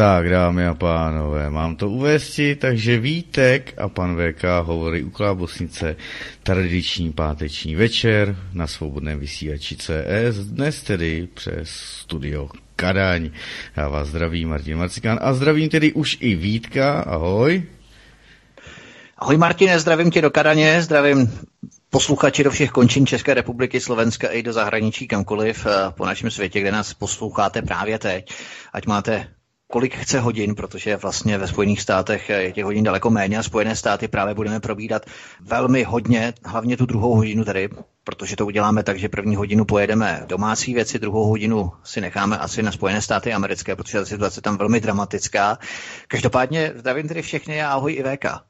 Tak, dámy a pánové, mám to uvést, takže Vítek a pan VK hovorí u Klábosnice tradiční páteční večer na svobodném vysílači CS, dnes tedy přes studio Kadaň. Já vás zdravím, Martin Marcikán, a zdravím tedy už i Vítka, ahoj. Ahoj Martine, zdravím tě do Kadaně, zdravím posluchači do všech končin České republiky, Slovenska i do zahraničí kamkoliv eh, po našem světě, kde nás posloucháte právě teď. Ať máte kolik chce hodin, protože vlastně ve Spojených státech je těch hodin daleko méně a Spojené státy právě budeme probídat velmi hodně, hlavně tu druhou hodinu tady, protože to uděláme tak, že první hodinu pojedeme domácí věci, druhou hodinu si necháme asi na Spojené státy americké, protože ta situace tam velmi dramatická. Každopádně zdravím tedy všechny a ahoj i VK.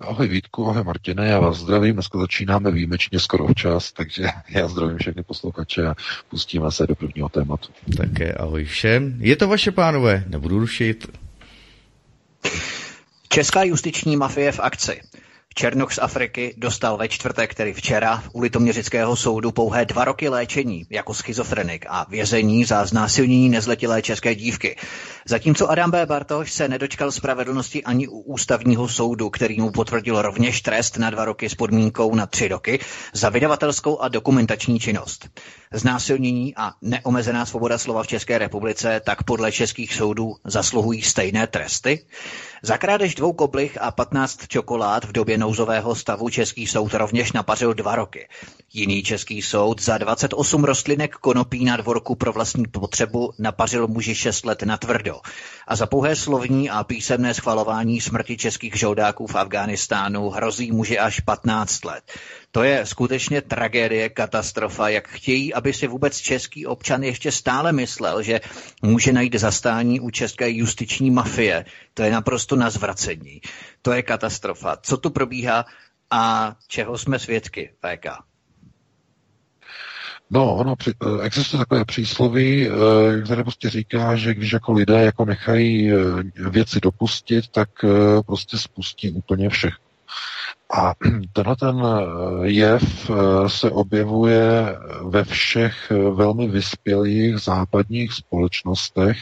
Ahoj Vítku, ahoj Martine, já vás zdravím. Dneska začínáme výjimečně skoro včas, takže já zdravím všechny posluchače a pustíme se do prvního tématu. Také ahoj všem. Je to vaše pánové, nebudu rušit. Česká justiční mafie v akci. Černoch z Afriky dostal ve čtvrtek, tedy včera, u Litoměřického soudu pouhé dva roky léčení jako schizofrenik a vězení za znásilnění nezletilé české dívky. Zatímco Adam B. Bartoš se nedočkal spravedlnosti ani u ústavního soudu, který mu potvrdil rovněž trest na dva roky s podmínkou na tři roky za vydavatelskou a dokumentační činnost. Znásilnění a neomezená svoboda slova v České republice tak podle českých soudů zasluhují stejné tresty? Za krádež dvou koblich a 15 čokolád v době nouzového stavu český soud rovněž napařil dva roky. Jiný český soud za 28 rostlinek konopí na dvorku pro vlastní potřebu napařil muži 6 let na tvrdo. A za pouhé slovní a písemné schvalování smrti českých žoldáků v Afghánistánu hrozí muži až 15 let. To je skutečně tragédie, katastrofa, jak chtějí, aby si vůbec český občan ještě stále myslel, že může najít zastání u české justiční mafie. To je naprosto na zvracení. To je katastrofa. Co tu probíhá a čeho jsme svědky, VK? No, ono, existuje takové přísloví, eh, které prostě říká, že když jako lidé jako nechají eh, věci dopustit, tak eh, prostě spustí úplně všechno. A tenhle ten jev se objevuje ve všech velmi vyspělých západních společnostech,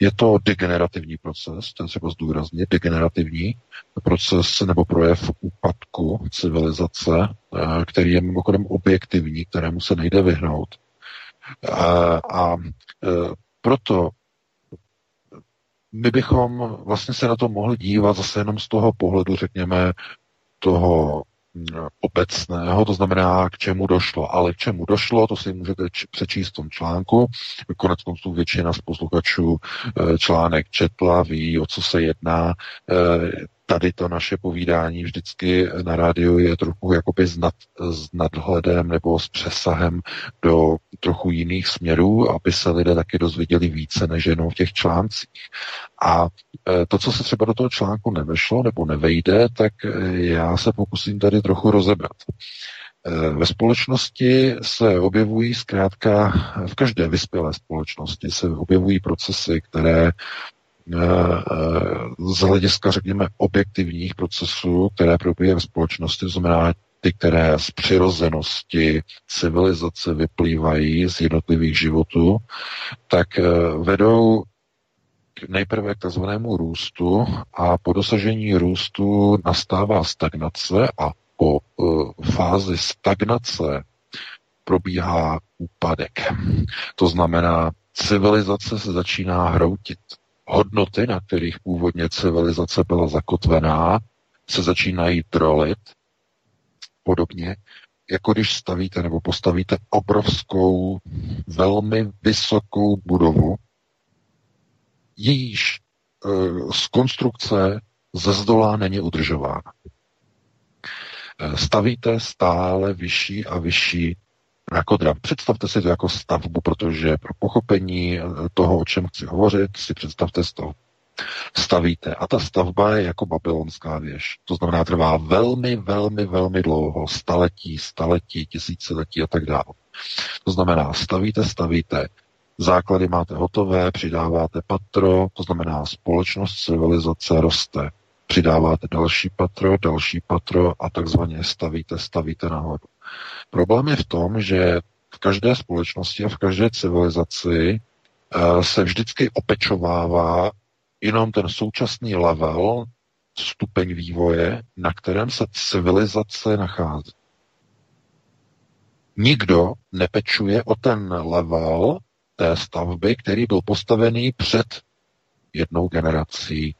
je to degenerativní proces, ten se zdůraznit, degenerativní proces nebo projev úpadku civilizace, eh, který je mimochodem objektivní, kterému se nejde vyhnout. Eh, a eh, proto my bychom vlastně se na to mohli dívat zase jenom z toho pohledu, řekněme, toho obecného, to znamená, k čemu došlo. Ale k čemu došlo, to si můžete přečíst v tom článku. Konec konců většina z posluchačů eh, článek četla, ví, o co se jedná. Tady to naše povídání vždycky na rádiu je trochu jakoby s, nad, s nadhledem nebo s přesahem do trochu jiných směrů, aby se lidé taky dozvěděli více než jenom v těch článcích. A e, to, co se třeba do toho článku nevešlo nebo nevejde, tak e, já se pokusím tady trochu rozebrat. E, ve společnosti se objevují zkrátka, v každé vyspělé společnosti se objevují procesy, které z hlediska, řekněme, objektivních procesů, které probíhají v společnosti, to znamená ty, které z přirozenosti civilizace vyplývají z jednotlivých životů, tak eh, vedou nejprve k takzvanému růstu a po dosažení růstu nastává stagnace a po uh, fázi stagnace probíhá úpadek. To znamená, civilizace se začíná hroutit hodnoty, na kterých původně civilizace byla zakotvená, se začínají trolit. Podobně, jako když stavíte nebo postavíte obrovskou, velmi vysokou budovu, jejíž e, z konstrukce ze zdola není udržována. E, stavíte stále vyšší a vyšší drav. Představte si to jako stavbu, protože pro pochopení toho, o čem chci hovořit, si představte stavbu. Stavíte a ta stavba je jako babylonská věž. To znamená, trvá velmi, velmi, velmi dlouho, staletí, staletí, tisíciletí a tak dále. To znamená, stavíte, stavíte, základy máte hotové, přidáváte patro, to znamená společnost, civilizace roste. Přidáváte další patro, další patro a takzvaně stavíte, stavíte nahoru. Problém je v tom, že v každé společnosti a v každé civilizaci eh, se vždycky opečovává jenom ten současný level, stupeň vývoje, na kterém se civilizace nachází. Nikdo nepečuje o ten level té stavby, který byl postavený před jednou generací,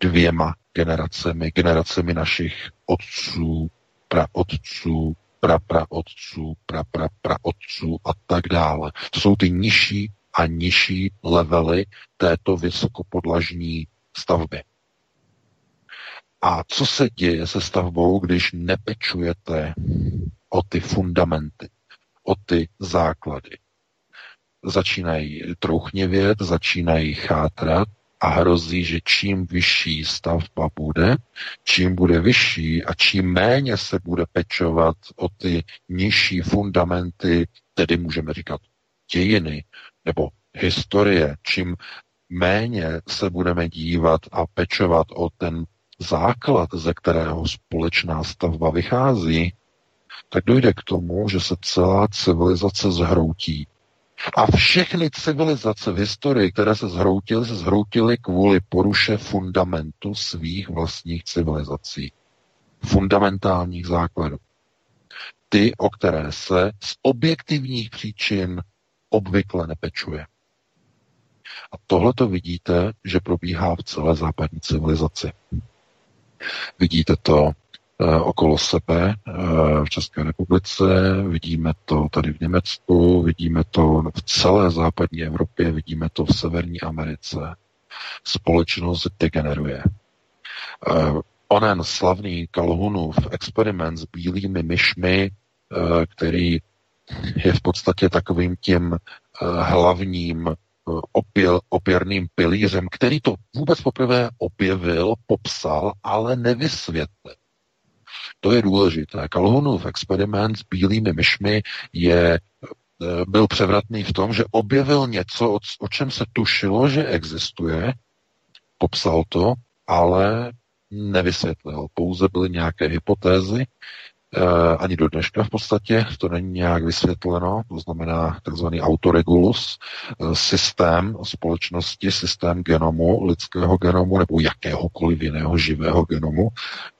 dvěma generacemi, generacemi našich otců, praotců, prapraotců, praprapraotců a tak dále. To jsou ty nižší a nižší levely této vysokopodlažní stavby. A co se děje se stavbou, když nepečujete o ty fundamenty, o ty základy? Začínají trouchněvět, začínají chátrat a hrozí, že čím vyšší stavba bude, čím bude vyšší a čím méně se bude pečovat o ty nižší fundamenty, tedy můžeme říkat dějiny nebo historie, čím méně se budeme dívat a pečovat o ten základ, ze kterého společná stavba vychází, tak dojde k tomu, že se celá civilizace zhroutí. A všechny civilizace v historii, které se zhroutily, se zhroutily kvůli poruše fundamentu svých vlastních civilizací. Fundamentálních základů. Ty, o které se z objektivních příčin obvykle nepečuje. A tohle to vidíte, že probíhá v celé západní civilizaci. Vidíte to okolo sebe e, v České republice, vidíme to tady v Německu, vidíme to v celé západní Evropě, vidíme to v Severní Americe. Společnost degeneruje. E, onen slavný Kalhunův experiment s bílými myšmi, který je v podstatě takovým tím hlavním opěl, opěrným pilířem, který to vůbec poprvé objevil, popsal, ale nevysvětlil. To je důležité. Kalhunův experiment s bílými myšmi je, uh, byl převratný v tom, že objevil něco, o, čem se tušilo, že existuje, popsal to, ale nevysvětlil. Pouze byly nějaké hypotézy, Eh, ani do dneška v podstatě to není nějak vysvětleno, to znamená takzvaný autoregulus, eh, systém společnosti, systém genomu, lidského genomu nebo jakéhokoliv jiného živého genomu,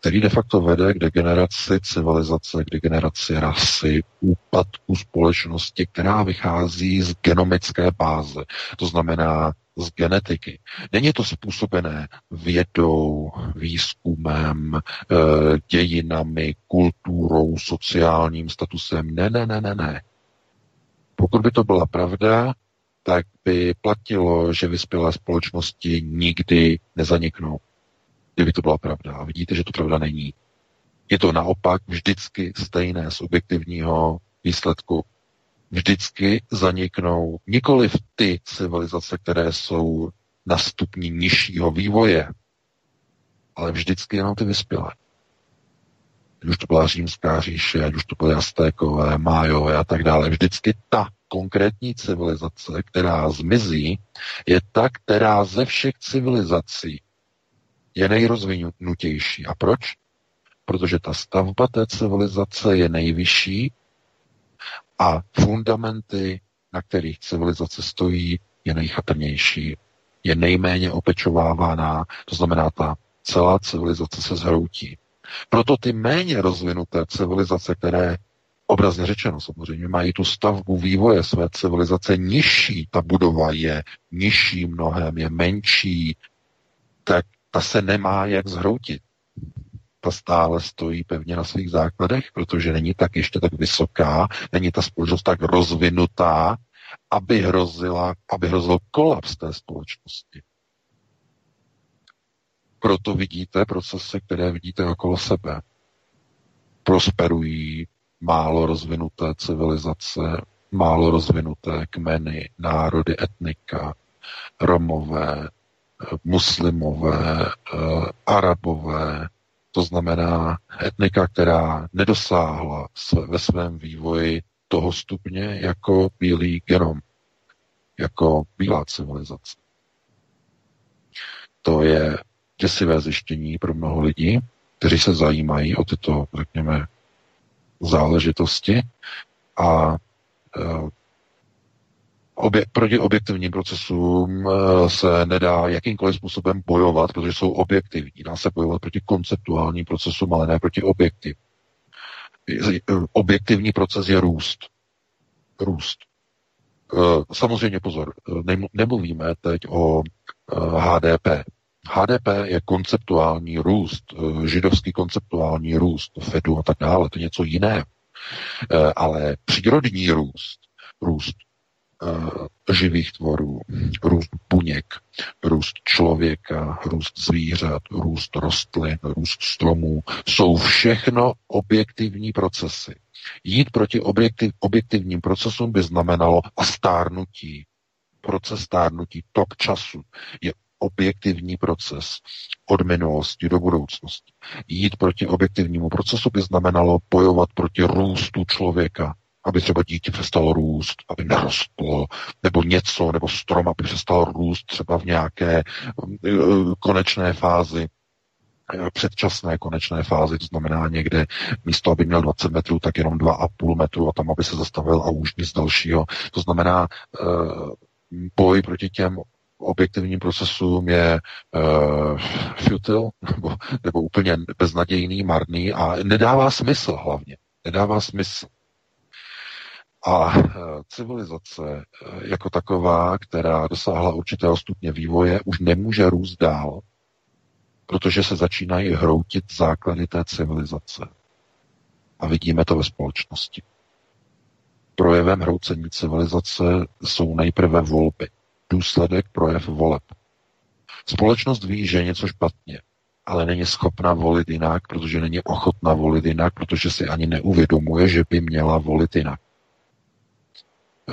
který de facto vede k degeneraci civilizace, k degeneraci rasy, úpadku společnosti, která vychází z genomické báze. To znamená z genetiky. Není to způsobené vědou, výzkumem, eh, dějinami, kulturou, sociálním statusem. Ne, ne, ne, ne, ne. Pokud by to byla pravda, tak by platilo, že vyspělé společnosti nikdy nezaniknou. Kdyby to byla pravda. A vidíte, že to pravda není. Je to naopak vždycky stejné z objektivního výsledku vždycky zaniknou nikoli v ty civilizace, které jsou na stupni nižšího vývoje, ale vždycky jenom ty vyspělé. Ať už to byla římská říše, ať už to byly Aztékové, Májové a tak dále. Vždycky ta konkrétní civilizace, která zmizí, je ta, která ze všech civilizací je nejrozvinutější. A proč? Protože ta stavba té civilizace je nejvyšší a fundamenty, na kterých civilizace stojí, je nejchatrnější, je nejméně opečovávaná, to znamená, ta celá civilizace se zhroutí. Proto ty méně rozvinuté civilizace, které obrazně řečeno samozřejmě mají tu stavbu vývoje své civilizace nižší, ta budova je nižší mnohem, je menší, tak ta se nemá jak zhroutit ta stále stojí pevně na svých základech, protože není tak ještě tak vysoká, není ta společnost tak rozvinutá, aby, hrozila, aby hrozil kolaps té společnosti. Proto vidíte procesy, které vidíte okolo sebe. Prosperují, málo rozvinuté civilizace, málo rozvinuté kmeny, národy, etnika, Romové, muslimové, Arabové, to znamená etnika, která nedosáhla ve svém vývoji toho stupně jako bílý genom, jako bílá civilizace. To je děsivé zjištění pro mnoho lidí, kteří se zajímají o tyto, řekněme, záležitosti a e, obje, proti objektivním procesům e, se nedá jakýmkoliv způsobem bojovat, protože jsou objektivní. Dá se bojovat proti konceptuálním procesům, ale ne proti objektiv. E, objektivní proces je růst. Růst. Samozřejmě pozor, nemluvíme teď o HDP. HDP je konceptuální růst, eh, židovský konceptuální růst, Fedu a tak dále, to je něco jiného. Eh, ale přírodní růst, růst eh, živých tvorů, růst buněk, růst člověka, růst zvířat, růst rostlin, růst stromů, jsou všechno objektivní procesy. Jít proti objektiv, objektivním procesům by znamenalo a stárnutí. Proces stárnutí, tok času je objektivní proces od minulosti do budoucnosti. Jít proti objektivnímu procesu by znamenalo bojovat proti růstu člověka, aby třeba dítě přestalo růst, aby nerostlo, nebo něco, nebo strom, aby přestal růst třeba v nějaké eh, konečné fázi eh, předčasné konečné fázi, to znamená někde místo, aby měl 20 metrů, tak jenom 2,5 metru a tam, aby se zastavil a už nic dalšího. To znamená, uh, boj proti těm objektivním procesům je uh, futil, nebo, nebo úplně beznadějný, marný a nedává smysl hlavně. Nedává smysl. A uh, civilizace uh, jako taková, která dosáhla určitého stupně vývoje, už nemůže růst dál, protože se začínají hroutit základy té civilizace. A vidíme to ve společnosti. Projevem hroucení civilizace jsou nejprve volby důsledek projev voleb. Společnost ví, že je něco špatně, ale není schopna volit jinak, protože není ochotna volit jinak, protože si ani neuvědomuje, že by měla volit jinak.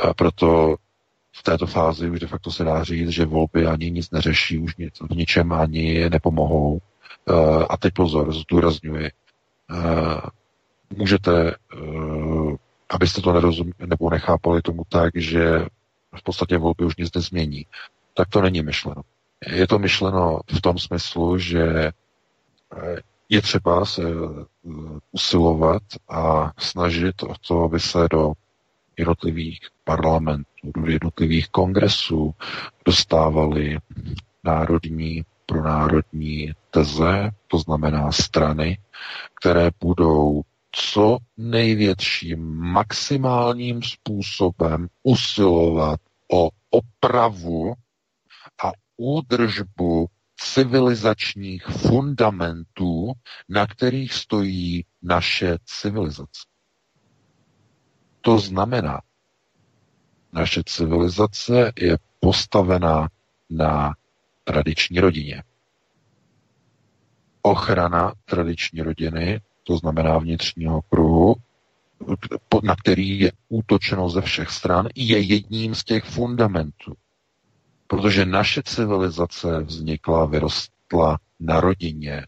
A proto v této fázi už de facto se dá říct, že volby ani nic neřeší, už nic, v ničem ani nepomohou. A teď pozor, zdůrazňuji. Můžete, abyste to nerozuměli nebo nechápali tomu tak, že v podstatě volby už nic nezmění. Tak to není myšleno. Je to myšleno v tom smyslu, že eh, je třeba se eh, usilovat a snažit o to, aby se do jednotlivých parlamentů, do jednotlivých kongresů dostávaly národní pro národní teze, to znamená strany, které budou co největším maximálním způsobem usilovat o opravu a údržbu civilizačních fundamentů, na kterých stojí naše civilizace. To znamená, naše civilizace je postavená na tradiční rodině. Ochrana tradiční rodiny to znamená vnitřního kruhu, na který je útočeno ze všech stran, je jedním z těch fundamentů. Protože naše civilizace vznikla, vyrostla na rodině.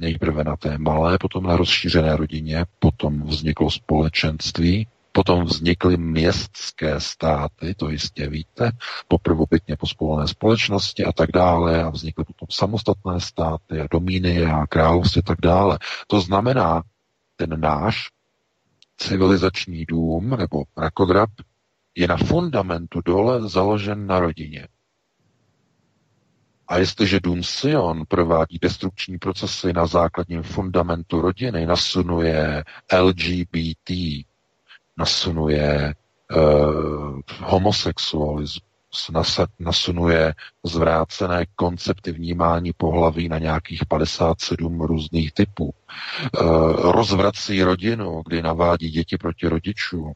Nejprve na té malé, potom na rozšířené rodině, potom vzniklo společenství, Potom vznikly městské státy, to jistě víte, po prvobitně pospolené společnosti a tak dále a vznikly potom samostatné státy a domíny a království a tak dále. To znamená, ten náš civilizační dům nebo rakodrap je na fundamentu dole založen na rodině. A jestliže dům Sion provádí destrukční procesy na základním fundamentu rodiny, nasunuje LGBT, nasunuje uh, homosexualismus, nasunuje zvrácené koncepty vnímání pohlaví na nějakých 57 různých typů. Uh, rozvrací rodinu, kdy navádí děti proti rodičům,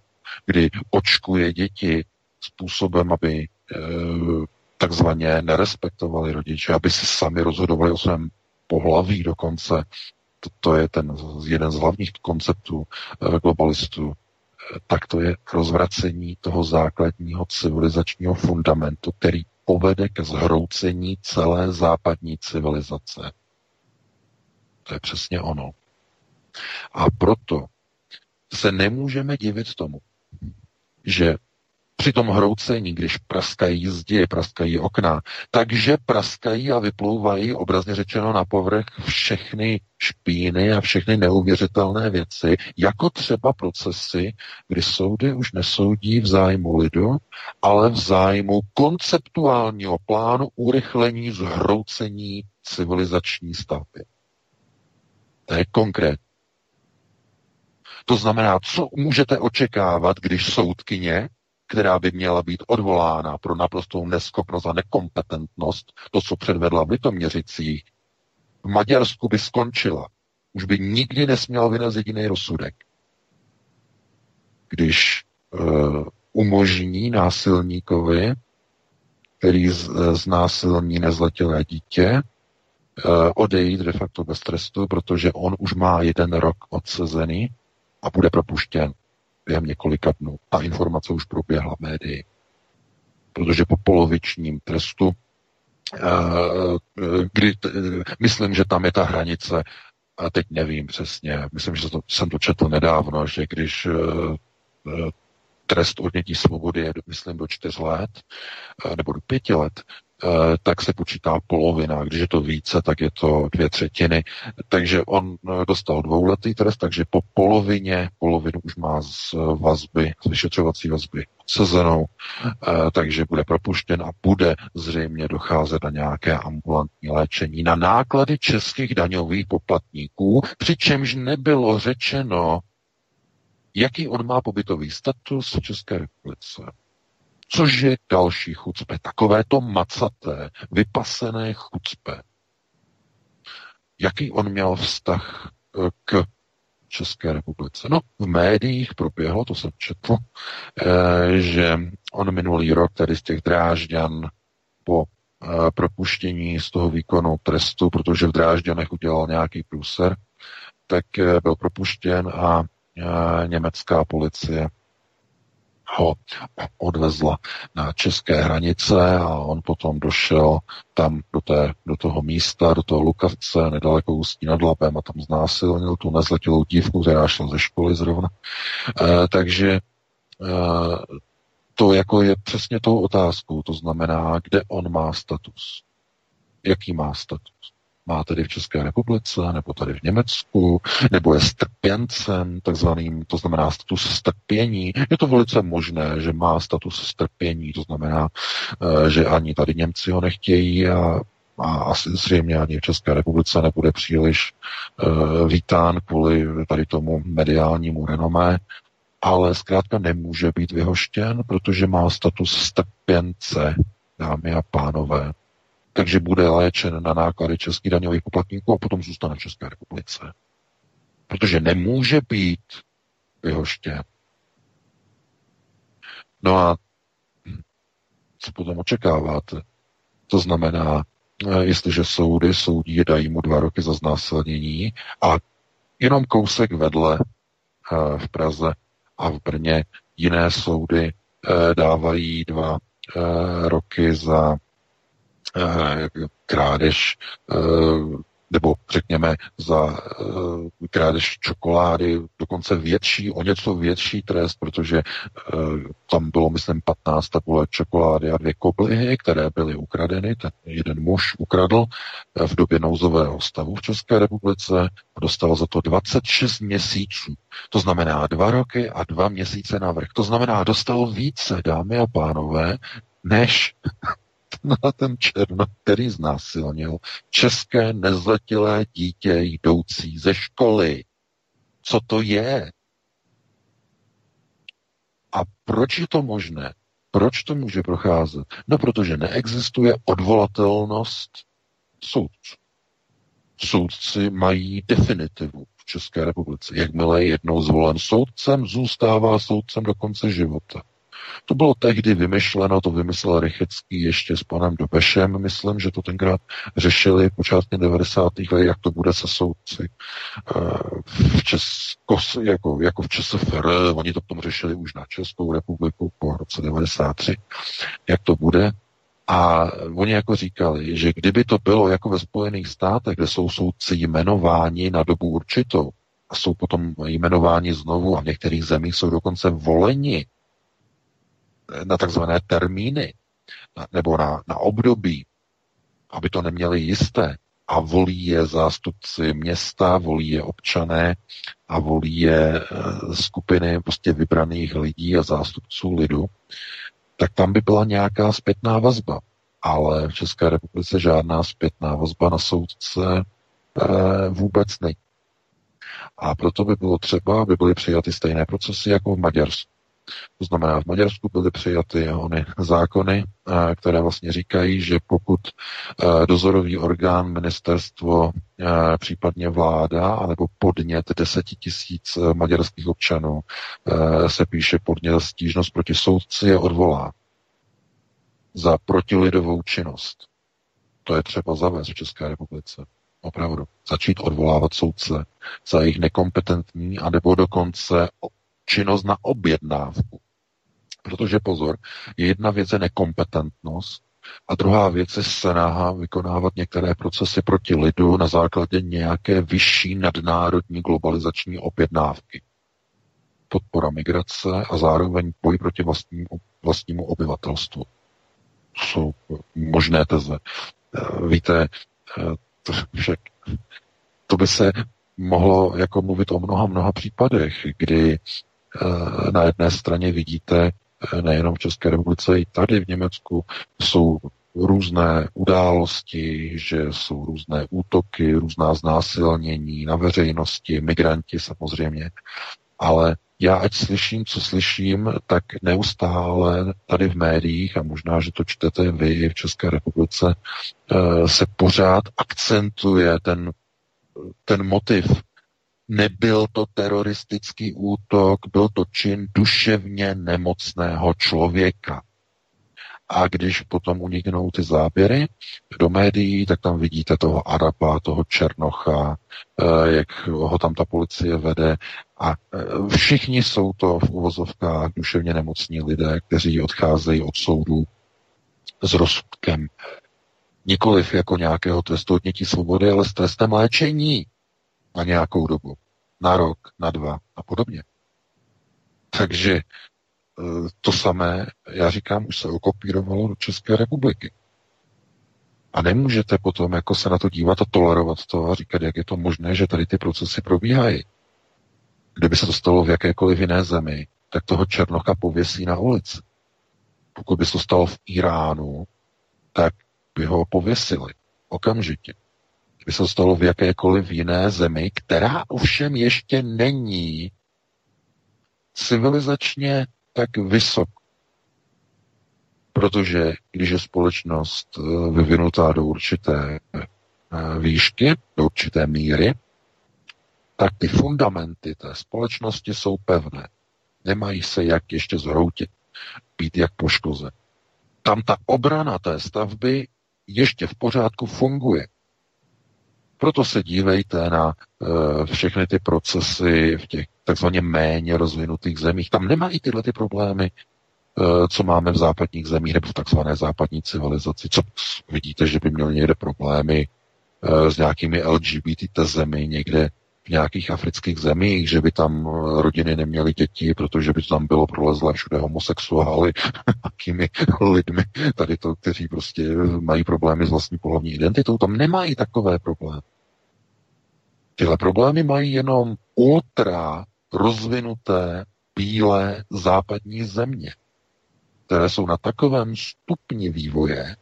kdy očkuje děti způsobem, aby uh, takzvaně nerespektovali rodiče, aby si sami rozhodovali o svém pohlaví dokonce, to, to je ten jeden z hlavních konceptů eh, globalistů, eh, tak to je rozvracení toho základního civilizačního fundamentu, který povede ke zhroucení celé západní civilizace. To je přesně ono. A proto se nemůžeme divit tomu, že při tom hroucení, když praskají zdi, praskají okna, takže praskají a vyplouvají, obrazně řečeno, na povrch všechny špíny a všechny neuvěřitelné věci, jako třeba procesy, kdy soudy už nesoudí v zájmu lidu, ale v zájmu konceptuálního plánu urychlení zhroucení civilizační stavby. To je konkrétní. To znamená, co můžete očekávat, když soudkyně která by měla být odvolána pro naprostou neschopnost a nekompetentnost, to, co předvedla v Litoměřicích, v Maďarsku by skončila. Už by nikdy nesměl vynést jediný rozsudek. Když uh, umožní násilníkovi, který z, eh, znásilní nezletilé dítě, uh, odejít de facto bez trestu, protože on už má jeden rok odsezený a bude propuštěn během několika dnů. Ta informace už proběhla médii. Protože po polovičním trestu, eh, eh, kdy, myslím, že tam je ta hranice, a teď nevím přesně, myslím, že to, jsem to četl nedávno, že když eh, trest odnětí svobody je, myslím, do čtyř let, nebo do pěti let, Eh, tak se počítá polovina. Když je to více, tak je to dvě třetiny. Takže on eh, dostal dvouletý trest, takže po polovině, polovinu už má z vazby, z vyšetřovací vazby sezenou, eh, takže bude propuštěn a bude zřejmě docházet na nějaké ambulantní léčení na náklady českých daňových poplatníků, přičemž nebylo řečeno, jaký on má pobytový status v České republice. Což je další chucpe. Takové to macaté, vypasené chucpe. Jaký on měl vztah eh, k České republice? No, v médiích proběhlo, to jsem četl, eh, že on minulý rok tady z těch drážďan po eh, propuštění z toho výkonu trestu, protože v Drážďanech udělal nějaký průser, tak byl propuštěn a německá policie ho odvezla na české hranice a on potom došel tam do, té, do toho místa, do toho Lukavce, nedaleko Ústí nad Labem a tam znásilnil tu nezletilou dívku, která šla ze školy zrovna. E, takže e, to jako je přesně tou otázkou, to znamená, kde on má status. Jaký má status? Má tedy v České republice, nebo tady v Německu, nebo je strpěncem, takzvaným, to znamená status strpění. Je to velice možné, že má status strpění, to znamená, eh, že ani tady Němci ho nechtějí a a asi zřejmě ani v České republice nebude příliš uh, vítán kvůli tady tomu mediálnímu renomé, ale zkrátka nemůže být vyhoštěn, protože má status strpěnce, dámy a pánové takže bude léčen na náklady českých daňových poplatníků a potom zůstane v České republice. Protože nemůže být vyhoštěn. No a co potom očekáváte? To znamená, eh, jestliže soudy soudí, dají mu dva roky za znásilnění a jenom kousek vedle eh, v Praze a v Brně jiné soudy eh, dávají dva roky za krádež eh, nebo řekněme za uh, krádež čokolády, dokonce větší, o něco větší trest, protože tam bylo, myslím, 15 tabule čokolády a dvě koblihy, které byly ukradeny. Ten jeden muž ukradl v době nouzového stavu v České republice a dostal za to 26 měsíců. To znamená dva roky a dva měsíce navrh. To znamená, dostal více, dámy a pánové, než na ten černo, který znásilnil české nezletilé dítě jdoucí ze školy. Co to je? A proč je to možné? Proč to může procházet? No, protože neexistuje odvolatelnost soudců. Soudci mají definitivu v České republice. Jakmile je jednou zvolen soudcem, zůstává soudcem do konce života. To bylo tehdy vymyšleno, to vymyslel Rychecký ještě s panem Dobešem, myslím, že to tenkrát řešili počátkem 90. let, jak to bude se soudci eh, v Česko, jako, jako v ČSFR, oni to potom řešili už na Českou republiku po roce 93, jak to bude. A oni jako říkali, že kdyby to bylo jako ve Spojených státech, kde jsou soudci jmenováni na dobu určitou a jsou potom jmenováni znovu a v některých zemích jsou dokonce voleni na takzvané termíny nebo na, na období, aby to neměli jisté. A volí je zástupci města, volí je občané a volí je e, skupiny prostě vybraných lidí a zástupců lidu, tak tam by byla nějaká zpětná vazba. Ale v České republice žádná zpětná vazba na soudce e, vůbec není. A proto by bylo třeba, aby byly přijaty stejné procesy jako v Maďarsku. To znamená, v Maďarsku byly přijaty ony zákony, eh, které vlastně říkají, že pokud eh, dozorový orgán, ministerstvo, eh, případně vláda, anebo podnět deseti tisíc maďarských občanů se píše podnět stížnost proti soudci je odvolá za protilidovou činnost. To je třeba zavést v České republice. Opravdu. Začít odvolávat soudce za jejich nekompetentní, anebo dokonce činnost na objednávku. Protože pozor, jedna věc je nekompetentnost a druhá věc je snaha vykonávat některé procesy proti lidu na základě nějaké vyšší nadnárodní globalizační objednávky. Podpora migrace a zároveň boj proti vlastnímu, vlastnímu obyvatelstvu. Jsou možné teze. Eh, víte, eh, to, však, to by se mohlo jako mluvit o mnoha, mnoha případech, kdy na jedné straně vidíte eh, nejenom v České republice, i tady v Německu jsou různé události, že jsou různé útoky, různá znásilnění na veřejnosti, migranti samozřejmě, ale já ať slyším, co slyším, tak neustále tady v médiích, a možná, že to čtete vy v České republice, eh, se pořád akcentuje ten, ten motiv Nebyl to teroristický útok, byl to čin duševně nemocného člověka. A když potom uniknou ty záběry do médií, tak tam vidíte toho Araba, toho Černocha, eh, jak ho tam ta policie vede. A eh, všichni jsou to v uvozovkách duševně nemocní lidé, kteří odcházejí od soudu s rozsudkem. Nikoliv jako nějakého trestu odnětí svobody, ale s trestem léčení na nějakou dobu. Na rok, na dva a podobně. Takže e, to samé, já říkám, už se okopírovalo do České republiky. A nemůžete potom jako se na to dívat a tolerovat to a říkat, jak je to možné, že tady ty procesy probíhají. Kdyby se to stalo v jakékoliv jiné zemi, tak toho Černocha pověsí na ulici. Pokud by se to stalo v Iránu, tak by ho pověsili okamžitě by se stalo v jakékoliv jiné zemi, která ovšem ještě není civilizačně tak vysok. Protože když je společnost eh, vyvinutá do určité eh, výšky, do určité míry, tak ty fundamenty té společnosti jsou pevné. Nemají se jak ještě zhroutit, být jak poškoze. Tam ta obrana té stavby ještě v pořádku funguje. Proto se dívejte na uh, všechny ty procesy v těch takzvaně méně rozvinutých zemích. Tam nemají tyhle ty problémy, uh, co máme v západních zemích nebo v takzvané západní civilizaci. Co vidíte, že by měli někde problémy uh, s nějakými LGBT tezemi někde v nějakých afrických zemích, že by tam rodiny neměly děti, protože by to tam bylo prolezlé všude homosexuály, jakými lidmi, tady to, kteří prostě mají problémy s vlastní pohlavní identitou, tam nemají takové problémy. Tyhle problémy mají jenom ultra rozvinuté bílé západní země, které jsou na takovém stupni vývoje,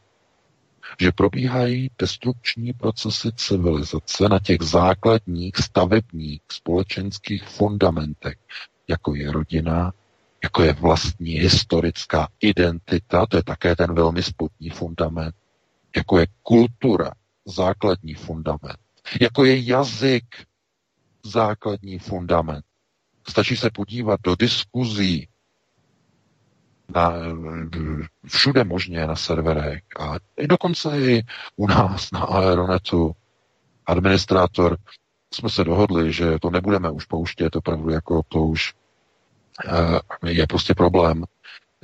že probíhají destrukční procesy civilizace na těch základních stavebních společenských fundamentech, jako je rodina, jako je vlastní historická identita, to je také ten velmi spodní fundament, jako je kultura, základní fundament, jako je jazyk základní fundament. Stačí se podívat do diskuzí na, všude možně na serverech a dokonce i u nás na Aeronetu administrátor jsme se dohodli, že to nebudeme už pouštět opravdu jako to už uh, je prostě problém,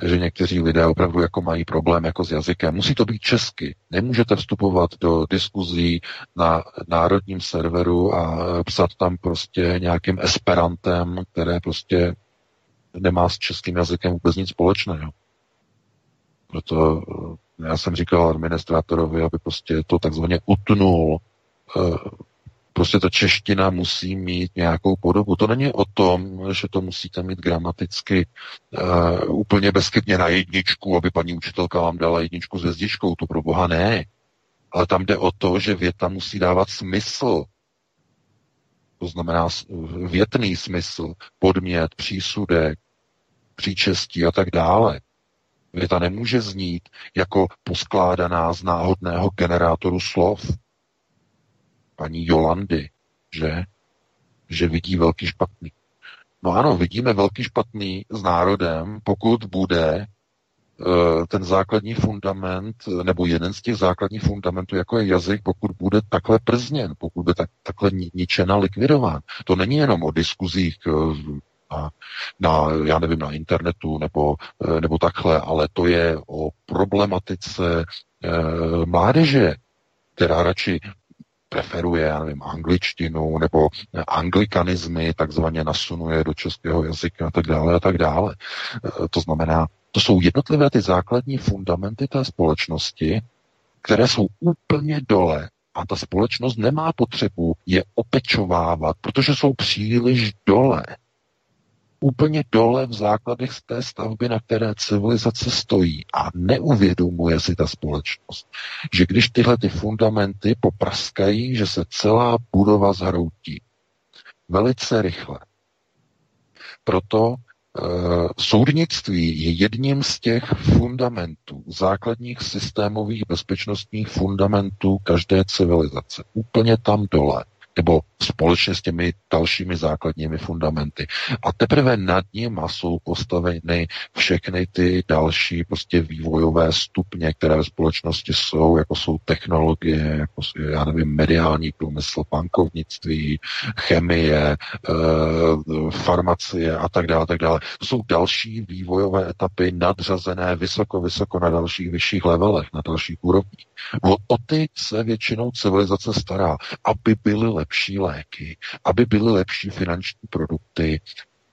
že někteří lidé opravdu jako mají problém jako s jazykem. Musí to být česky. Nemůžete vstupovat do diskuzí na národním serveru a psat tam prostě nějakým esperantem, které prostě nemá s českým jazykem vůbec nic společného. Proto eh, já jsem říkal administrátorovi, aby prostě to takzvaně utnul. Prostě ta čeština musí mít nějakou podobu. To není o tom, že to musíte mít gramaticky uh, úplně bezchybně na jedničku, aby paní učitelka vám dala jedničku s hvězdičkou. To pro boha ne. Ale tam jde o to, že věta musí dávat smysl. To znamená větný smysl, podmět, přísudek, příčestí a tak dále. Věta nemůže znít jako poskládaná z náhodného generátoru slov. Paní Jolandy, že? Že vidí velký špatný. No ano, vidíme velký špatný s národem, pokud bude eh, ten základní fundament, nebo jeden z těch základních fundamentů, jako je jazyk, pokud bude takhle przněn, pokud bude tak, takhle ničena likvidován. To není jenom o diskuzích eh, na, na, já nevím, na internetu nebo, eh, nebo takhle, ale to je o problematice e, mládeže, která radši preferuje, já nevím, angličtinu nebo anglikanizmy, takzvaně nasunuje do českého jazyka a tak dále a tak dále. E, to znamená, to jsou jednotlivé ty základní fundamenty té společnosti, které jsou úplně dole a ta společnost nemá potřebu je opečovávat, protože jsou příliš dole úplně dole v základech té stavby, na které civilizace stojí a neuvědomuje si ta společnost, že když tyhle ty fundamenty popraskají, že se celá budova zhroutí. Velice rychle. Proto e, soudnictví je jedním z těch fundamentů, základních systémových bezpečnostních fundamentů každé civilizace. Úplně tam dole nebo společně s těmi dalšími základními fundamenty. A teprve nad nimi jsou postaveny všechny ty další prostě vývojové stupně, které ve společnosti jsou, jako jsou technologie, jako jsou, já nevím, mediální průmysl, bankovnictví, chemie, e, farmacie a tak dále, tak dále. To jsou další vývojové etapy nadřazené vysoko, vysoko na dalších vyšších levelech, na dalších úrovních. O, o ty se většinou civilizace stará, aby byly lepší léky, aby byly lepší finanční produkty,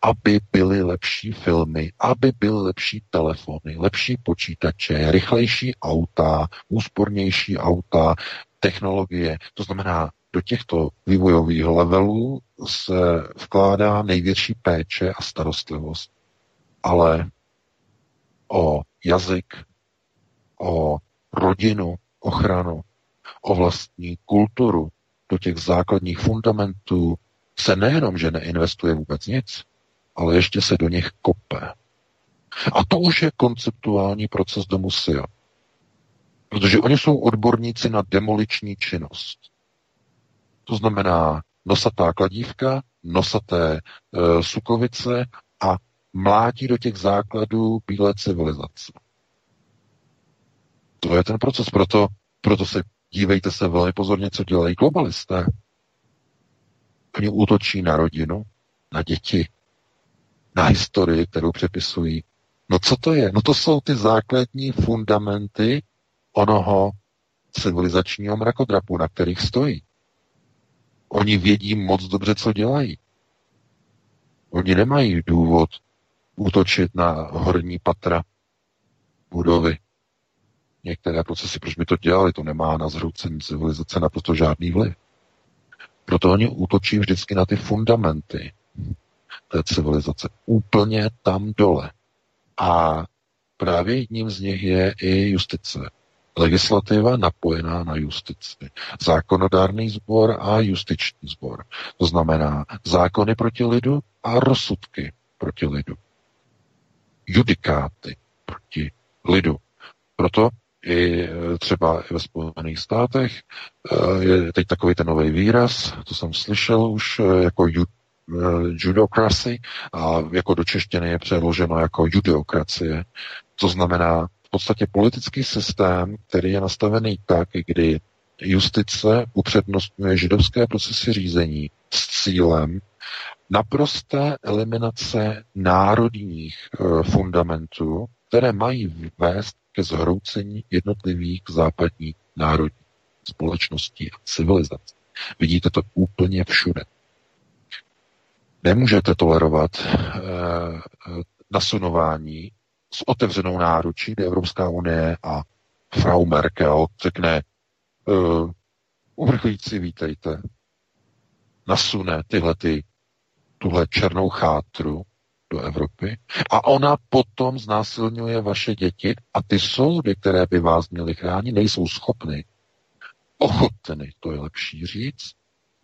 aby byly lepší filmy, aby byly lepší telefony, lepší počítače, rychlejší auta, úspornější auta, technologie. To znamená, do těchto vývojových levelů se vkládá největší péče a starostlivost. Ale o jazyk, o rodinu, ochranu, o vlastní kulturu, do těch základních fundamentů se nejenom, že neinvestuje vůbec nic, ale ještě se do nich kope. A to už je konceptuální proces do musia. Protože oni jsou odborníci na demoliční činnost. To znamená nosatá kladívka, nosaté e, sukovice a mlátí do těch základů bílé civilizace. To je ten proces, proto, proto se dívejte se velmi pozorně, co dělají globalisté. Oni útočí na rodinu, na děti, na historii, kterou přepisují. No co to je? No to jsou ty základní fundamenty onoho civilizačního mrakodrapu, na kterých stojí. Oni vědí moc dobře, co dělají. Oni nemají důvod útočit na horní patra budovy některé procesy, proč by to dělali, to nemá na zhroucení civilizace naprosto žádný vliv. Proto oni útočí vždycky na ty fundamenty té civilizace. Úplně tam dole. A právě jedním z nich je i justice. Legislativa napojená na justici. Zákonodárný sbor a justiční sbor. To znamená zákony proti lidu a rozsudky proti lidu. Judikáty proti lidu. Proto i e, třeba ve Spojených státech e, je teď takový ten nový výraz, to jsem slyšel už e, jako judokracy a jako do češtiny je přeloženo jako judeokracie. To znamená v podstatě politický systém, který je nastavený tak, kdy justice upřednostňuje židovské procesy řízení s cílem naprosté eliminace národních fundamentů, které mají vést ke zhroucení jednotlivých západních národních společností a civilizací. Vidíte to úplně všude. Nemůžete tolerovat e, nasunování s otevřenou náručí, kde Evropská unie a Frau Merkel řekne, uh, uvrchlíci, vítejte, nasune tyhle ty, tuhle černou chátru do Evropy a ona potom znásilňuje vaše děti a ty soudy, které by vás měly chránit, nejsou schopny, ochotny, to je lepší říct,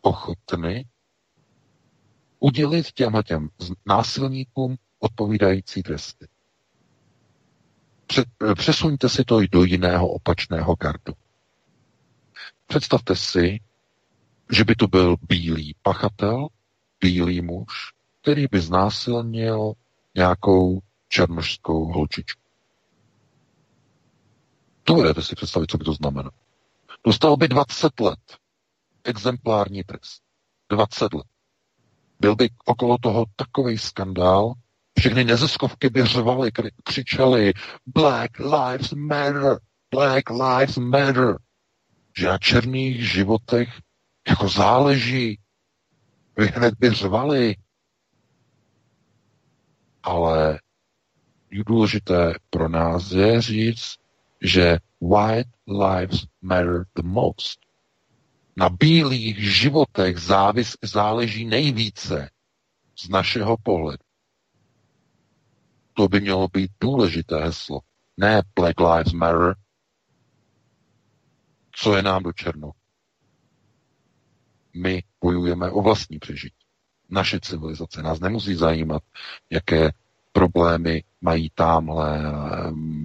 ochotny udělit těm těm násilníkům odpovídající tresty. Přesuňte si to i do jiného opačného gardu. Představte si, že by to byl bílý pachatel, bílý muž, který by znásilnil nějakou černožskou holčičku. Dovedete si představit, co by to znamenalo. Dostal by 20 let. Exemplární trest. 20 let. Byl by okolo toho takový skandál, všechny neziskovky by řvaly, křičely Black Lives Matter, Black Lives Matter. Že na černých životech jako záleží. Vy hned by řvali. Ale důležité pro nás je říct, že white lives matter the most. Na bílých životech závis, záleží nejvíce z našeho pohledu. To by mělo být důležité heslo. Ne Black Lives Matter. Co je nám do černo? My bojujeme o vlastní přežití. Naše civilizace nás nemusí zajímat, jaké problémy mají tamhle,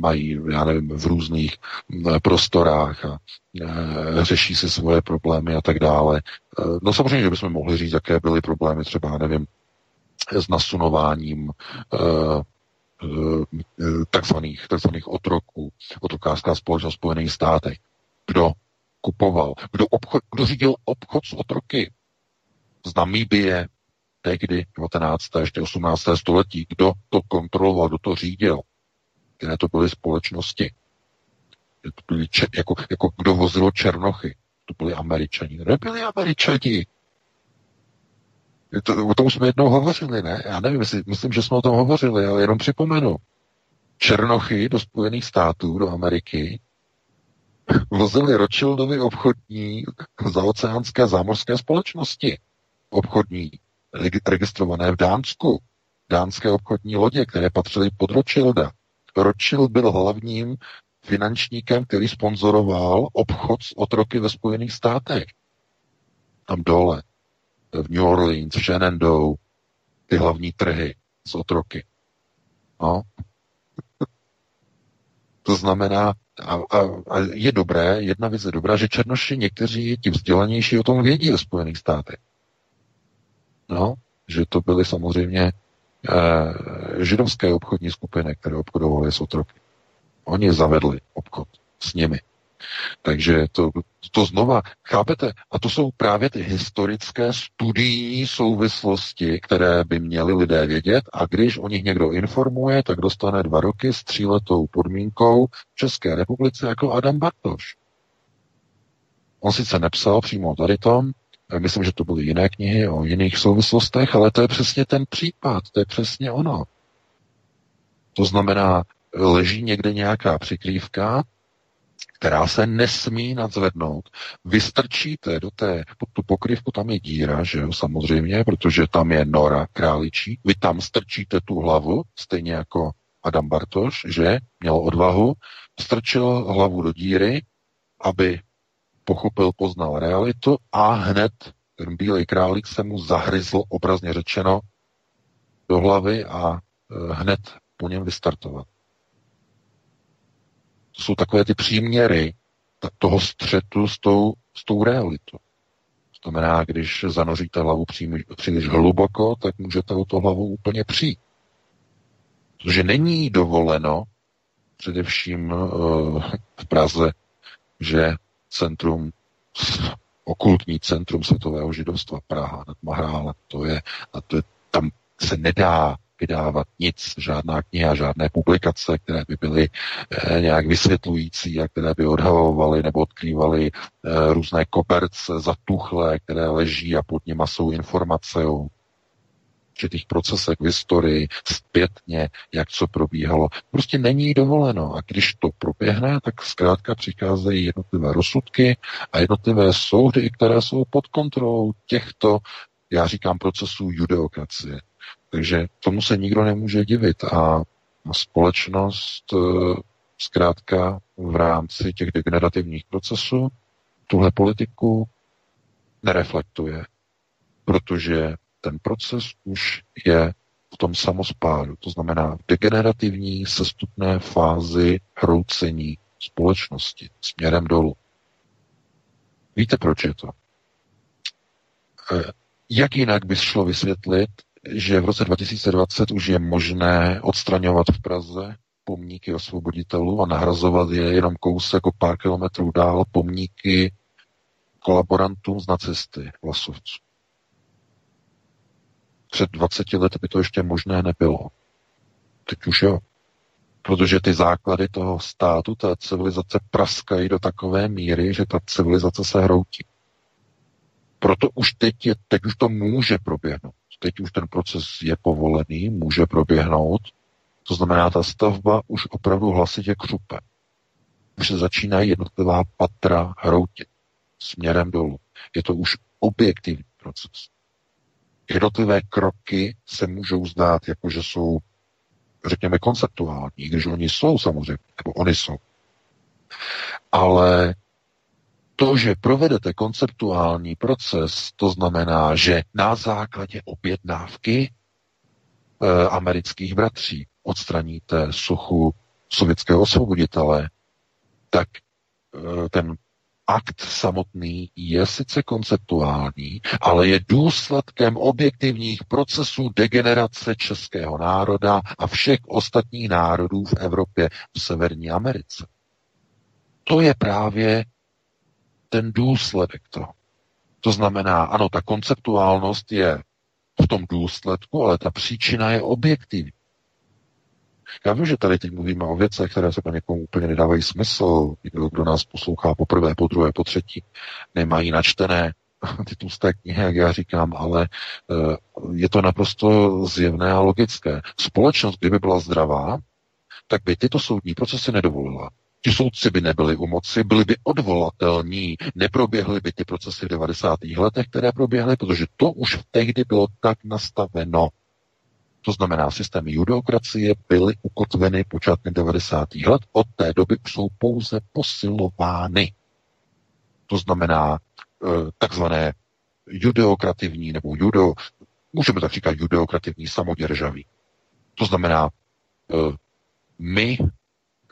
mají, já nevím, v různých prostorách a e, řeší si svoje problémy a tak dále. E, no samozřejmě, že bychom mohli říct, jaké byly problémy třeba, nevím, s nasunováním e, takzvaných, takzvaných otroků, otrokářská společnost v Spojených státech. Kdo kupoval, kdo, obchod, kdo řídil obchod s otroky z Namíbie, tehdy 19. ještě 18. století, kdo to kontroloval, kdo to řídil, které to byly společnosti. To byly jako, jako kdo vozil černochy, to byli američani. Nebyli američani, to, o tom jsme jednou hovořili, ne? Já nevím, jestli, myslím, že jsme o tom hovořili, ale jenom připomenu. Černochy do Spojených států, do Ameriky, vozili Rothschildovi obchodní zaoceánské zámořské společnosti. Obchodní, registrované v Dánsku. Dánské obchodní lodě, které patřily pod Rothschilda. Rothschild byl hlavním finančníkem, který sponzoroval obchod s otroky ve Spojených státech. Tam dole v New Orleans, v Shenandoah, ty hlavní trhy z otroky. No. to znamená, a, a, a je dobré, jedna věc je dobrá, že černoši někteří, ti vzdělanější o tom vědí ve Spojených státech. No, že to byly samozřejmě eh, židovské obchodní skupiny, které obchodovaly s otroky. Oni zavedli obchod s nimi. Takže to, to znova, chápete? A to jsou právě ty historické studijní souvislosti, které by měli lidé vědět a když o nich někdo informuje, tak dostane dva roky s tříletou podmínkou v České republice jako Adam Bartoš. On sice nepsal přímo tady tom, myslím, že to byly jiné knihy o jiných souvislostech, ale to je přesně ten případ, to je přesně ono. To znamená, leží někde nějaká přikrývka, která se nesmí nadzvednout. Vy strčíte do té, pod tu pokrývku, tam je díra, že jo, samozřejmě, protože tam je nora králičí, vy tam strčíte tu hlavu, stejně jako Adam Bartoš, že měl odvahu, strčil hlavu do díry, aby pochopil, poznal realitu a hned ten bílej králík se mu zahryzl, obrazně řečeno, do hlavy a e, hned po něm vystartovat. To jsou takové ty příměry toho střetu s tou, s tou realitou. To znamená, když zanoříte hlavu příliš, hluboko, tak můžete o to hlavu úplně přijít. Protože není dovoleno především v Praze, že centrum, okultní centrum světového židovstva Praha nad Mahrálem, to je, a to je, tam se nedá vydávat nic, žádná kniha, žádné publikace, které by byly e, nějak vysvětlující a které by odhalovaly nebo odkrývaly e, různé koperce zatuchlé, které leží a pod nimi jsou informace o určitých procesech v historii, zpětně, jak co probíhalo. Prostě není dovoleno. A když to proběhne, tak zkrátka přicházejí jednotlivé rozsudky a jednotlivé soudy, které jsou pod kontrolou těchto, já říkám, procesů judeokracie. Takže tomu se nikdo nemůže divit a společnost eh, zkrátka v rámci těch degenerativních procesů tuhle politiku nereflektuje, protože ten proces už je v tom samospádu, to znamená v degenerativní sestupné fázi hroucení společnosti směrem dolů. Víte, proč je to? Eh, jak jinak by šlo vysvětlit, že v roce 2020 už je možné odstraňovat v Praze pomníky osvoboditelů a nahrazovat je jenom kousek o pár kilometrů dál pomníky kolaborantům z nacisty, vlasovců. Před 20 lety by to ještě možné nebylo. Teď už jo. Protože ty základy toho státu, té civilizace praskají do takové míry, že ta civilizace se hroutí. Proto už teď, je, teď už to může proběhnout. Teď už ten proces je povolený, může proběhnout. To znamená, ta stavba už opravdu hlasitě křupe. Už se začínají jednotlivá patra hroutit směrem dolů. Je to už objektivní proces. Jednotlivé kroky se můžou zdát, jako že jsou, řekněme, konceptuální, když oni jsou samozřejmě, nebo oni jsou. Ale to, že provedete konceptuální proces, to znamená, že na základě objednávky e, amerických bratří odstraníte sochu sovětského osvoboditele, tak e, ten akt samotný je sice konceptuální, ale je důsledkem objektivních procesů degenerace českého národa a všech ostatních národů v Evropě, v Severní Americe. To je právě ten důsledek toho. To znamená, ano, ta konceptuálnost je v tom důsledku, ale ta příčina je objektivní. Já vím, že tady teď mluvíme o věcech, které se pro někomu úplně nedávají smysl. Kdo, kdo nás poslouchá po prvé, po druhé, po třetí, nemají načtené ty tlusté knihy, jak já říkám, ale eh, je to naprosto zjevné a logické. Společnost, kdyby byla zdravá, tak by tyto soudní procesy nedovolila. Ti soudci by nebyli u moci, byli by odvolatelní, neproběhly by ty procesy v 90. letech, které proběhly, protože to už tehdy bylo tak nastaveno. To znamená, systémy judeokracie byly ukotveny počátkem 90. let, od té doby jsou pouze posilovány. To znamená eh, takzvané judeokrativní nebo judo, můžeme tak říkat judeokrativní samoděržaví. To znamená, eh, my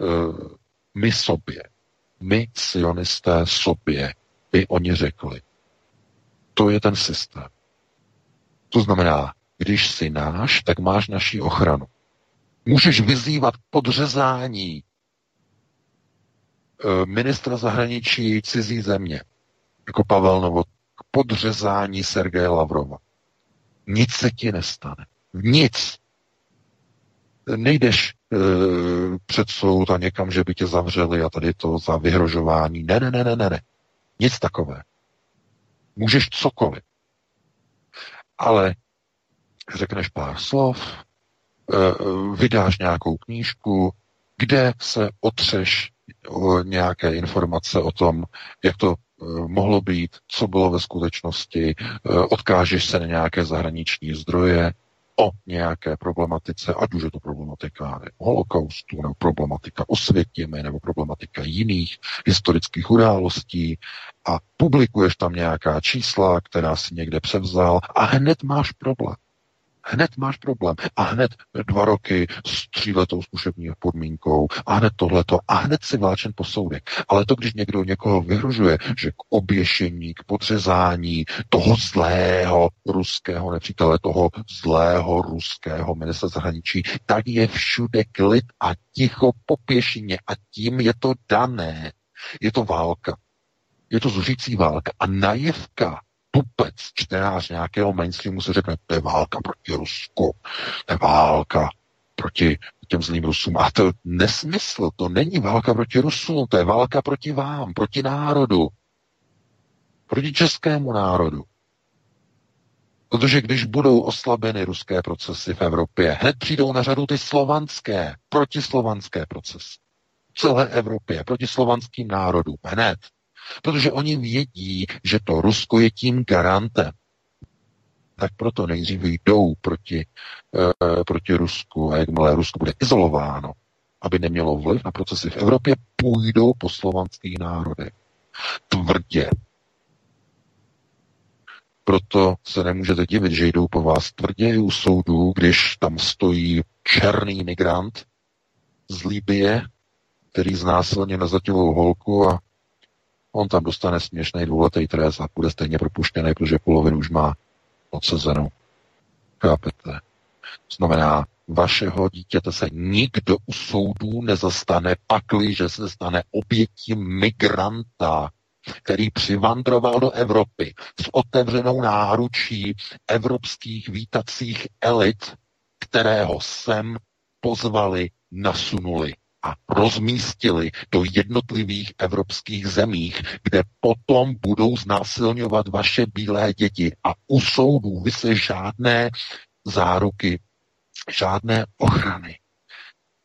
eh, my sobě, my sionisté sobě, by oni řekli. To je ten systém. To znamená, když jsi náš, tak máš naši ochranu. Můžeš vyzývat podřezání eh, ministra zahraničí cizí země, jako Pavel Novot, k podřezání Sergeje Lavrova. Nic se ti nestane. Nic. Nejdeš e, před soud a někam, že by tě zavřeli a tady to za vyhrožování. Ne, ne, ne, ne, ne, ne. Nic takové. Můžeš cokoliv. Ale řekneš pár slov, e, vydáš nějakou knížku, kde se otřeš o nějaké informace o tom, jak to e, mohlo být, co bylo ve skutečnosti, odkážeš se na nějaké zahraniční zdroje, o nějaké problematice, ať už je to problematika holokaustu, nebo problematika osvětěmi, nebo problematika jiných historických událostí a publikuješ tam nějaká čísla, která si někde převzal a hned máš problém. Hned máš problém. A hned dva roky s tříletou zkušební podmínkou a hned tohleto a hned si vláčen po soudek. Ale to, když někdo někoho vyhrožuje, že k oběšení, k podřezání toho zlého ruského nepřítele, toho zlého ruského ministra zahraničí, tak je všude klid a ticho po pěšině a tím je to dané. Je to válka. Je to zuřící válka. A najevka tupec, čtenář nějakého mainstreamu se řekne, to je válka proti Rusku, to je válka proti těm zlým Rusům. A to je nesmysl, to není válka proti Rusům, to je válka proti vám, proti národu, proti českému národu. Protože když budou oslabeny ruské procesy v Evropě, hned přijdou na řadu ty slovanské, protislovanské procesy. V celé Evropě, proti slovanským národům, hned. Protože oni vědí, že to Rusko je tím garantem. Tak proto nejdřív jdou proti, e, proti Rusku a jakmile Rusko bude izolováno, aby nemělo vliv na procesy v Evropě, půjdou po slovanských národech. Tvrdě. Proto se nemůžete divit, že jdou po vás tvrdě u soudu, když tam stojí černý migrant z Libie, který znásilně nezletilou holku a On tam dostane směšný dvouletý trest a bude stejně propuštěný, protože polovinu už má odsezenou. Chápete? Znamená, vašeho dítěte se nikdo u soudů nezastane, pakli, že se stane obětí migranta, který přivandroval do Evropy s otevřenou náručí evropských vítacích elit, kterého sem pozvali, nasunuli a rozmístili do jednotlivých evropských zemích, kde potom budou znásilňovat vaše bílé děti. A u soudů vy se žádné záruky, žádné ochrany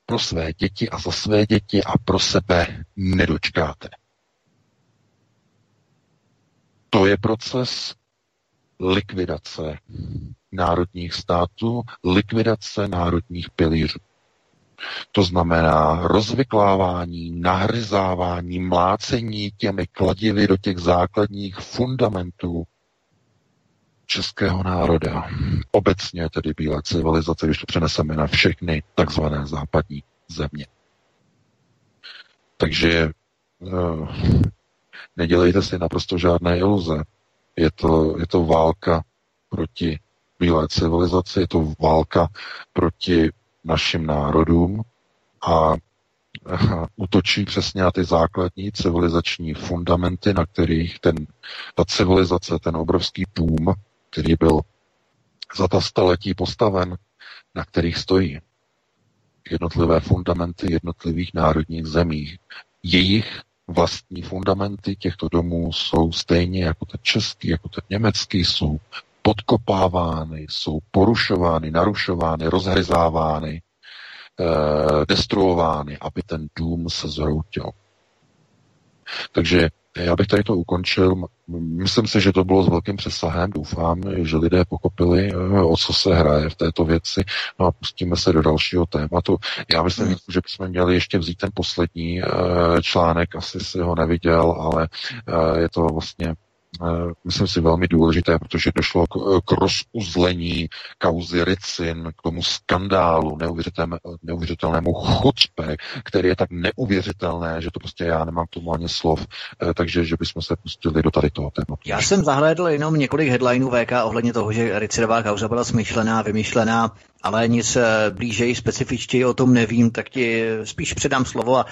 pro své děti a za své děti a pro sebe nedočkáte. To je proces likvidace národních států, likvidace národních pilířů. To znamená rozvyklávání, nahryzávání, mlácení těmi kladivy do těch základních fundamentů českého národa. Obecně tedy bílé civilizace, když to přeneseme na všechny takzvané západní země. Takže uh, nedělejte si naprosto žádné iluze. Je to, je to válka proti bílé civilizaci, je to válka proti našim národům a útočí přesně na ty základní civilizační fundamenty, na kterých ten, ta civilizace, ten obrovský dům, který byl za ta staletí postaven, na kterých stojí jednotlivé fundamenty jednotlivých národních zemí. Jejich vlastní fundamenty těchto domů jsou stejně jako ten český, jako ten německý, jsou podkopávány, jsou porušovány, narušovány, rozhryzávány, eh, destruovány, aby ten dům se zhroutil. Takže já bych tady to ukončil. Myslím si, že to bylo s velkým přesahem. Doufám, že lidé pochopili, eh, o co se hraje v této věci. No a pustíme se do dalšího tématu. Já myslím, hmm. že bychom měli ještě vzít ten poslední eh, článek. Asi si ho neviděl, ale je to vlastně myslím si, velmi důležité, protože došlo k, k rozuzlení kauzy Ricin, k tomu skandálu, neuvěřitelnému chucpe, který je tak neuvěřitelné, že to prostě já nemám k tomu ani slov, eh, takže že bychom se pustili do tady toho tématu. Já jsem zahlédl jenom několik headlineů VK ohledně toho, že Ricidová kauza byla smyšlená, vymyšlená, ale nic blížej, specifičtěji o tom nevím, tak ti spíš předám slovo a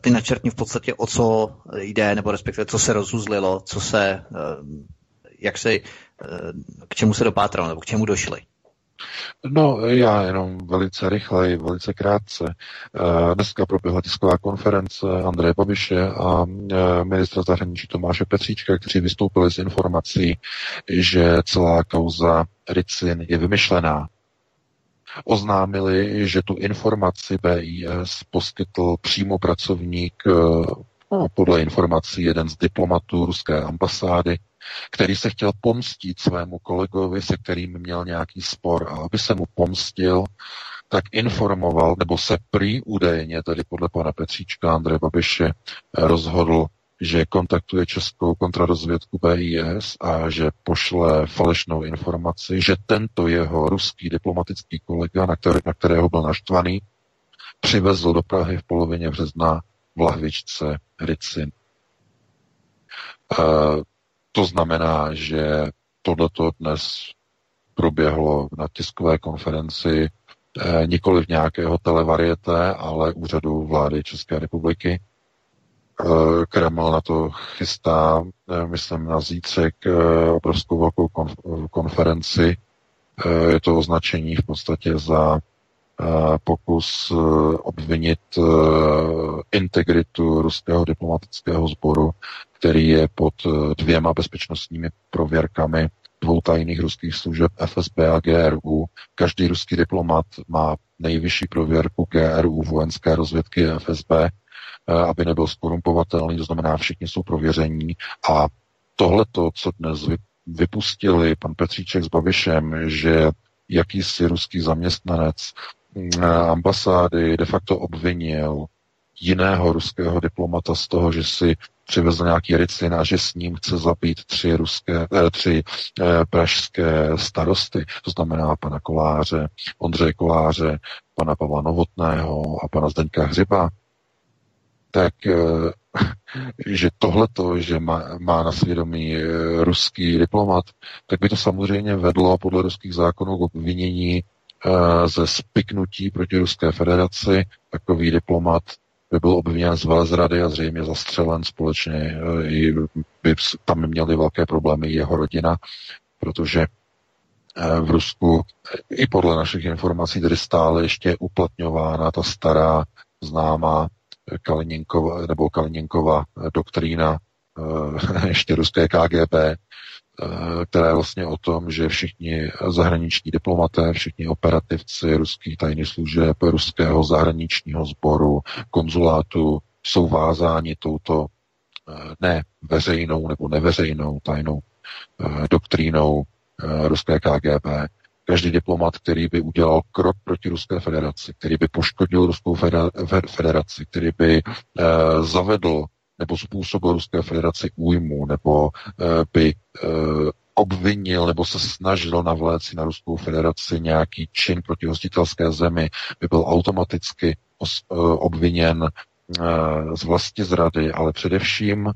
ty načrtni v podstatě o co jde, nebo respektive co se rozuzlilo, co se jak se, k čemu se dopátralo, nebo k čemu došli? No, já jenom velice rychle, velice krátce. Dneska proběhla tisková konference Andreje Babiše a ministra zahraničí Tomáše Petříčka, kteří vystoupili s informací, že celá kauza Ricin je vymyšlená. Oznámili, že tu informaci BIS poskytl přímo pracovník no, podle informací jeden z diplomatů ruské ambasády, který se chtěl pomstit svému kolegovi, se kterým měl nějaký spor. A aby se mu pomstil, tak informoval, nebo se prý údajně, tedy podle pana Petříčka Andreje Babiše, rozhodl že kontaktuje českou kontrarozvědku BIS a že pošle falešnou informaci, že tento jeho ruský diplomatický kolega, na, který, na kterého byl naštvaný, přivezl do Prahy v polovině března v lahvičce ricin. E, to znamená, že tohleto dnes proběhlo na tiskové konferenci e, nikoli v nějakého televariete, ale úřadu vlády České republiky. E, Kreml na to chystá, e, myslím, na zítřek e, obrovskou velkou konf- konferenci. Je to označení v podstatě za pokus obvinit integritu ruského diplomatického sboru, který je pod dvěma bezpečnostními prověrkami dvou tajných ruských služeb FSB a GRU. Každý ruský diplomat má nejvyšší prověrku GRU vojenské rozvědky FSB, aby nebyl skorumpovatelný, to znamená, všichni jsou prověření. A tohleto, co dnes vypustili pan Petříček s Babišem, že jakýsi ruský zaměstnanec ambasády de facto obvinil jiného ruského diplomata z toho, že si přivezl nějaký ricin a že s ním chce zabít tři, ruské, eh, tři eh, pražské starosty, to znamená pana Koláře, Ondřeje Koláře, pana Pavla Novotného a pana Zdeňka Hřiba, tak eh, že tohleto, že má, má na svědomí eh, ruský diplomat, tak by to samozřejmě vedlo podle ruských zákonů k obvinění Eh, ze spiknutí proti Ruské federaci. Takový diplomat by byl obviněn z velezrady a zřejmě zastřelen společně. I by tam měli velké problémy jeho rodina, protože v Rusku i podle našich informací tedy stále ještě uplatňována ta stará známá Kaliněnkova, nebo Kaliněnkova doktrína ještě ruské KGB, Eh, která je vlastně o tom, že všichni zahraniční diplomaté, všichni operativci ruských tajných služeb, ruského zahraničního sboru, konzulátu jsou vázáni touto eh, ne veřejnou nebo neveřejnou tajnou eh, doktrínou ruské KGB. Každý diplomat, který by udělal krok proti Ruské federaci, který by poškodil Ruskou federaci, který by zavedl nebo způsobil Ruské federaci újmu, nebo eh, by eh, obvinil nebo se snažil navléci na Ruskou federaci nějaký čin proti hostitelské zemi, by byl automaticky eh, obviněn z vlastní zrady, ale především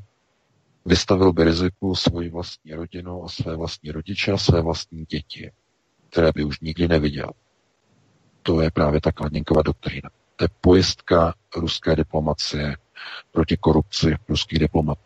vystavil by riziku svoji vlastní rodinu a své vlastní rodiče a své vlastní děti, které by už nikdy neviděl. To je právě ta Kladněnkova doktrína. To je pojistka ruské diplomacie proti korupci ruských diplomatů.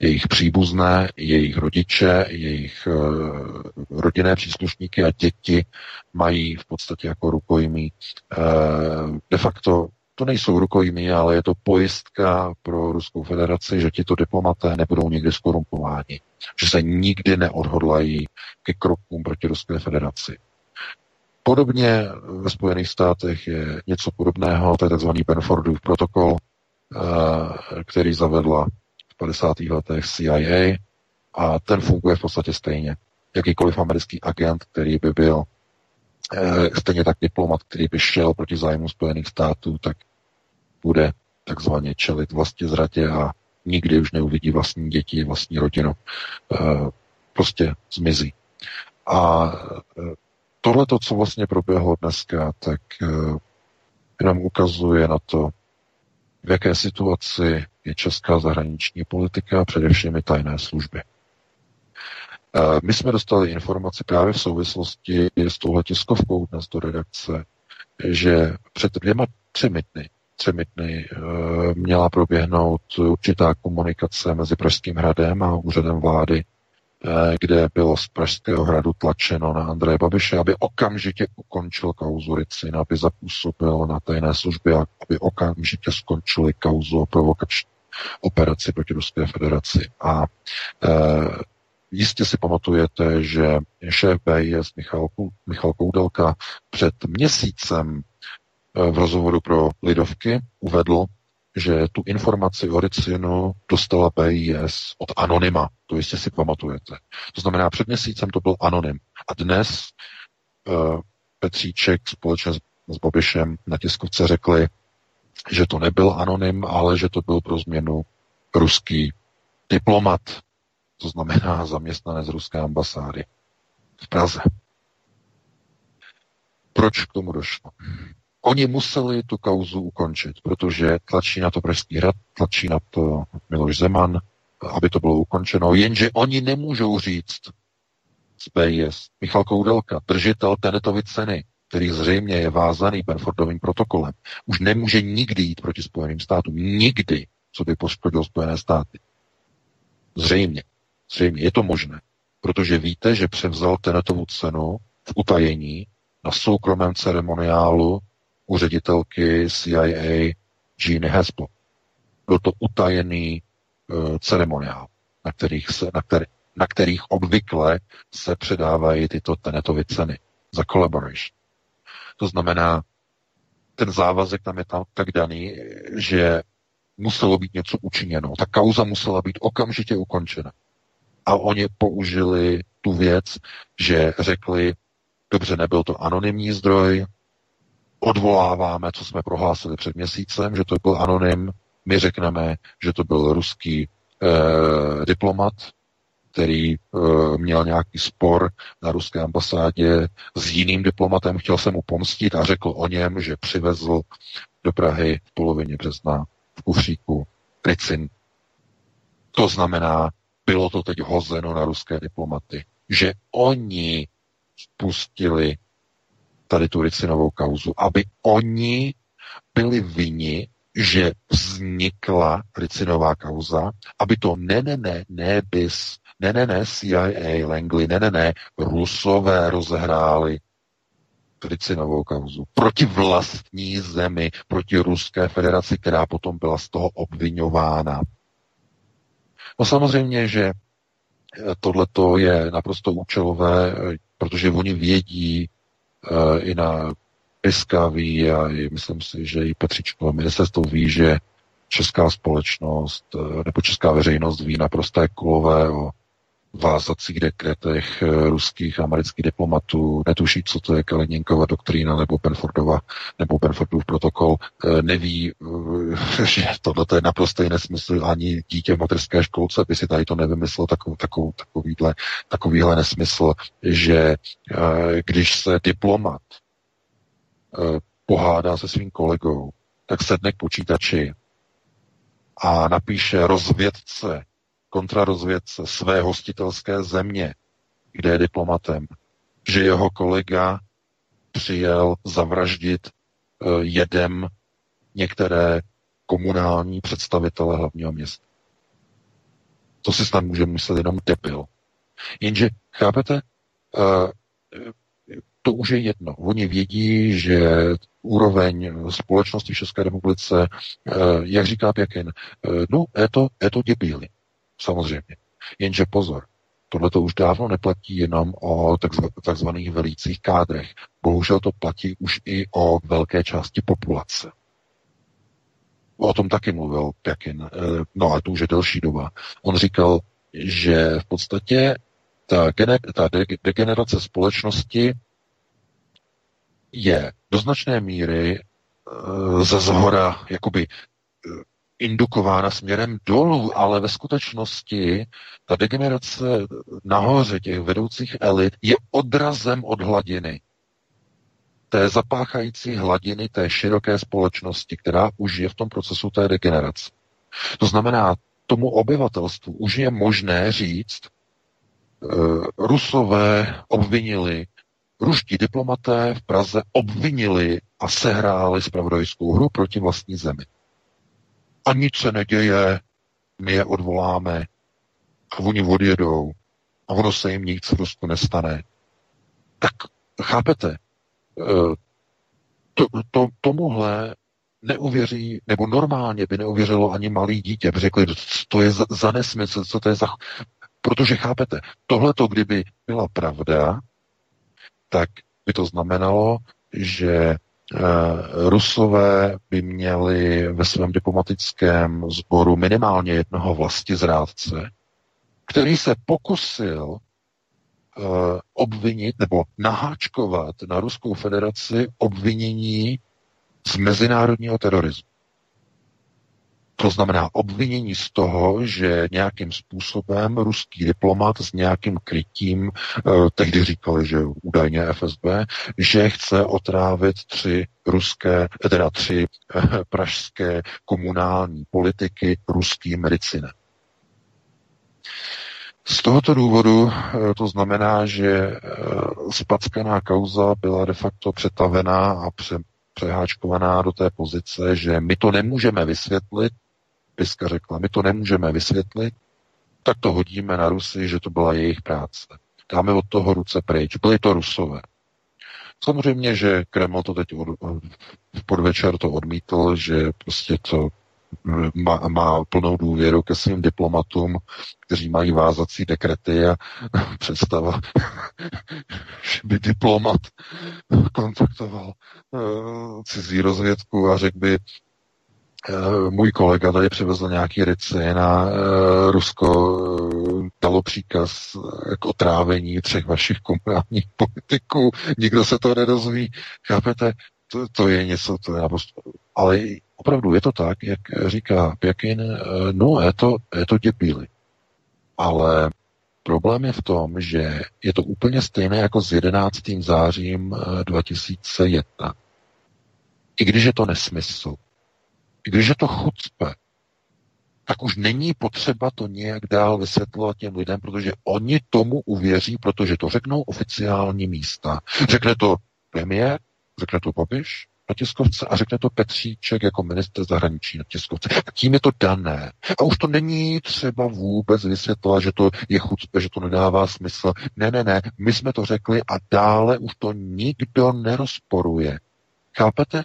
Jejich příbuzné, jejich rodiče, jejich uh, rodinné příslušníky a děti mají v podstatě jako rukojmí. Uh, de facto to nejsou rukojmí, ale je to pojistka pro Ruskou federaci, že tito diplomaté nebudou nikdy skorumpováni, že se nikdy neodhodlají ke krokům proti Ruské federaci. Podobně ve Spojených státech je něco podobného, to je tzv. Benfordův protokol, Eh, který zavedla v 50. letech CIA a ten funguje v podstatě stejně. Jakýkoliv americký agent, který by byl stejně tak diplomat, který by šel proti zájmu Spojených států, tak bude takzvaně čelit vlastně zratě a nikdy už neuvidí vlastní děti, vlastní rodinu. Eh, prostě zmizí. A tohle, co vlastně proběhlo dneska, tak jenom ukazuje na to, v jaké situaci je česká zahraniční politika především i tajné služby. My jsme dostali informaci právě v souvislosti s touhle tiskovkou dnes do redakce, že před dvěma, třemi dny, třemi dny měla proběhnout určitá komunikace mezi Pražským hradem a úřadem vlády Eh, kde bylo z Pražského hradu tlačeno na Andreje Babiše, aby okamžitě ukončil kauzu Ricin, aby zapůsobil na tajné služby a aby okamžitě skončili kauzu o provokační operaci proti Ruské federaci. A jistě si pamatujete, že šéf BIS Michal, Michal Koudelka před měsícem eh, v rozhovoru pro Lidovky uvedl, že tu informaci o Ricinu dostala BIS od Anonyma. To jistě si pamatujete. To znamená, před měsícem to byl Anonym. A dnes uh, Petříček společně s, s Bobišem na tiskovce řekli, že to nebyl Anonym, ale že to byl pro změnu ruský diplomat, to znamená zaměstnanec ruské ambasády v Praze. Proč k tomu došlo? Oni museli tu kauzu ukončit, protože tlačí na to Pražský hrad, tlačí na to Miloš Zeman, aby to bylo ukončeno, jenže oni nemůžou říct z PIS. Michal Koudelka, držitel Tenetovy ceny, který zřejmě je vázaný Benfordovým protokolem, už nemůže nikdy jít proti Spojeným státům. Nikdy, co by poškodil Spojené státy. Zřejmě. Zřejmě je to možné. Protože víte, že převzal Tenetovu cenu v utajení na soukromém ceremoniálu u ředitelky CIA Jeanne Haspel. Byl to utajený uh, ceremoniál, na kterých, se, na, který, na kterých obvykle se předávají tyto Tenetovy ceny za collaboration. To znamená, ten závazek tam je tam tak daný, že muselo být něco učiněno. Ta kauza musela být okamžitě ukončena. A oni použili tu věc, že řekli, dobře, nebyl to anonymní zdroj, odvoláváme, co jsme prohlásili před měsícem, že to byl anonym, my řekneme, že to byl ruský eh, diplomat, který uh, měl nějaký spor na ruské ambasádě s jiným diplomatem, chtěl se mu pomstit a řekl o něm, že přivezl do Prahy v polovině března v kufříku ricin. To znamená, bylo to teď hozeno na ruské diplomaty, že oni spustili tady tu ricinovou kauzu, aby oni byli vini, že vznikla ricinová kauza, aby to ne, ne, ne, ne, bys, ne, ne, ne, CIA, Langley, ne, ne, ne, Rusové rozehráli Tricinovou kauzu proti vlastní zemi, proti Ruské federaci, která potom byla z toho obvinována. No samozřejmě, že eh, tohle je naprosto účelové, eh, protože oni vědí uh, i na Piska ví a myslím si, že i Petřičko ministerstvo ví, že česká společnost nebo česká veřejnost ví naprosté kulové o vázacích dekretech eh, ruských a amerických diplomatů, netuší, co to je Kaliněnkova doktrína nebo Benfordova nebo Benfordův protokol, eh, neví, eh, že tohle je naprostý nesmysl, ani dítě v materské školce by si tady to nevymyslel takovou, takovou, takovýhle, takovýhle nesmysl, že když se diplomat pohádá se svým kolegou, tak sedne k počítači a napíše rozvědce kontrarozvědce své hostitelské země, kde je diplomatem, že jeho kolega přijel zavraždit uh, jedem některé komunální představitele hlavního města. To si snad může myslet jenom debil. Jenže, chápete, uh, to už je jedno. Oni vědí, že úroveň společnosti v České republice, uh, jak říká Pěkin, no, je to, je to debíly. Samozřejmě. Jenže pozor, tohle to už dávno neplatí jenom o takzvaných velících kádrech. Bohužel to platí už i o velké části populace. O tom taky mluvil Pekin. Eh, no a to už je delší doba. On říkal, že v podstatě ta, gener- ta de- degenerace společnosti je do značné míry e, ze zhora jakoby indukována směrem dolů, ale ve skutečnosti ta degenerace nahoře těch vedoucích elit je odrazem od hladiny. Té zapáchající hladiny té široké společnosti, která už je v tom procesu té degenerace. To znamená, tomu obyvatelstvu už je možné říct, uh, Rusové obvinili, ruští diplomaté v Praze obvinili a sehráli spravodajskou hru proti vlastní zemi a nic se neděje, my je odvoláme a oni odjedou a ono se jim nic Rusku nestane. Tak chápete, eh, to, to, tomuhle neuvěří, nebo normálně by neuvěřilo ani malý dítě, by řekli, to je za, za nesmysl, co to je za... Protože chápete, tohleto, kdyby byla pravda, tak by to znamenalo, že Rusové by měli ve svém diplomatickém sboru minimálně jednoho vlasti zrádce, který se pokusil uh, obvinit nebo naháčkovat na Ruskou federaci obvinění z mezinárodního terorismu. To znamená obvinění z toho, že nějakým způsobem ruský diplomat s nějakým krytím, eh, tehdy říkali, že údajně FSB, že chce otrávit tři ruské, teda tři eh, pražské komunální politiky ruským medicinem. Z tohoto důvodu eh, to znamená, že spackaná kauza byla de facto přetavená a pře, přeháčkovaná do té pozice, že my to nemůžeme vysvětlit, Piska řekla, my to nemůžeme vysvětlit, tak to hodíme na Rusy, že to byla jejich práce. Dáme od toho ruce pryč. Byli to Rusové. Samozřejmě, že Kreml to teď od, v podvečer to odmítl, že prostě to má, má plnou důvěru ke svým diplomatům, kteří mají vázací dekrety a představa, že by diplomat kontaktoval uh, cizí rozvědku a řekl by, Eh, můj kolega tady přivezl nějaký ricin a uh, Rusko uh, dalo příkaz k otrávení třech vašich komunálních politiků. Nikdo se to nedozví. Chápete? To, to je něco, to je naprosto... Ale opravdu je to tak, jak říká Pěkin, no, je to, je to děbíly. Ale problém je v tom, že je to úplně stejné jako s 11. zářím 2001. I když je to nesmysl když je to chucpe, tak už není potřeba to nějak dál vysvětlovat těm lidem, protože oni tomu uvěří, protože to řeknou oficiální místa. Řekne to premiér, řekne to Babiš na tiskovce a řekne to Petříček jako minister zahraničí na tiskovce. A tím je to dané. A už to není třeba vůbec vysvětlovat, že to je chucpe, že to nedává smysl. Ne, ne, ne, my jsme to řekli a dále už to nikdo nerozporuje. Chápete?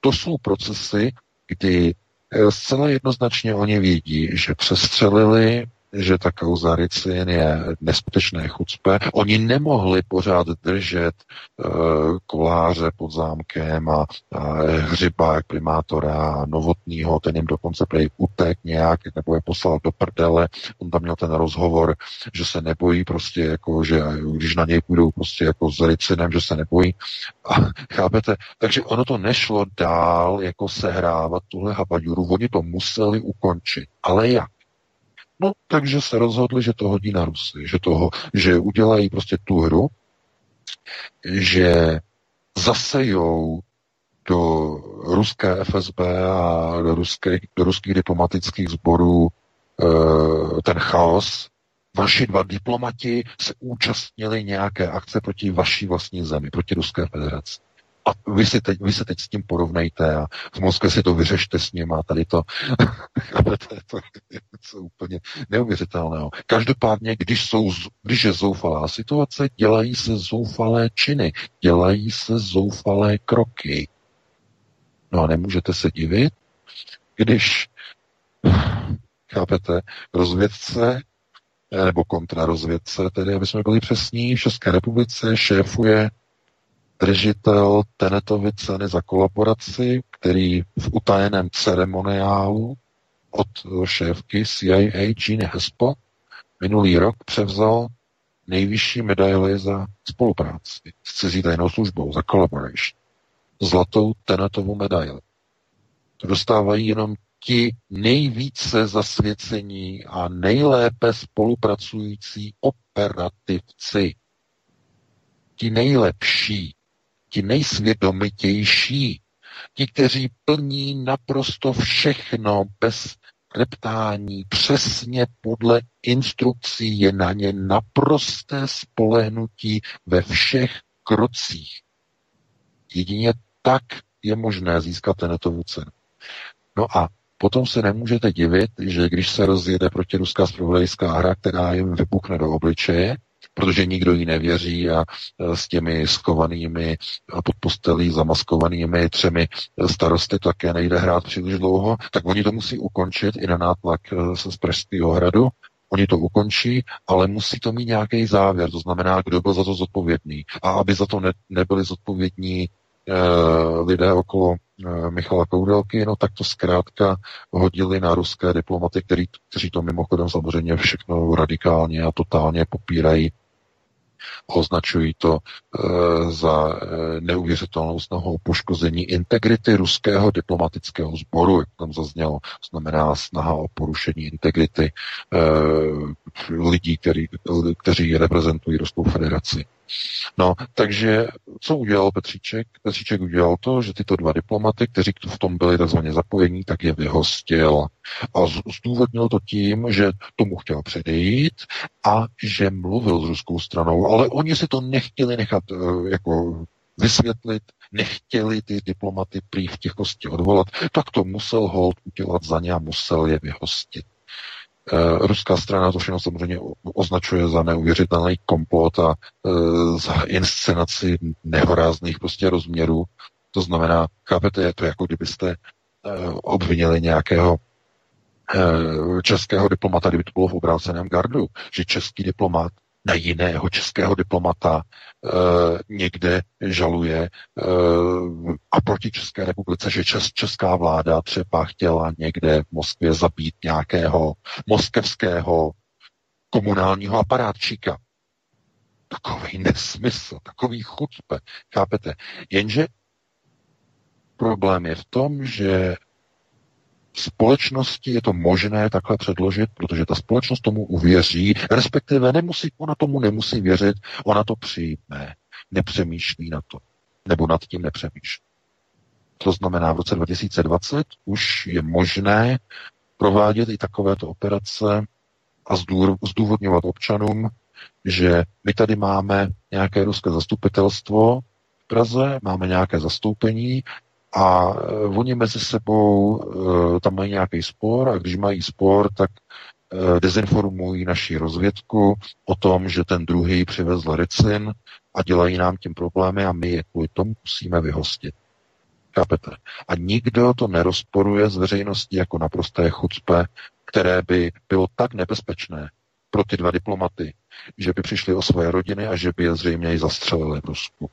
To jsou procesy, kdy eh, zcela jednoznačně oni vědí, že přestřelili že ta kauza Ricin je neskutečné chucpe. Oni nemohli pořád držet uh, koláře pod zámkem a, a jak primátora a novotního, ten jim dokonce prej utek nějak, nebo je poslal do prdele. On tam měl ten rozhovor, že se nebojí prostě, jako, že když na něj půjdou prostě jako s Ricinem, že se nebojí. A chápete? Takže ono to nešlo dál jako sehrávat tuhle habaduru. Oni to museli ukončit. Ale jak? No, takže se rozhodli, že to hodí na Rusy, že, toho, že udělají prostě tu hru, že zasejou do ruské FSB a do, ruské, do ruských diplomatických sborů e, ten chaos. Vaši dva diplomati se účastnili nějaké akce proti vaší vlastní zemi, proti Ruské federaci. A vy, si teď, vy se teď s tím porovnejte a v Moskvě si to vyřešte s ním a tady to. to, je, to něco úplně neuvěřitelného. Každopádně, když, jsou, když je zoufalá situace, dělají se zoufalé činy, dělají se zoufalé kroky. No a nemůžete se divit, když, chápete, rozvědce nebo kontrarozvědce, tedy aby jsme byli přesní, v České republice šéfuje držitel Tenetovy ceny za kolaboraci, který v utajeném ceremoniálu od šéfky CIA Jean Hespo minulý rok převzal nejvyšší medaily za spolupráci s cizí tajnou službou, za collaboration. Zlatou Tenetovu medaili. To dostávají jenom ti nejvíce zasvěcení a nejlépe spolupracující operativci. Ti nejlepší ti nejsvědomitější, ti, kteří plní naprosto všechno bez reptání, přesně podle instrukcí je na ně naprosté spolehnutí ve všech krocích. Jedině tak je možné získat tenetovu cenu. No a potom se nemůžete divit, že když se rozjede proti ruská zpravodajská hra, která jim vypukne do obličeje, protože nikdo jí nevěří a e, s těmi skovanými a pod postelí zamaskovanými třemi starosty také nejde hrát příliš dlouho, tak oni to musí ukončit i na nátlak e, z Pražského hradu, Oni to ukončí, ale musí to mít nějaký závěr, to znamená, kdo byl za to zodpovědný. A aby za to ne, nebyli zodpovědní e, lidé okolo e, Michala Koudelky, no tak to zkrátka hodili na ruské diplomaty, který, kteří to mimochodem samozřejmě všechno radikálně a totálně popírají Označují to e, za e, neuvěřitelnou snahu o poškození integrity ruského diplomatického sboru, jak tam zaznělo. Znamená snaha o porušení integrity e, lidí, který, kteří reprezentují Ruskou federaci. No, takže co udělal Petříček? Petříček udělal to, že tyto dva diplomaty, kteří v tom byli takzvaně zapojení, tak je vyhostil. A zdůvodnil to tím, že tomu chtěl předejít a že mluvil s ruskou stranou, ale oni si to nechtěli nechat eh, jako vysvětlit, nechtěli ty diplomaty prý v tichosti odvolat, tak to musel hold udělat za ně a musel je vyhostit. Eh, ruská strana to všechno samozřejmě označuje za neuvěřitelný komplot a e, za inscenaci nehorázných prostě rozměrů. To znamená, chápete, je to jako kdybyste e, obvinili nějakého českého diplomata, kdyby to bylo v obráceném gardu, že český diplomat na jiného českého diplomata e, někde žaluje e, a proti České republice, že čes, česká vláda třeba chtěla někde v Moskvě zabít nějakého moskevského komunálního aparátčíka. Takový nesmysl, takový chucpe, chápete? Jenže problém je v tom, že společnosti je to možné takhle předložit, protože ta společnost tomu uvěří, respektive nemusí, ona tomu nemusí věřit, ona to přijme, nepřemýšlí na to, nebo nad tím nepřemýšlí. To znamená, v roce 2020 už je možné provádět i takovéto operace a zdůvodňovat občanům, že my tady máme nějaké ruské zastupitelstvo v Praze, máme nějaké zastoupení a e, oni mezi sebou e, tam mají nějaký spor a když mají spor, tak e, dezinformují naši rozvědku o tom, že ten druhý přivezl ricin a dělají nám tím problémy a my je kvůli tomu musíme vyhostit. Chápete? A nikdo to nerozporuje z veřejnosti jako naprosté chucpe, které by bylo tak nebezpečné pro ty dva diplomaty, že by přišli o své rodiny a že by je zřejmě i zastřelili v Rusku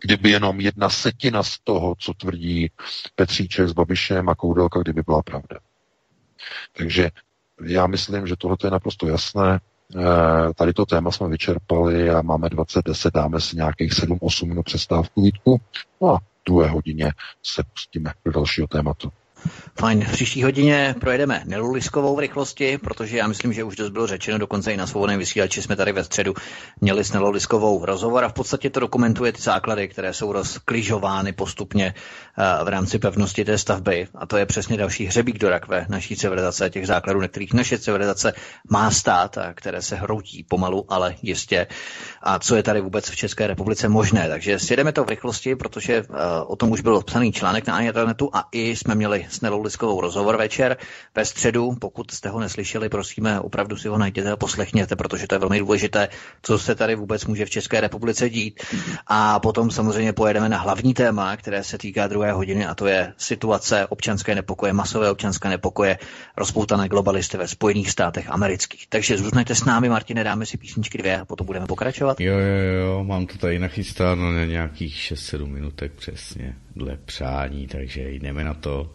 kdyby jenom jedna setina z toho, co tvrdí Petříček s Babišem a Koudelka, kdyby byla pravda. Takže já myslím, že tohle je naprosto jasné. Eh, tady to téma jsme vyčerpali a máme 2010, dáme si nějakých 7-8 minut přestávku Vítku. No a druhé hodině se pustíme do dalšího tématu. Fajn, v příští hodině projedeme neluliskovou v rychlosti, protože já myslím, že už dost bylo řečeno, dokonce i na svobodném vysílači jsme tady ve středu měli s neluliskovou rozhovor a v podstatě to dokumentuje ty základy, které jsou rozkližovány postupně eh, v rámci pevnosti té stavby. A to je přesně další hřebík do rakve naší civilizace, těch základů, na kterých naše civilizace má stát a které se hroutí pomalu, ale jistě. A co je tady vůbec v České republice možné. Takže sjedeme to v rychlosti, protože uh, o tom už byl psaný článek na internetu a i jsme měli s Nelou Liskovou rozhovor večer ve středu. Pokud jste ho neslyšeli, prosíme, opravdu si ho najděte a poslechněte, protože to je velmi důležité, co se tady vůbec může v České republice dít. A potom samozřejmě pojedeme na hlavní téma, které se týká druhé hodiny, a to je situace občanské nepokoje, masové občanské nepokoje, rozpoutané globalisty ve Spojených státech amerických. Takže zůstaňte s námi, Martine, dáme si písničky dvě a potom budeme pokračovat. Jo, jo, jo, mám to tady nachystáno na nějakých 6-7 minutek přesně, dle přání, takže jdeme na to.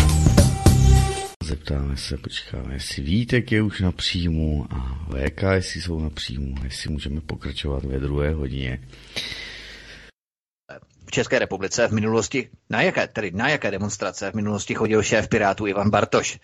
Zeptáme se, počkáme, jestli Vítek je už na příjmu a VK, jestli jsou na příjmu, jestli můžeme pokračovat ve druhé hodině. České republice v minulosti, na jaké, tedy na jaké demonstrace v minulosti chodil šéf Pirátů Ivan Bartoš.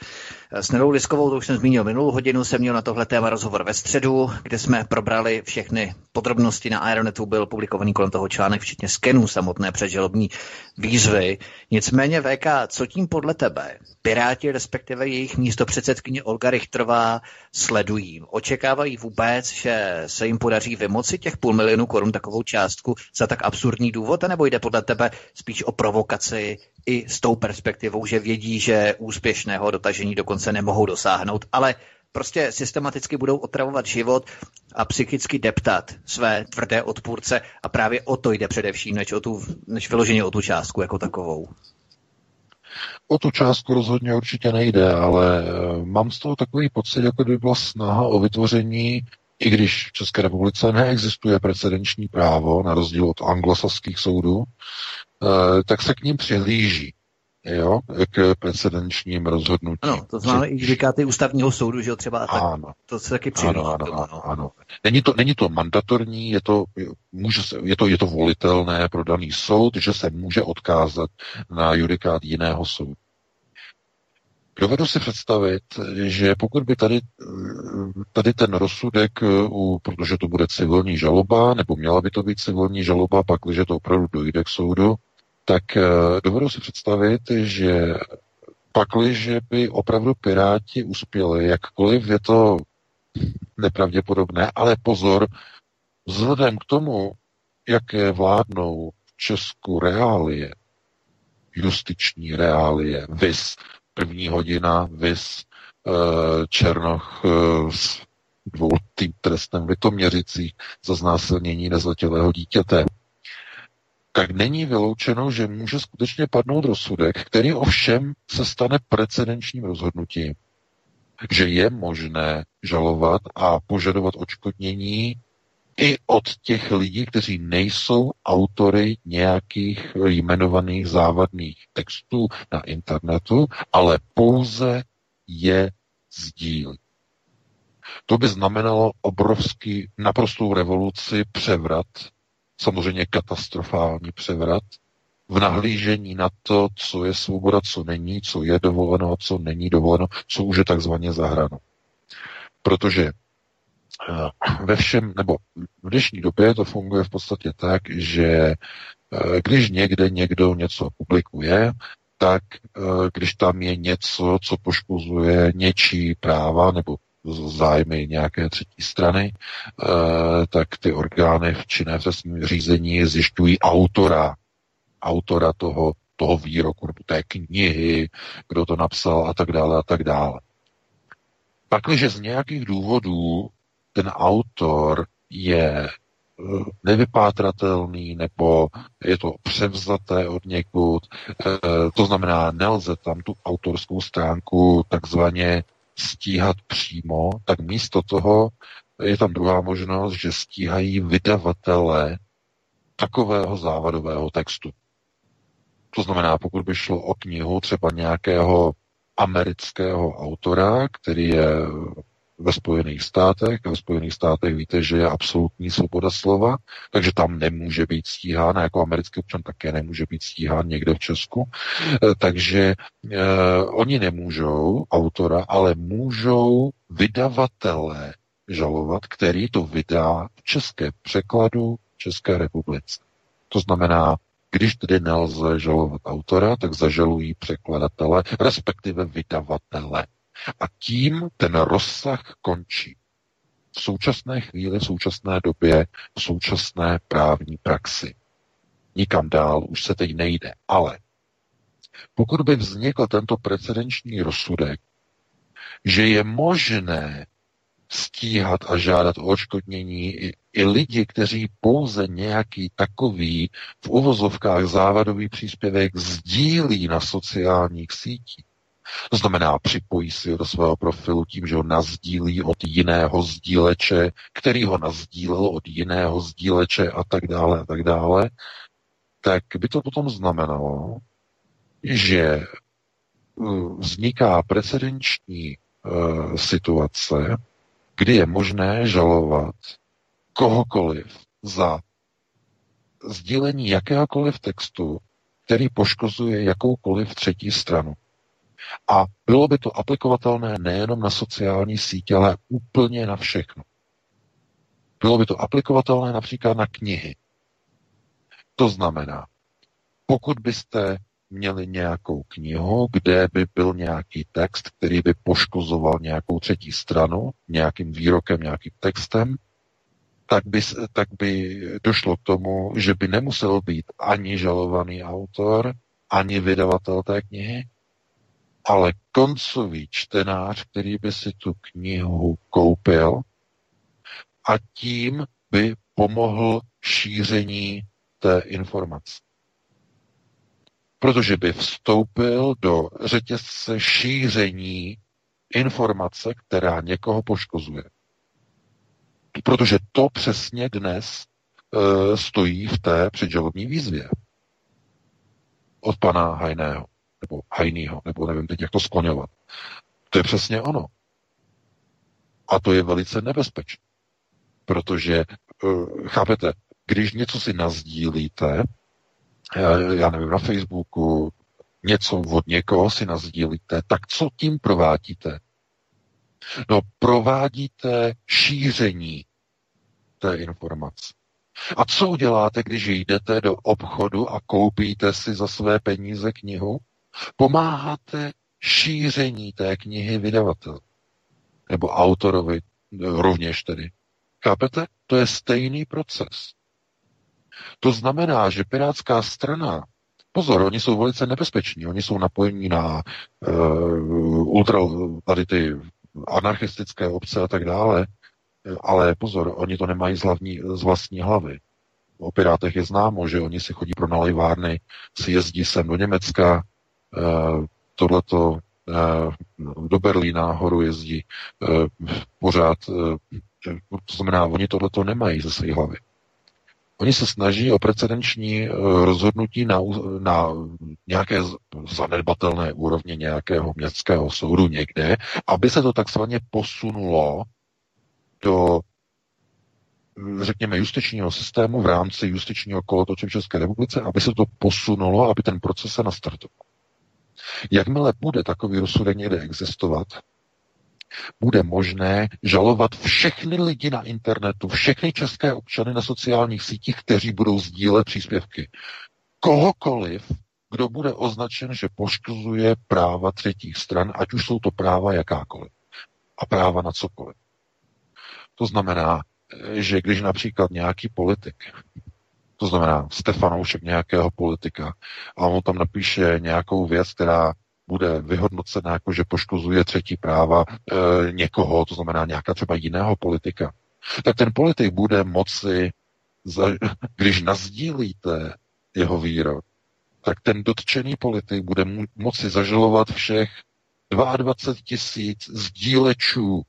S Nelou Liskovou, to už jsem zmínil minulou hodinu, jsem měl na tohle téma rozhovor ve středu, kde jsme probrali všechny podrobnosti na Aeronetu, byl publikovaný kolem toho článek, včetně skenů samotné předželobní výzvy. Nicméně VK, co tím podle tebe Piráti, respektive jejich místo předsedkyně Olga Richtrová, sledují? Očekávají vůbec, že se jim podaří vymoci těch půl milionu korun takovou částku za tak absurdní důvod, nebo jde podle tebe spíš o provokaci i s tou perspektivou, že vědí, že úspěšného dotažení dokonce nemohou dosáhnout, ale prostě systematicky budou otravovat život a psychicky deptat své tvrdé odpůrce a právě o to jde především, než, o tu, než vyloženě o tu částku jako takovou. O tu částku rozhodně určitě nejde, ale eh, mám z toho takový pocit, jako by byla snaha o vytvoření, i když v České republice neexistuje precedenční právo, na rozdíl od anglosaských soudů, eh, tak se k ním přihlíží jo, k precedenčním rozhodnutím. Ano, to znamená i judikáty ústavního soudu, že jo, třeba tak, ano, to se taky přihlíží. Ano, ano, ano, ano. Není to, není to mandatorní, je to, může se, je, to, je to volitelné pro daný soud, že se může odkázat na judikát jiného soudu. Dovedu si představit, že pokud by tady, tady ten rozsudek, u, protože to bude civilní žaloba, nebo měla by to být civilní žaloba, pak, když to opravdu dojde k soudu, tak eh, dovedu si představit, že pakliže by opravdu Piráti uspěli, jakkoliv je to nepravděpodobné, ale pozor, vzhledem k tomu, jaké vládnou v Česku reálie, justiční reálie, vis první hodina, vis eh, Černoch eh, s dvoutým trestem v Litoměřicích za znásilnění nezletilého dítěte. Tak není vyloučeno, že může skutečně padnout rozsudek, který ovšem se stane precedenčním rozhodnutím, že je možné žalovat a požadovat očkodnění i od těch lidí, kteří nejsou autory nějakých jmenovaných závadných textů na internetu, ale pouze je sdílí. To by znamenalo obrovský, naprostou revoluci, převrat samozřejmě katastrofální převrat v nahlížení na to, co je svoboda, co není, co je dovoleno co není dovoleno, co už je takzvaně zahráno. Protože ve všem, nebo v dnešní době to funguje v podstatě tak, že eh, když někde někdo něco publikuje, tak eh, když tam je něco, co poškozuje něčí práva nebo zájmy nějaké třetí strany, eh, tak ty orgány v činné trestním řízení zjišťují autora, autora toho, toho výroku nebo té knihy, kdo to napsal a tak dále a tak dále. Pakliže z nějakých důvodů ten autor je eh, nevypátratelný nebo je to převzaté od někud. Eh, to znamená, nelze tam tu autorskou stránku takzvaně stíhat přímo, tak místo toho je tam druhá možnost, že stíhají vydavatele takového závadového textu. To znamená, pokud by šlo o knihu třeba nějakého amerického autora, který je ve Spojených státech. Ve Spojených státech víte, že je absolutní svoboda slova, takže tam nemůže být stíhán, a jako americký občan také nemůže být stíhán někde v Česku. Eh, takže eh, oni nemůžou autora, ale můžou vydavatele žalovat, který to vydá v české překladu v České republice. To znamená, když tedy nelze žalovat autora, tak zažalují překladatele, respektive vydavatele. A tím ten rozsah končí. V současné chvíli, v současné době, v současné právní praxi. Nikam dál už se teď nejde. Ale pokud by vznikl tento precedenční rozsudek, že je možné stíhat a žádat o odškodnění i, i lidi, kteří pouze nějaký takový v uvozovkách závadový příspěvek sdílí na sociálních sítích, to znamená, připojí si ho do svého profilu tím, že ho nazdílí od jiného sdíleče, který ho nazdílel od jiného sdíleče a tak dále a tak dále, tak by to potom znamenalo, že uh, vzniká precedenční uh, situace, kdy je možné žalovat kohokoliv za sdílení jakéhokoliv textu, který poškozuje jakoukoliv třetí stranu. A bylo by to aplikovatelné nejenom na sociální sítě, ale úplně na všechno. Bylo by to aplikovatelné například na knihy. To znamená, pokud byste měli nějakou knihu, kde by byl nějaký text, který by poškozoval nějakou třetí stranu, nějakým výrokem, nějakým textem, tak by, tak by došlo k tomu, že by nemusel být ani žalovaný autor, ani vydavatel té knihy, ale koncový čtenář, který by si tu knihu koupil a tím by pomohl šíření té informace. Protože by vstoupil do řetězce šíření informace, která někoho poškozuje. Protože to přesně dnes e, stojí v té předžalobní výzvě od pana Hajného, nebo Hajnýho, nebo nevím teď, jak to skloňovat. To je přesně ono. A to je velice nebezpečné. Protože, e, chápete, když něco si nazdílíte, e, já nevím, na Facebooku, něco od někoho si nazdílíte, tak co tím provádíte? No, provádíte šíření té informace. A co uděláte, když jdete do obchodu a koupíte si za své peníze knihu? Pomáháte šíření té knihy vydavatel. Nebo autorovi rovněž tedy. Chápete? To je stejný proces. To znamená, že Pirátská strana, pozor, oni jsou velice nebezpeční, oni jsou napojení na uh, ultra, tady ty anarchistické obce a tak dále, ale pozor, oni to nemají z, hlavní, z vlastní hlavy. O Pirátech je známo, že oni si chodí pro nalejvárny, si jezdí sem do Německa, tohleto eh, do Berlína horu jezdí eh, pořád. To znamená, oni tohleto nemají ze své hlavy. Oni se snaží o precedenční rozhodnutí na, na nějaké zanedbatelné úrovně nějakého městského soudu někde, aby se to takzvaně posunulo do řekněme, justičního systému v rámci justičního kolotoče v České republice, aby se to posunulo, aby ten proces se nastartoval. Jakmile bude takový rozsudek někde existovat, bude možné žalovat všechny lidi na internetu, všechny české občany na sociálních sítích, kteří budou sdílet příspěvky. Kohokoliv, kdo bude označen, že poškozuje práva třetích stran, ať už jsou to práva jakákoliv. A práva na cokoliv. To znamená, že když například nějaký politik, to znamená Stefanoušek nějakého politika, a on tam napíše nějakou věc, která bude vyhodnocena jako, že poškozuje třetí práva e, někoho, to znamená nějaká třeba jiného politika, tak ten politik bude moci, za, když nazdílíte jeho výrok, tak ten dotčený politik bude moci zažalovat všech 22 tisíc sdílečů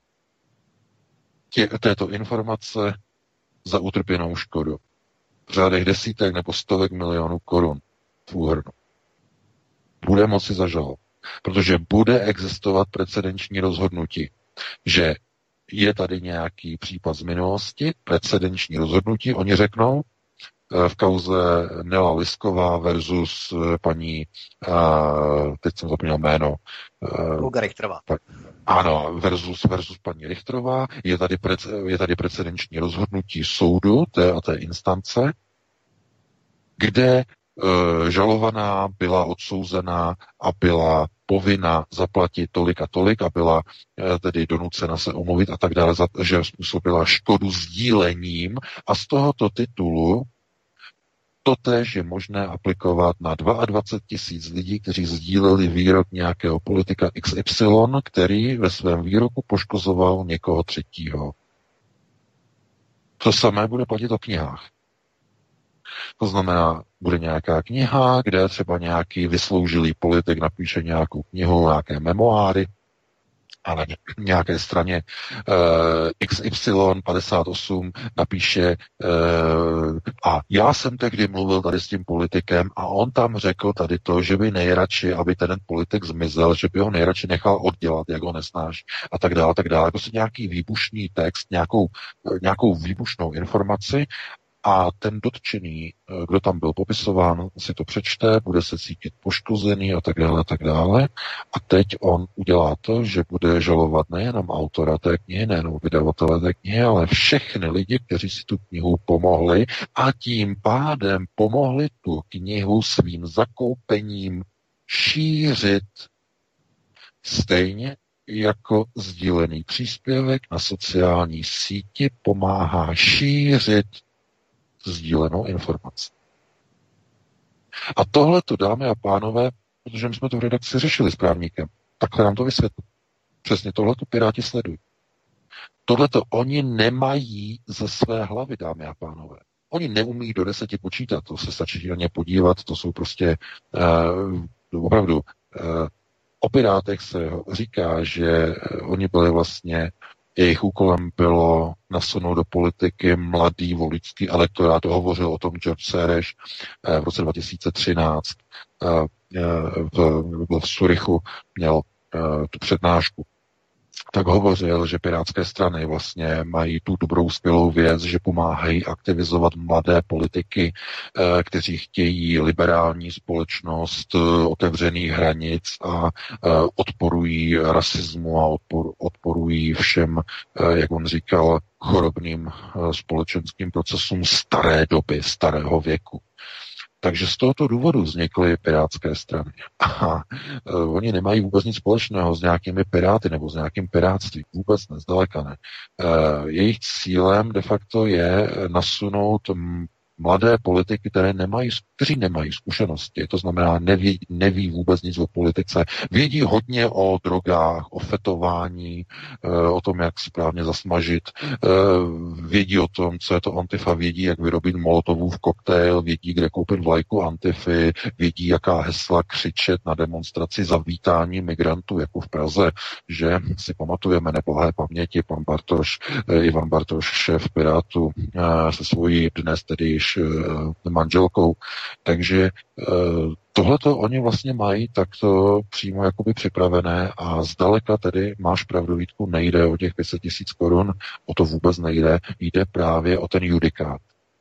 tě, této informace za utrpěnou škodu. V řádech desítek nebo stovek milionů korun v úhrnu. Bude moci zažalovat. Protože bude existovat precedenční rozhodnutí, že je tady nějaký případ z minulosti, precedenční rozhodnutí, oni řeknou, Eh, v kauze Nela Lisková versus eh, paní, uh, teď jsem zapomněl jméno. Richterová. Ano, versus, versus paní Richtrová. Je tady, pre, je tady precedenční rozhodnutí soudu té a té instance, kde uh, žalovaná byla odsouzená a byla povinna zaplatit tolik a tolik a byla uh, tedy donucena se omluvit a tak dále, že způsobila škodu sdílením a z tohoto titulu Totež je možné aplikovat na 22 tisíc lidí, kteří sdíleli výrok nějakého politika XY, který ve svém výroku poškozoval někoho třetího. To samé bude platit o knihách. To znamená, bude nějaká kniha, kde třeba nějaký vysloužilý politik napíše nějakou knihu, nějaké memoáry, a na nějaké straně uh, XY58 napíše uh, a já jsem tehdy mluvil tady s tím politikem a on tam řekl tady to, že by nejradši, aby ten politik zmizel, že by ho nejradši nechal oddělat, jak ho nesnáš a tak dále, tak dále. Prostě nějaký výbušný text, nějakou, nějakou výbušnou informaci a ten dotčený, eh, kdo tam byl popisován, si to přečte, bude se cítit poškozený a tak dále, a tak dále. A teď on udělá to, že bude žalovat nejenom autora té knihy, nejenom vydavatele té knihy, ale všechny lidi, kteří si tu knihu pomohli a tím pádem pomohli tu knihu svým zakoupením šířit stejně jako sdílený příspěvek na sociální síti pomáhá šířit sdílenou informaci. A tohle to, dámy a pánové, protože my jsme to v redakci řešili s právníkem, Takhle nám to vysvětlí. Přesně tohle tu Piráti sledují. Tohle to oni nemají ze své hlavy, dámy a pánové. Oni neumí do deseti počítat, to se stačí na ně podívat, to jsou prostě uh, opravdu uh, o Pirátech se říká, že oni byli vlastně, jejich úkolem bylo nasunout do politiky mladý voličský elektorát. Hovořil o tom George Sereš v roce 2013 v, v, v Surichu, měl tu přednášku tak hovořil, že pirátské strany vlastně mají tu dobrou skvělou věc, že pomáhají aktivizovat mladé politiky, eh, kteří chtějí liberální společnost eh, otevřených hranic a eh, odporují rasismu a odporují všem, jak on říkal, chorobným společenským procesům staré doby, starého věku. Takže z tohoto důvodu vznikly pirátské strany. A uh, oni nemají vůbec nic společného s nějakými piráty nebo s nějakým pirátstvím. Vůbec ne, zdaleka ne. Uh, jejich cílem de facto je nasunout mladé politiky, které nemají, kteří nemají zkušenosti, to znamená neví, neví vůbec nic o politice, vědí hodně o drogách, o fetování, eh, o tom, jak správně zasmažit, eh, vědí o tom, co je to antifa, vědí, jak vyrobit molotovův koktejl, vědí, kde koupit vlajku antify, vědí, jaká hesla křičet na demonstraci za vítání migrantů, jako v Praze, že si pamatujeme neblahé paměti, pan Bartoš, eh, Ivan Bartoš, šéf Pirátu, se svojí dnes tedy již uh, manželkou. Takže uh, tohleto oni vlastně mají takto přímo jakoby připravené a zdaleka tedy máš pravdu Vítku, nejde o těch 500 tisíc korun, o to vůbec nejde, jde právě o ten judikát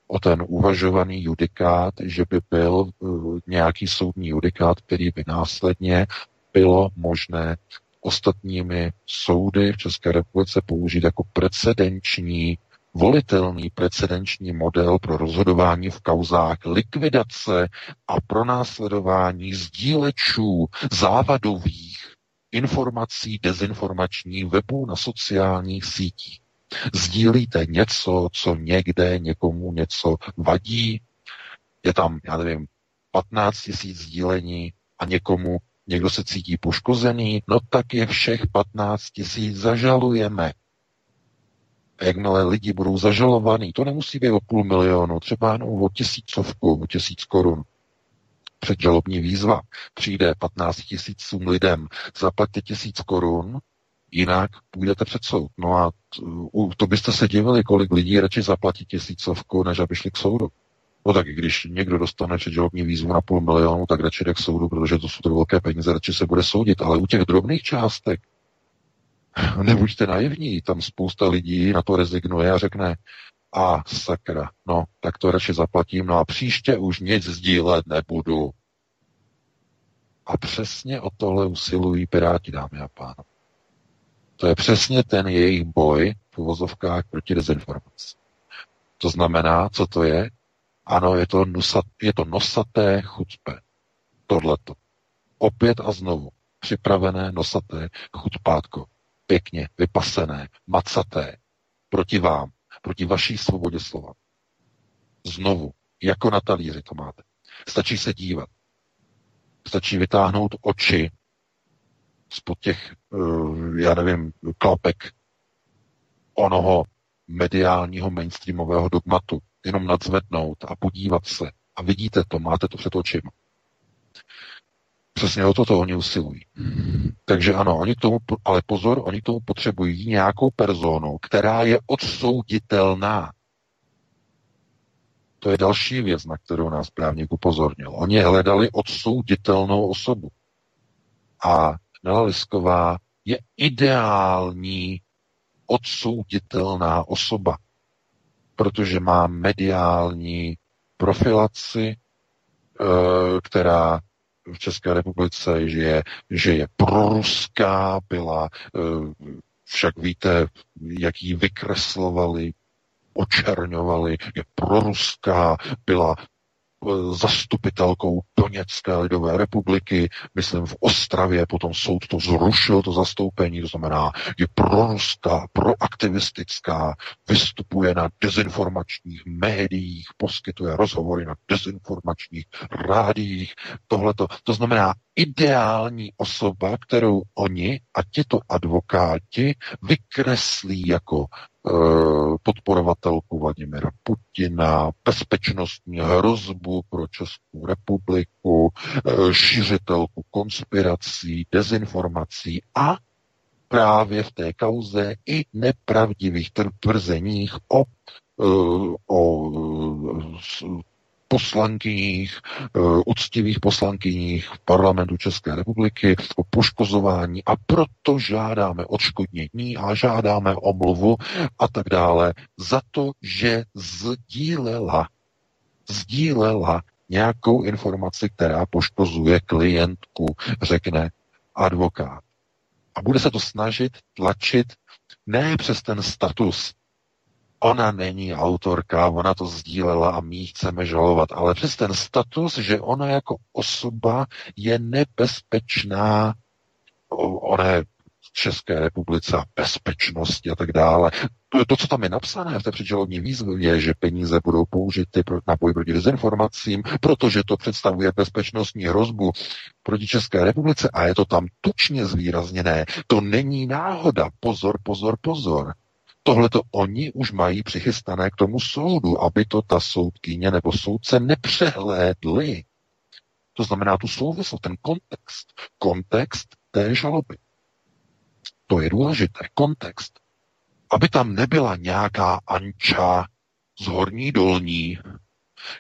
o ten uvažovaný judikát, že by byl uh, nějaký soudní judikát, který by následně bylo možné ostatními soudy v České republice použít jako precedenční volitelný precedenční model pro rozhodování v kauzách likvidace a pronásledování sdílečů závadových informací dezinformační webů na sociálních sítích. Sdílíte něco, co někde někomu něco vadí, je tam, já nevím, 15 tisíc sdílení a někomu někdo se cítí poškozený, no tak je všech 15 tisíc zažalujeme. A jakmile lidi budou zažalovaní, to nemusí být o půl milionu, třeba jenom o tisícovku, o tisíc korun. Předžalobní výzva přijde 15 tisícům lidem, zaplaťte tisíc korun, jinak půjdete před soud. No a to byste se divili, kolik lidí radši zaplatí tisícovku, než aby šli k soudu. No tak když někdo dostane předžalobní výzvu na půl milionu, tak radši jde k soudu, protože to jsou to velké peníze, radši se bude soudit. Ale u těch drobných částek, Nebuďte naivní, tam spousta lidí na to rezignuje a řekne, a sakra, no, tak to radši zaplatím, no a příště už nic sdílet nebudu. A přesně o tohle usilují Piráti, dámy a pánové. To je přesně ten jejich boj v uvozovkách proti dezinformaci. To znamená, co to je? Ano, je to, nosat, je to nosaté chucpe. Tohleto. Opět a znovu. Připravené nosaté chutpátko pěkně vypasené, macaté, proti vám, proti vaší svobodě slova. Znovu, jako na talíři to máte. Stačí se dívat. Stačí vytáhnout oči spod těch, uh, já nevím, klapek onoho mediálního mainstreamového dogmatu. Jenom nadzvednout a podívat se. A vidíte to, máte to před očima. Přesně o toto oni usilují. Takže ano, oni k tomu, ale pozor, oni k tomu potřebují nějakou personu, která je odsouditelná. To je další věc, na kterou nás právník upozornil. Oni hledali odsouditelnou osobu. A Nela Lisková je ideální odsouditelná osoba, protože má mediální profilaci, eh, která v České republice, že je, že je proruská, byla, eh, však víte, jak ji vykreslovali, očerňovali, je proruská, byla zastupitelkou Doněcké lidové republiky, myslím v Ostravě, potom soud to zrušil, to zastoupení, to znamená, je proruská, proaktivistická, vystupuje na dezinformačních médiích, poskytuje rozhovory na dezinformačních rádiích, tohleto. To znamená ideální osoba, kterou oni a tito advokáti vykreslí jako podporovatelku Vladimira Putina, bezpečnostní hrozbu pro Českou republiku, eh, šířitelku konspirací, dezinformací a právě v té kauze i nepravdivých tvrzeních o, eh, o poslankyních, eh, úctivých poslankyních v parlamentu České republiky o poškozování a proto žádáme odškodnění a žádáme omluvu a tak dále za to, že sdílela, sdílela nějakou informaci, která poškozuje klientku, řekne advokát. A bude se to snažit tlačit ne přes ten status Ona není autorka, ona to sdílela a my ji chceme žalovat, ale přes ten status, že ona jako osoba je nebezpečná, ona je v České republice a bezpečnosti a tak dále. To, to, co tam je napsané v té předžalobní výzvě, je, že peníze budou použity pro, na boj proti dezinformacím, protože to představuje bezpečnostní hrozbu proti České republice a je to tam tučně zvýrazněné. To není náhoda. Pozor, pozor, pozor. Tohle to oni už mají přichystané k tomu soudu, aby to ta soudkyně nebo soudce nepřehlédli. To znamená tu souvislost, ten kontext. Kontext té žaloby. To je důležité. Kontext. Aby tam nebyla nějaká anča z horní dolní,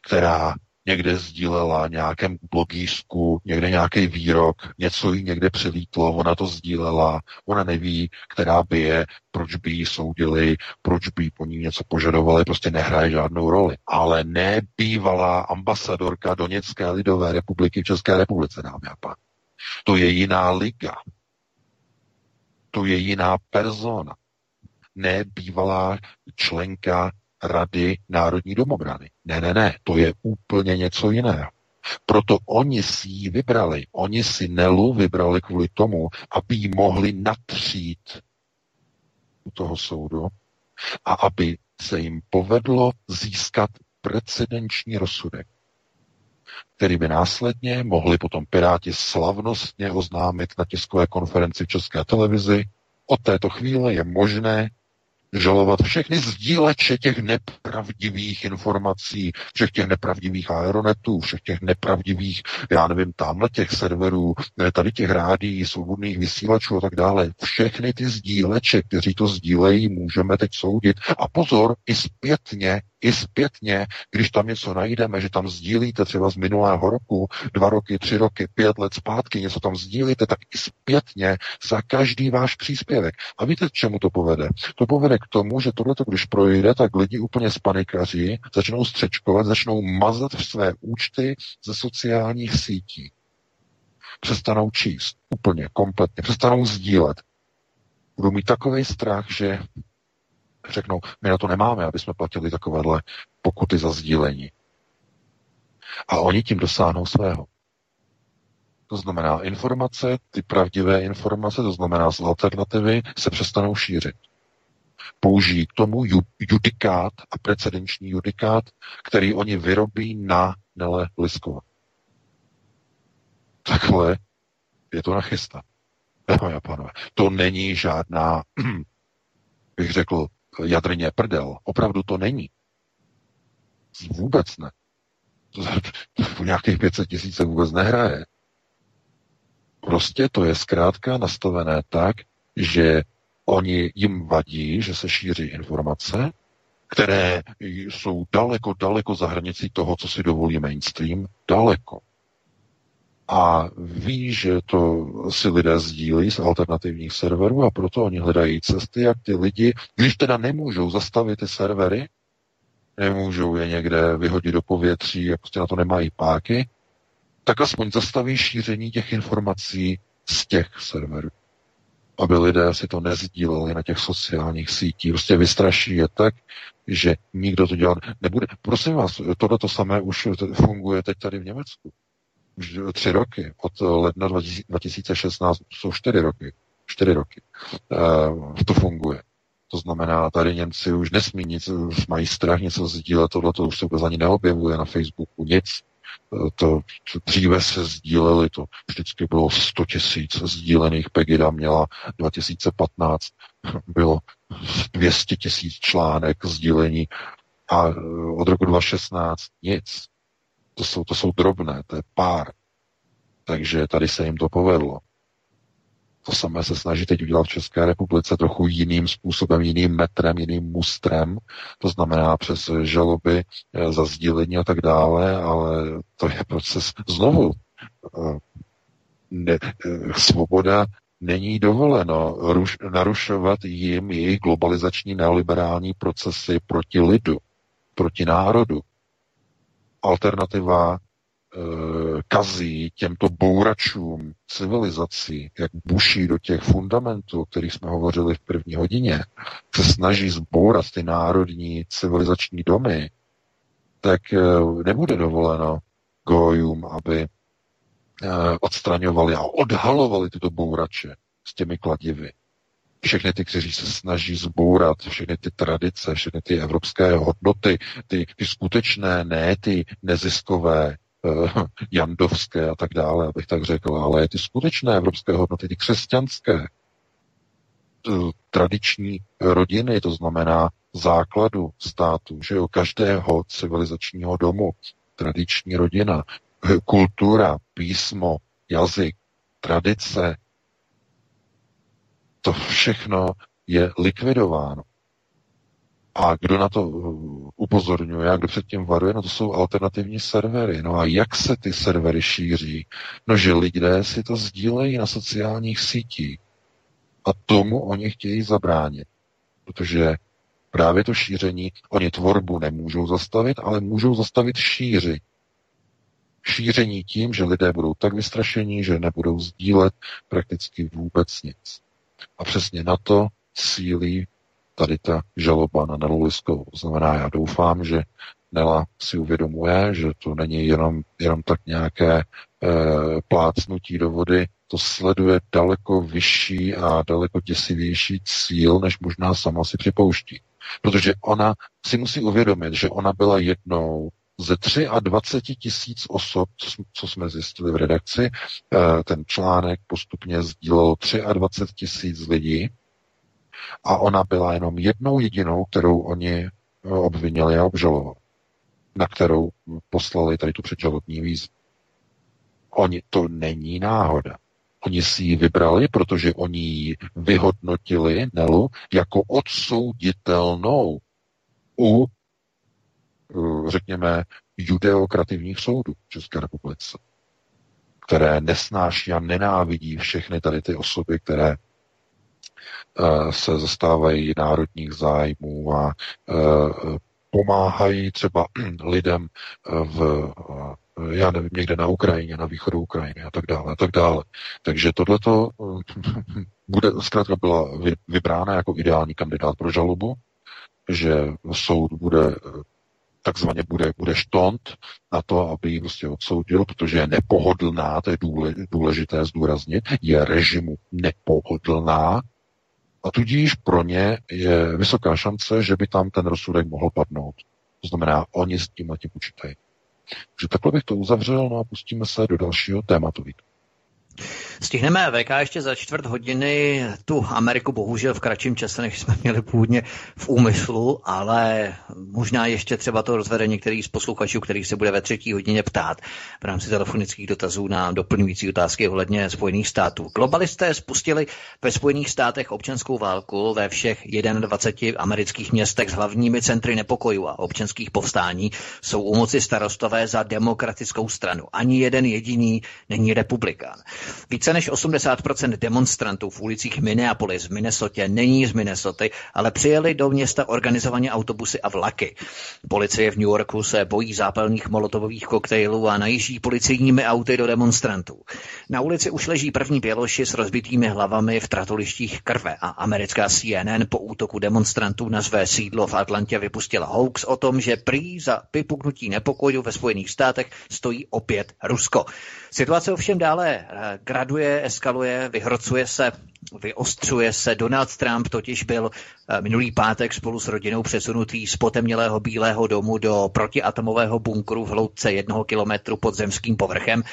která někde sdílela nějakém blogísku, někde nějaký výrok, něco jí někde přelítlo, ona to sdílela, ona neví, která by je, proč by ji soudili, proč by po ní něco požadovali, prostě nehraje žádnou roli. Ale nebývalá ambasadorka Doněcké lidové republiky v České republice, dámy a pán. To je jiná liga. To je jiná persona. Nebývalá členka Rady Národní domobrany. Ne, ne, ne, to je úplně něco jiného. Proto oni si ji vybrali. Oni si Nelu vybrali kvůli tomu, aby ji mohli natřít u toho soudu a aby se jim povedlo získat precedenční rozsudek, který by následně mohli potom Piráti slavnostně oznámit na tiskové konferenci v České televizi. Od této chvíle je možné žalovat všechny sdíleče těch nepravdivých informací, všech těch nepravdivých aeronetů, všech těch nepravdivých, já nevím, tamhle těch serverů, tady těch rádií, svobodných vysílačů a tak dále. Všechny ty sdíleče, kteří to sdílejí, můžeme teď soudit. A pozor, i zpětně i zpětně, když tam něco najdeme, že tam sdílíte třeba z minulého roku, dva roky, tři roky, pět let zpátky, něco tam sdílíte, tak i zpětně za každý váš příspěvek. A víte, k čemu to povede? To povede k tomu, že tohle, když projde, tak lidi úplně spanikaří, začnou střečkovat, začnou mazat v své účty ze sociálních sítí. Přestanou číst úplně, kompletně, přestanou sdílet. Budou mít takový strach, že řeknou, my na to nemáme, aby jsme platili takovéhle pokuty za sdílení. A oni tím dosáhnou svého. To znamená, informace, ty pravdivé informace, to znamená z alternativy, se přestanou šířit. Použijí k tomu judikát a precedenční judikát, který oni vyrobí na Nele Liskova. Takhle je to nachystat. Dámy pánové, to není žádná, bych řekl, jadrně prdel. Opravdu to není. Vůbec ne. To nějakých 500 tisíc se vůbec nehraje. Prostě to je zkrátka nastavené tak, že oni jim vadí, že se šíří informace, které jsou daleko, daleko za hranicí toho, co si dovolí mainstream, daleko a ví, že to si lidé sdílí z alternativních serverů a proto oni hledají cesty, jak ty lidi, když teda nemůžou zastavit ty servery, nemůžou je někde vyhodit do povětří a prostě na to nemají páky, tak aspoň zastaví šíření těch informací z těch serverů. aby lidé si to nezdíleli na těch sociálních sítích. Prostě vystraší je tak, že nikdo to dělat nebude. Prosím vás, tohle to samé už funguje teď tady v Německu. Tři roky. Od ledna 2016 jsou čtyři roky. Čtyři roky. Uh, to funguje. To znamená, tady Němci už nesmí nic, mají strach něco sdílet, tohle to už se vůbec ani neobjevuje na Facebooku, nic. To, to dříve se sdíleli, to vždycky bylo 100 tisíc sdílených, Pegida měla 2015, bylo 200 tisíc článek sdílení a od roku 2016 nic. To jsou, to jsou drobné, to je pár. Takže tady se jim to povedlo. To samé se snaží teď udělat v České republice trochu jiným způsobem, jiným metrem, jiným mustrem, to znamená přes žaloby eh, za sdílení a tak dále, ale to je proces znovu. Eh, ne, eh, svoboda není dovoleno ruš, narušovat jim jejich globalizační neoliberální procesy proti lidu, proti národu. Alternativa Eh, kazí těmto bouračům civilizací, jak buší do těch fundamentů, o kterých jsme hovořili v první hodině, se snaží zbourat ty národní civilizační domy, tak eh, nebude dovoleno gojům, aby eh, odstraňovali a odhalovali tyto bourače s těmi kladivy. Všechny ty, kteří se snaží zbourat, všechny ty tradice, všechny ty evropské hodnoty, ty, ty skutečné, ne ty neziskové, Eh, jandovské a tak dále, abych tak řekl, ale ty skutečné evropské hodnoty, ty křesťanské, tradiční rodiny, to znamená základu státu, že jo, každého civilizačního domu, tradiční rodina, eh, kultura, písmo, jazyk, tradice, to všechno je likvidováno. A kdo na to uh, upozorňuje a kdo před tím varuje, no to jsou alternativní servery. No a jak se ty servery šíří? No, že lidé si to sdílejí na sociálních sítích. A tomu oni chtějí zabránit. Protože právě to šíření, oni tvorbu nemůžou zastavit, ale můžou zastavit šíři. Šíření tím, že lidé budou tak vystrašení, že nebudou sdílet prakticky vůbec nic. A přesně na to sílí tady ta žaloba na Nelu Liskovou. Znamená, já doufám, že Nela si uvědomuje, že to není jenom, jenom tak nějaké e, plácnutí do vody, to sleduje daleko vyšší a daleko děsivější cíl, než možná sama si připouští. Protože ona si musí uvědomit, že ona byla jednou ze 23 tisíc osob, co jsme zjistili v redakci, e, ten článek postupně sdílelo 23 tisíc lidí, a ona byla jenom jednou jedinou, kterou oni eh, obvinili a obžalovali, na kterou poslali tady tu předžalobní výzvu. Oni, to není náhoda. Oni si ji vybrali, protože oni ji vyhodnotili, Nelu, jako odsouditelnou u, eh, řekněme, judeokrativních soudů v České republice, které nesnáší a nenávidí všechny tady ty osoby, které Eh, se zastávají národních zájmů a eh, pomáhají třeba lidem eh, v já nevím, někde na Ukrajině, na východu Ukrajiny a tak dále, a tak dále. Takže tohleto bude, zkrátka byla vybrána jako ideální kandidát pro žalobu, že soud bude takzvaně bude, bude štont na to, aby ji prostě odsoudil, protože je nepohodlná, to je důležité zdůraznit, je režimu nepohodlná, a tudíž pro ně je vysoká šance, že by tam ten rozsudek mohl padnout. To znamená, oni s tím letím počítají. Takže takhle bych to uzavřel, no a pustíme se do dalšího tématu. Stihneme VK ještě za čtvrt hodiny tu Ameriku, bohužel v kratším čase, než jsme měli původně v úmyslu, ale možná ještě třeba to rozvede některý z posluchačů, který se bude ve třetí hodině ptát v rámci telefonických dotazů na doplňující otázky ohledně Spojených států. Globalisté spustili ve Spojených státech občanskou válku ve všech 21 amerických městech s hlavními centry nepokojů a občanských povstání jsou u moci starostové za demokratickou stranu. Ani jeden jediný není republikán. Více než 80% demonstrantů v ulicích Minneapolis v Minnesotě není z Minnesoty, ale přijeli do města organizovaně autobusy a vlaky. Policie v New Yorku se bojí zápalných molotových koktejlů a najíždí policijními auty do demonstrantů. Na ulici už leží první běloši s rozbitými hlavami v tratolištích krve a americká CNN po útoku demonstrantů na své sídlo v Atlantě vypustila hoax o tom, že prý za vypuknutí nepokoju ve Spojených státech stojí opět Rusko. Situace ovšem dále eh, graduje, eskaluje, vyhrocuje se, vyostřuje se. Donald Trump totiž byl eh, minulý pátek spolu s rodinou přesunutý z potemnělého bílého domu do protiatomového bunkru v hloubce jednoho kilometru pod zemským povrchem.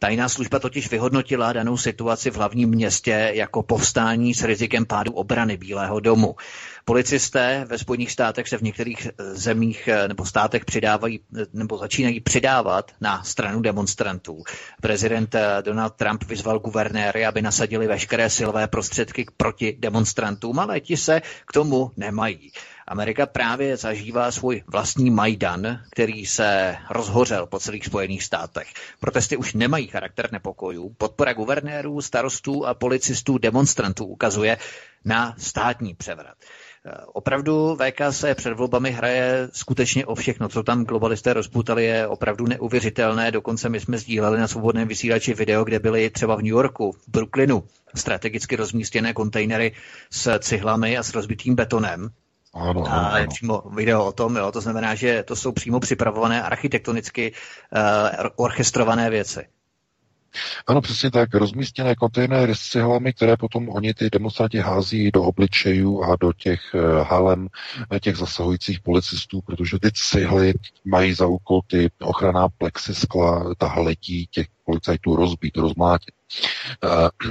Tajná služba totiž vyhodnotila danou situaci v hlavním městě jako povstání s rizikem pádu obrany Bílého domu. Policisté ve Spojených státech se v některých eh, zemích eh, nebo státech přidávají eh, nebo začínají přidávat na stranu demonstrantů. Prezident Donald Trump vyzval guvernéry, aby nasadili veškeré silové prostředky proti demonstrantům, ale ti se k tomu nemají. Amerika právě zažívá svůj vlastní Majdan, který se rozhořel po celých Spojených státech. Protesty už nemají charakter nepokojů. Podpora guvernérů, starostů a policistů demonstrantů ukazuje na státní převrat. Opravdu VK se před volbami hraje skutečně o všechno, co tam globalisté rozputali, je opravdu neuvěřitelné. Dokonce my jsme sdíleli na svobodném vysílači video, kde byly třeba v New Yorku, v Brooklynu, strategicky rozmístěné kontejnery s cihlami a s rozbitým betonem. Ano, ano, ano. A je přímo video o tom, jo, to znamená, že to jsou přímo připravované architektonicky uh, orchestrované věci. Ano, přesně tak. Rozmístěné kontejnery s cihlami, které potom oni ty demonstranti hází do obličejů a do těch eh, halem eh, těch zasahujících policistů, protože ty cihly mají za úkol ty ochranná plexiskla, ta hletí těch policajtů rozbít, rozmlátit.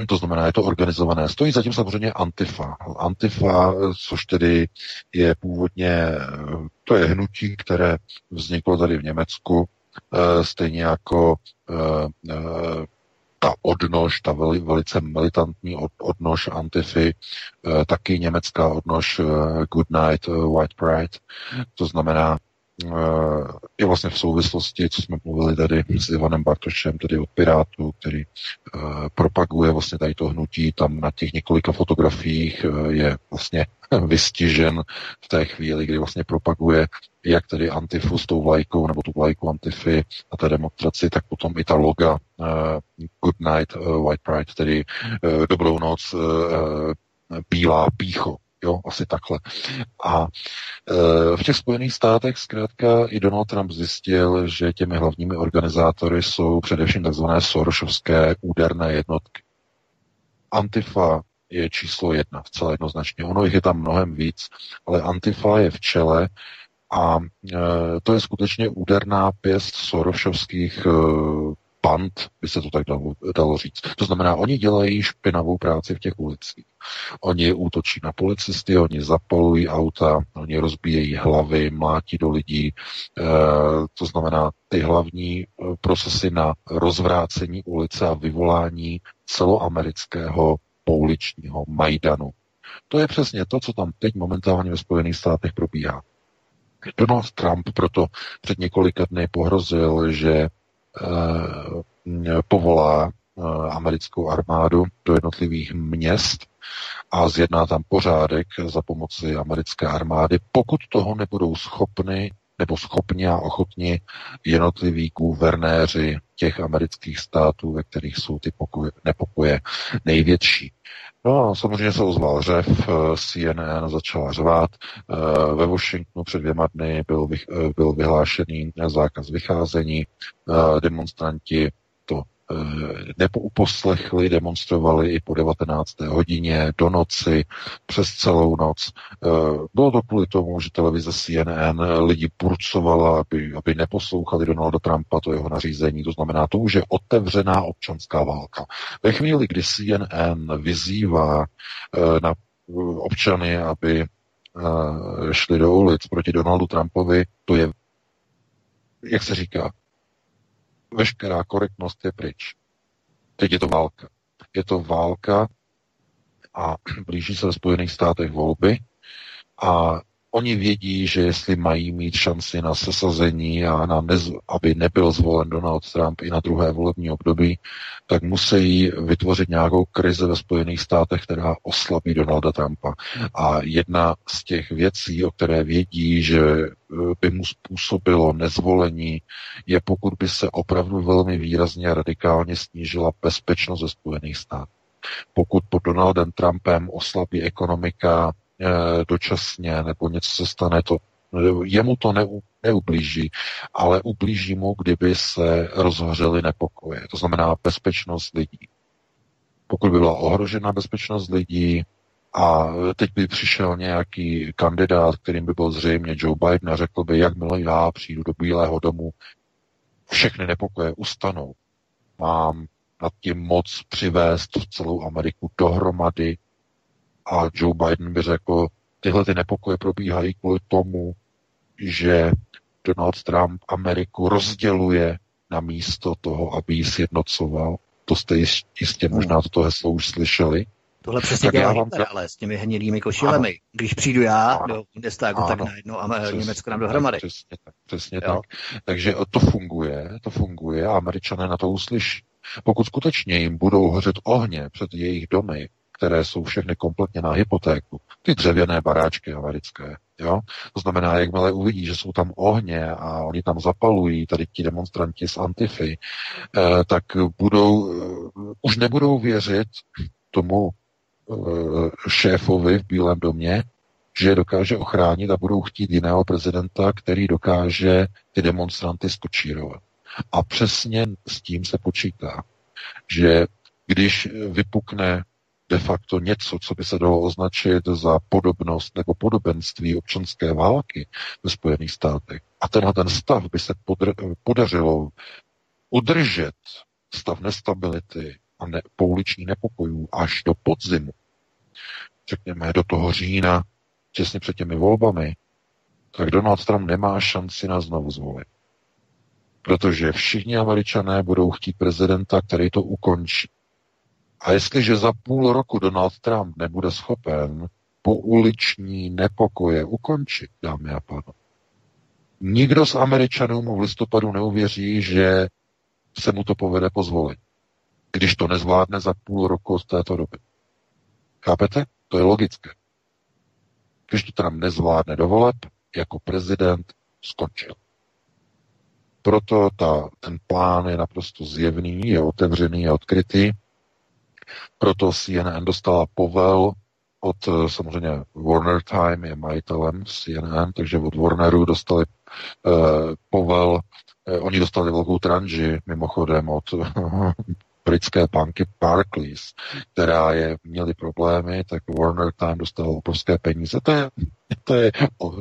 E, to znamená, je to organizované. Stojí zatím samozřejmě Antifa. Antifa, což tedy je původně, to je hnutí, které vzniklo tady v Německu, e, stejně jako ta odnož, ta veli, velice militantní od, odnož Antify, taky německá odnož Good Night, White Pride. To znamená, je vlastně v souvislosti, co jsme mluvili tady s Ivanem Bartošem, tedy od Pirátů, který propaguje vlastně tady to hnutí. Tam na těch několika fotografiích je vlastně vystižen v té chvíli, kdy vlastně propaguje jak tedy Antifu s tou vlajkou, nebo tu vlajku Antify a té demonstraci, tak potom i ta loga Good Night White Pride, tedy dobrou noc, bílá pícho. Jo, asi takhle. A e, v těch Spojených státech zkrátka i Donald Trump zjistil, že těmi hlavními organizátory jsou především tzv. Sorosovské úderné jednotky. Antifa je číslo jedna, vcela jednoznačně. Ono jich je tam mnohem víc, ale Antifa je v čele a e, to je skutečně úderná pěst sorošovských e, band, by se to tak dalo, dalo říct. To znamená, oni dělají špinavou práci v těch ulicích. Oni útočí na policisty, oni zapalují auta, oni rozbíjejí hlavy, mlátí do lidí. E, to znamená, ty hlavní e, procesy na rozvrácení ulice a vyvolání celoamerického pouličního Majdanu. To je přesně to, co tam teď momentálně ve Spojených státech probíhá. Donald Trump proto před několika dny pohrozil, že povolá e, americkou armádu do jednotlivých měst a zjedná tam pořádek za pomoci americké armády, pokud toho nebudou schopny nebo schopni a ochotni jednotliví guvernéři těch amerických států, ve kterých jsou ty pokoje, nepokoje největší. No a samozřejmě se ozval řev, eh, CNN začala řvát. Eh, ve Washingtonu před dvěma dny byl, eh, byl vyhlášený zákaz vycházení. Demonstranti to nepouposlechli, demonstrovali i po 19. hodině, do noci, přes celou noc. Bylo to kvůli tomu, že televize CNN lidi purcovala, aby, aby neposlouchali Donalda Trumpa, to jeho nařízení. To znamená, to už je otevřená občanská válka. Ve chvíli, kdy CNN vyzývá na občany, aby šli do ulic proti Donaldu Trumpovi, to je, jak se říká, veškerá korektnost je pryč. Teď je to válka. Je to válka a blíží se ve Spojených státech volby a Oni vědí, že jestli mají mít šanci na sesazení a na nez, aby nebyl zvolen Donald Trump i na druhé volební období, tak musí vytvořit nějakou krizi ve Spojených státech, která oslabí Donalda Trumpa. A jedna z těch věcí, o které vědí, že eh, by mu způsobilo nezvolení, je pokud by se opravdu velmi výrazně a radikálně snížila bezpečnost ze Spojených států. Pokud pod Donaldem Trumpem oslabí ekonomika, dočasně nebo něco se stane, to jemu to ne, neublíží, ale ublíží mu, kdyby se rozhořely nepokoje. To znamená bezpečnost lidí. Pokud by byla ohrožena bezpečnost lidí a teď by přišel nějaký kandidát, kterým by byl zřejmě Joe Biden a řekl by, jakmile já přijdu do Bílého domu, všechny nepokoje ustanou. Mám nad tím moc přivést celou Ameriku dohromady, a Joe Biden by řekl, tyhle ty nepokoje probíhají kvůli tomu, že Donald Trump Ameriku rozděluje na místo toho, aby ji sjednocoval. To jste jistě možná toto heslo už slyšeli. Tohle přesně dělá Hitler, ale s těmi hnědými košilemi. Ano. Když přijdu já ano. do Bundestagu, tak najednou a přesně, Německo nám dohromady. Přesně tak. Přesně tak. Takže to funguje, to funguje a američané na to uslyší. Pokud skutečně jim budou hořet ohně před jejich domy, které jsou všechny kompletně na hypotéku. Ty dřevěné baráčky americké. Jo? To znamená, jakmile uvidí, že jsou tam ohně a oni tam zapalují, tady ti demonstranti z Antify, eh, tak budou, eh, už nebudou věřit tomu eh, šéfovi v Bílém domě, že je dokáže ochránit a budou chtít jiného prezidenta, který dokáže ty demonstranty skočírovat. A přesně s tím se počítá, že když vypukne de facto něco, co by se dalo označit za podobnost nebo podobenství občanské války ve Spojených státech. A tenhle ten stav by se podr- podařilo udržet stav nestability a ne- pouliční nepokojů až do podzimu, řekněme do toho října, těsně před těmi volbami, tak Donald Trump nemá šanci na znovu zvolit. Protože všichni američané budou chtít prezidenta, který to ukončí. A jestliže za půl roku Donald Trump nebude schopen pouliční nepokoje ukončit, dámy a pánové, nikdo z Američanů mu v listopadu neuvěří, že se mu to povede pozvolit, když to nezvládne za půl roku z této doby. Chápete? To je logické. Když to Trump nezvládne do voleb, jako prezident skončil. Proto ta, ten plán je naprosto zjevný, je otevřený a odkrytý proto CNN dostala povel od eh, samozřejmě Warner Time je majitelem CNN, takže od Warneru dostali uh, povel, uh, oni dostali velkou tranži mimochodem od britské banky Barclays, která je, měly problémy, tak Warner tam dostal obrovské peníze. To je, to je,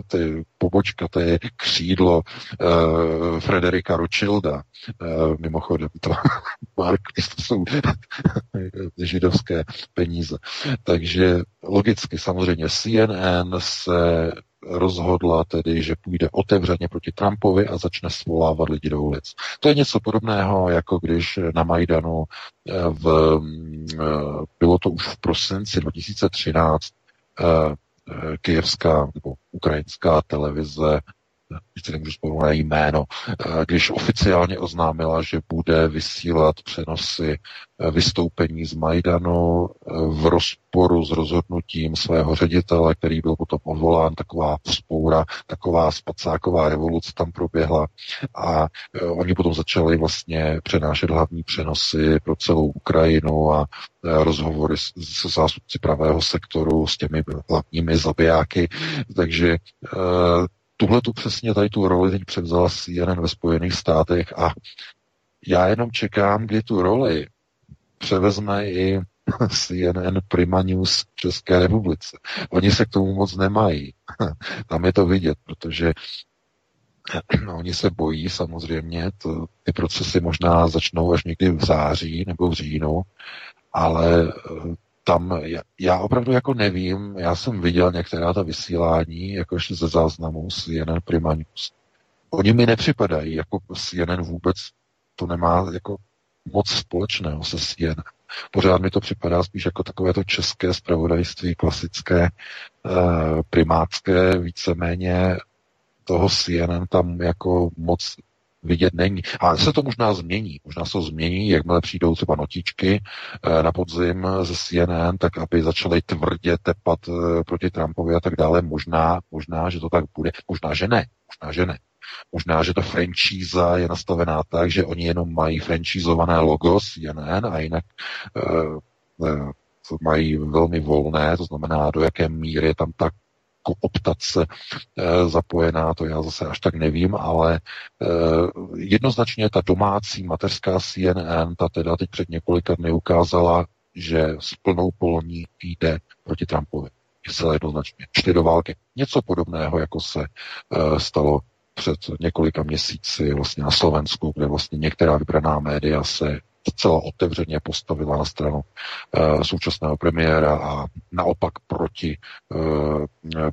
to je pobočka, to je křídlo uh, Frederika Rothschilda. Uh, mimochodem, to Barclays, to jsou židovské peníze. Takže logicky samozřejmě CNN se rozhodla tedy, že půjde otevřeně proti Trumpovi a začne svolávat lidi do ulic. To je něco podobného, jako když na Majdanu eh, v, eh, bylo to už v prosinci 2013 eh, kijevská nebo ukrajinská televize když si nemůžu vzpomenout na jméno, eh, když oficiálně oznámila, že bude vysílat přenosy eh, vystoupení z Majdanu eh, v rozporu s rozhodnutím svého ředitele, který byl potom odvolán, taková spoura, taková spacáková revoluce tam proběhla. A oni potom začali vlastně přenášet hlavní přenosy pro celou Ukrajinu a rozhovory se zástupci pravého sektoru, s těmi hlavními zabijáky, takže tuhle tu přesně tady tu roli teď převzala CNN ve Spojených státech a já jenom čekám, kdy tu roli převezme i CNN Prima News v České republice. Oni se k tomu moc nemají. Tam je to vidět, protože no, oni se bojí samozřejmě, to, ty procesy možná začnou až někdy v září nebo v říjnu, ale tam já opravdu jako nevím, já jsem viděl některá ta vysílání, jakož ze záznamu CNN Prima News. Oni mi nepřipadají, jako CNN vůbec to nemá jako moc společného se CNN. Pořád mi to připadá spíš jako takové to české spravodajství, klasické, eh, primátské, víceméně toho CNN tam jako moc vidět není. A se to možná změní. Možná se to změní, jakmile přijdou třeba notičky eh, na podzim ze CNN, tak aby začaly tvrdě tepat eh, proti Trumpovi a tak dále. Možná, možná, že to tak bude. Možná, že ne. Možná, že ne. Možná, že ta franchíza je nastavená tak, že oni jenom mají franchízované logo CNN a jinak uh, uh, mají velmi volné, to znamená, do jaké míry je tam tak kooptace e, zapojená, to já zase až tak nevím, ale e, jednoznačně ta domácí mateřská CNN, ta teda teď před několika dny ukázala, že s plnou polní jde proti Trumpovi. Je jednoznačně. Šli do války. Něco podobného, jako se e, stalo před několika měsíci vlastně na Slovensku, kde vlastně některá vybraná média se zcela otevřeně postavila na stranu uh, současného premiéra a naopak proti uh,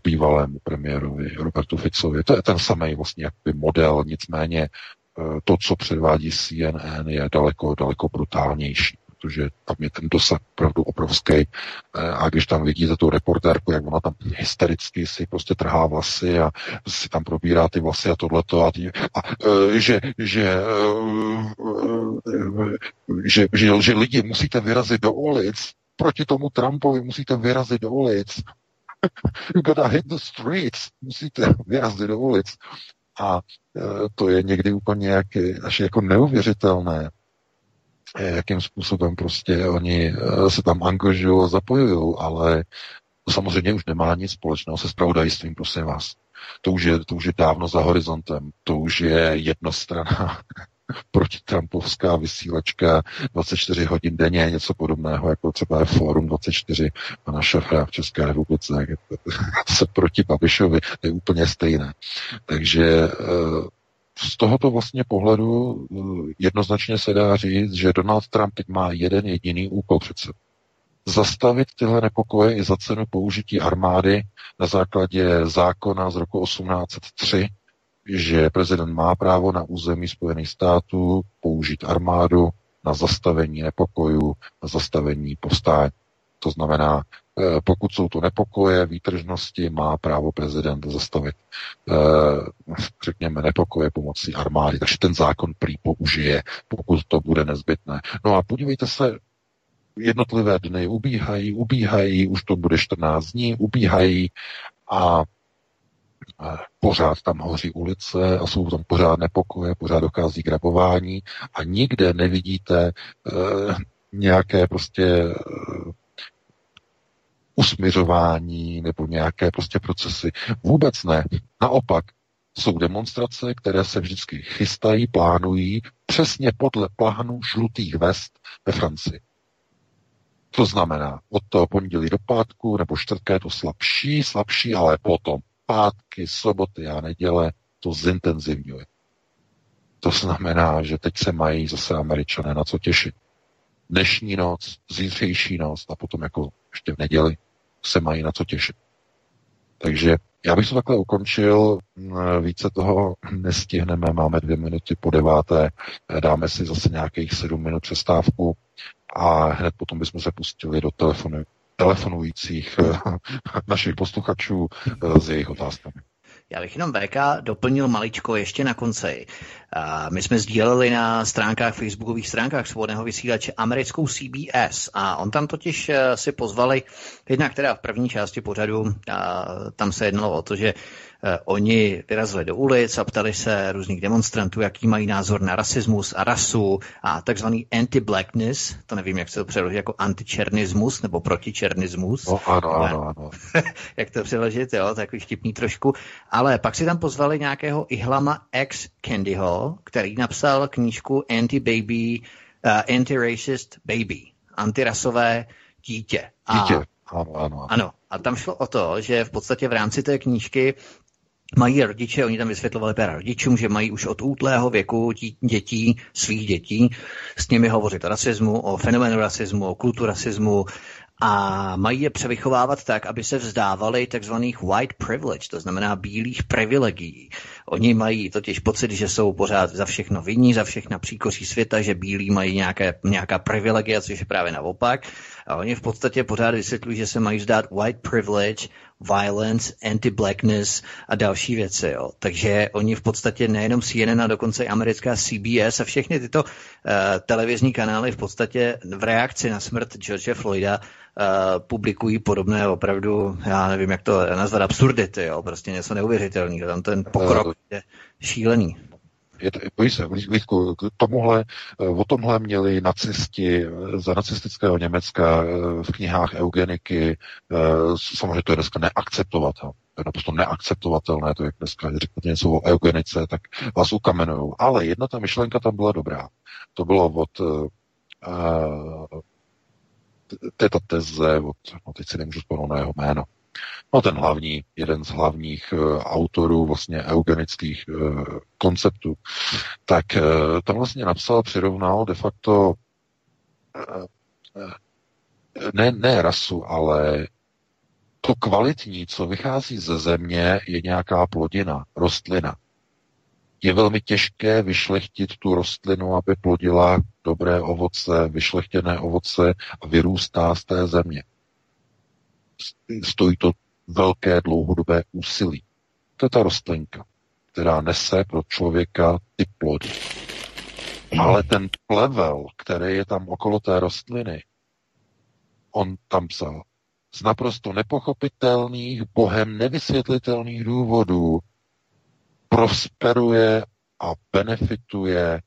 bývalému premiérovi Robertu Ficovi. To je ten samý vlastně jakby model, nicméně uh, to, co předvádí CNN, je daleko, daleko brutálnější protože tam je ten dosah opravdu obrovský. Eh, a když tam vidíte tu reportérku, jak ona tam hystericky si prostě trhá vlasy a si tam probírá ty vlasy a tohleto a, tí, a eh, že, že, eh, že, že, že lidi musíte vyrazit do ulic, proti tomu Trumpovi musíte vyrazit do ulic. you gotta hit the streets, musíte vyrazit do ulic. A to je někdy úplně jak, až jako neuvěřitelné jakým způsobem prostě oni eh, se tam angažují a zapojují, ale to samozřejmě už nemá nic společného se spravodajstvím, prosím vás. To už, je, to už je dávno za horizontem, to už je jednostrana protitrampovská vysílačka 24 hodin denně, něco podobného, jako třeba je Fórum 24 pana Šafra v České republice, se proti Babišovi, to je úplně stejné. Takže eh, z tohoto vlastně pohledu eh, jednoznačně se dá říct, že Donald Trump teď má jeden jediný úkol přece. Zastavit tyhle nepokoje i za cenu použití armády na základě zákona z roku 1803, že prezident má právo na území Spojených států použít armádu na zastavení nepokojů, na zastavení povstání. To znamená, pokud jsou to nepokoje, výtržnosti, má právo prezident zastavit, eh, řekněme, nepokoje pomocí armády. Takže ten zákon prý použije, pokud to bude nezbytné. No a podívejte se, jednotlivé dny ubíhají, ubíhají, už to bude 14 dní, ubíhají a pořád tam hoří ulice a jsou tam pořád nepokoje, pořád dochází k rabování a nikde nevidíte uh, nějaké prostě usmiřování nebo nějaké prostě procesy. Vůbec ne. Naopak, jsou demonstrace, které se vždycky chystají, plánují přesně podle plánu žlutých vest ve Francii. To znamená, od toho pondělí do pátku nebo čtvrtka je to slabší, slabší, ale potom pátky, soboty a neděle to zintenzivňuje. To znamená, že teď se mají zase američané na co těšit. Dnešní noc, zítřejší noc a potom jako ještě v neděli se mají na co těšit. Takže já bych to takhle ukončil, více toho nestihneme, máme dvě minuty po deváté, dáme si zase nějakých sedm minut přestávku a hned potom bychom se pustili do telefonu, telefonujících našich posluchačů s jejich otázkami. Já bych jenom VK doplnil maličko ještě na konci. My jsme sdíleli na stránkách, facebookových stránkách svobodného vysílače americkou CBS a on tam totiž eh, si pozvali, jednak teda v první části pořadu, tam se jednalo o to, že Eh, oni vyrazili do ulic a ptali se různých demonstrantů, jaký mají názor na rasismus a rasu a takzvaný anti-blackness, to nevím, jak se to přeloží, jako antičernismus nebo protičernismus. No, ano, ano, ano. jak to přeložit, jo, takový štipný trošku. Ale pak si tam pozvali nějakého Ihlama X Candyho, který napsal knížku Anti-Baby, uh, Anti-Racist Baby, antirasové dítě. A, dítě. Ano, ano, ano. A tam šlo o to, že v podstatě v rámci té knížky mají rodiče, oni tam vysvětlovali pěra rodičům, že mají už od útlého věku dětí, svých dětí, s nimi hovořit o rasismu, o fenoménu rasismu, o kultu rasismu a mají je převychovávat tak, aby se vzdávali takzvaných white privilege, to znamená bílých privilegií. Oni mají totiž pocit, že jsou pořád za všechno vinní, za všechna příkoří světa, že bílí mají nějaké, nějaká privilegia, což je právě naopak. A oni v podstatě pořád vysvětlují, že se mají vzdát white privilege, violence, anti-blackness a další věci. Jo. Takže oni v podstatě nejenom CNN a dokonce i americká CBS a všechny tyto uh, televizní kanály v podstatě v reakci na smrt George Floyda uh, publikují podobné opravdu, já nevím, jak to nazvat, absurdity, jo, prostě něco neuvěřitelného. Tam ten pokrok uh, je šílený. Je to, bojí se, Vítku, tomuhle, eh, o tomhle měli nacisti za nacistického Německa v knihách eugeniky, samozřejmě to je dneska neakceptovatelné. To je naprosto neakceptovatelné, to jak dneska řeknete něco o eugenice, tak vás ukamenují. Ale jedna ta myšlenka tam byla dobrá. To bylo od uh, této teze, od, no teď si nemůžu vzpomenout na jeho jméno, no ten hlavní, jeden z hlavních uh, autorů vlastně eugenických uh, konceptů, tak uh, tam vlastně napsal, přirovnal de facto ne, ne rasu, ale to kvalitní, co vychází ze země, je nějaká plodina, rostlina je velmi těžké vyšlechtit tu rostlinu, aby plodila dobré ovoce, vyšlechtěné ovoce a vyrůstá z té země. Stojí to velké dlouhodobé úsilí. To je ta rostlinka, která nese pro člověka ty plody. Ale ten plevel, který je tam okolo té rostliny, on tam psal, z naprosto nepochopitelných, bohem nevysvětlitelných důvodů prosperuje a benefituje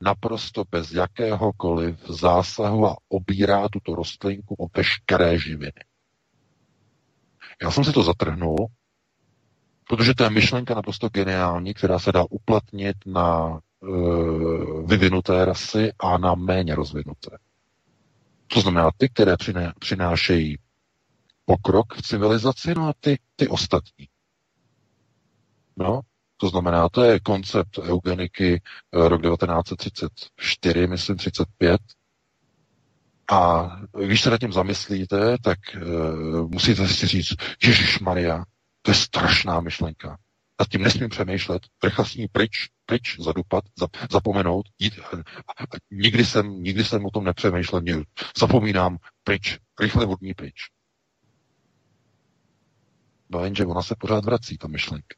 naprosto bez jakéhokoliv zásahu a obírá tuto rostlinku o veškeré živiny. Já jsem si to zatrhnul, protože to je myšlenka naprosto geniální, která se dá uplatnit na e, vyvinuté rasy a na méně rozvinuté. To znamená ty, které přinášejí pokrok v civilizaci, no a ty, ty ostatní. No, to znamená, to je koncept eugeniky eh, rok 1934, myslím 35. A když se nad tím zamyslíte, tak uh, musíte si říct, Ježíš Maria, to je strašná myšlenka. Nad tím nesmím přemýšlet, rychle s ní pryč, pryč, zadupat, zapomenout. Jít, nikdy, jsem, nikdy jsem o tom nepřemýšlel, zapomínám, pryč, rychle od ní pryč. No jenže ona se pořád vrací, ta myšlenka.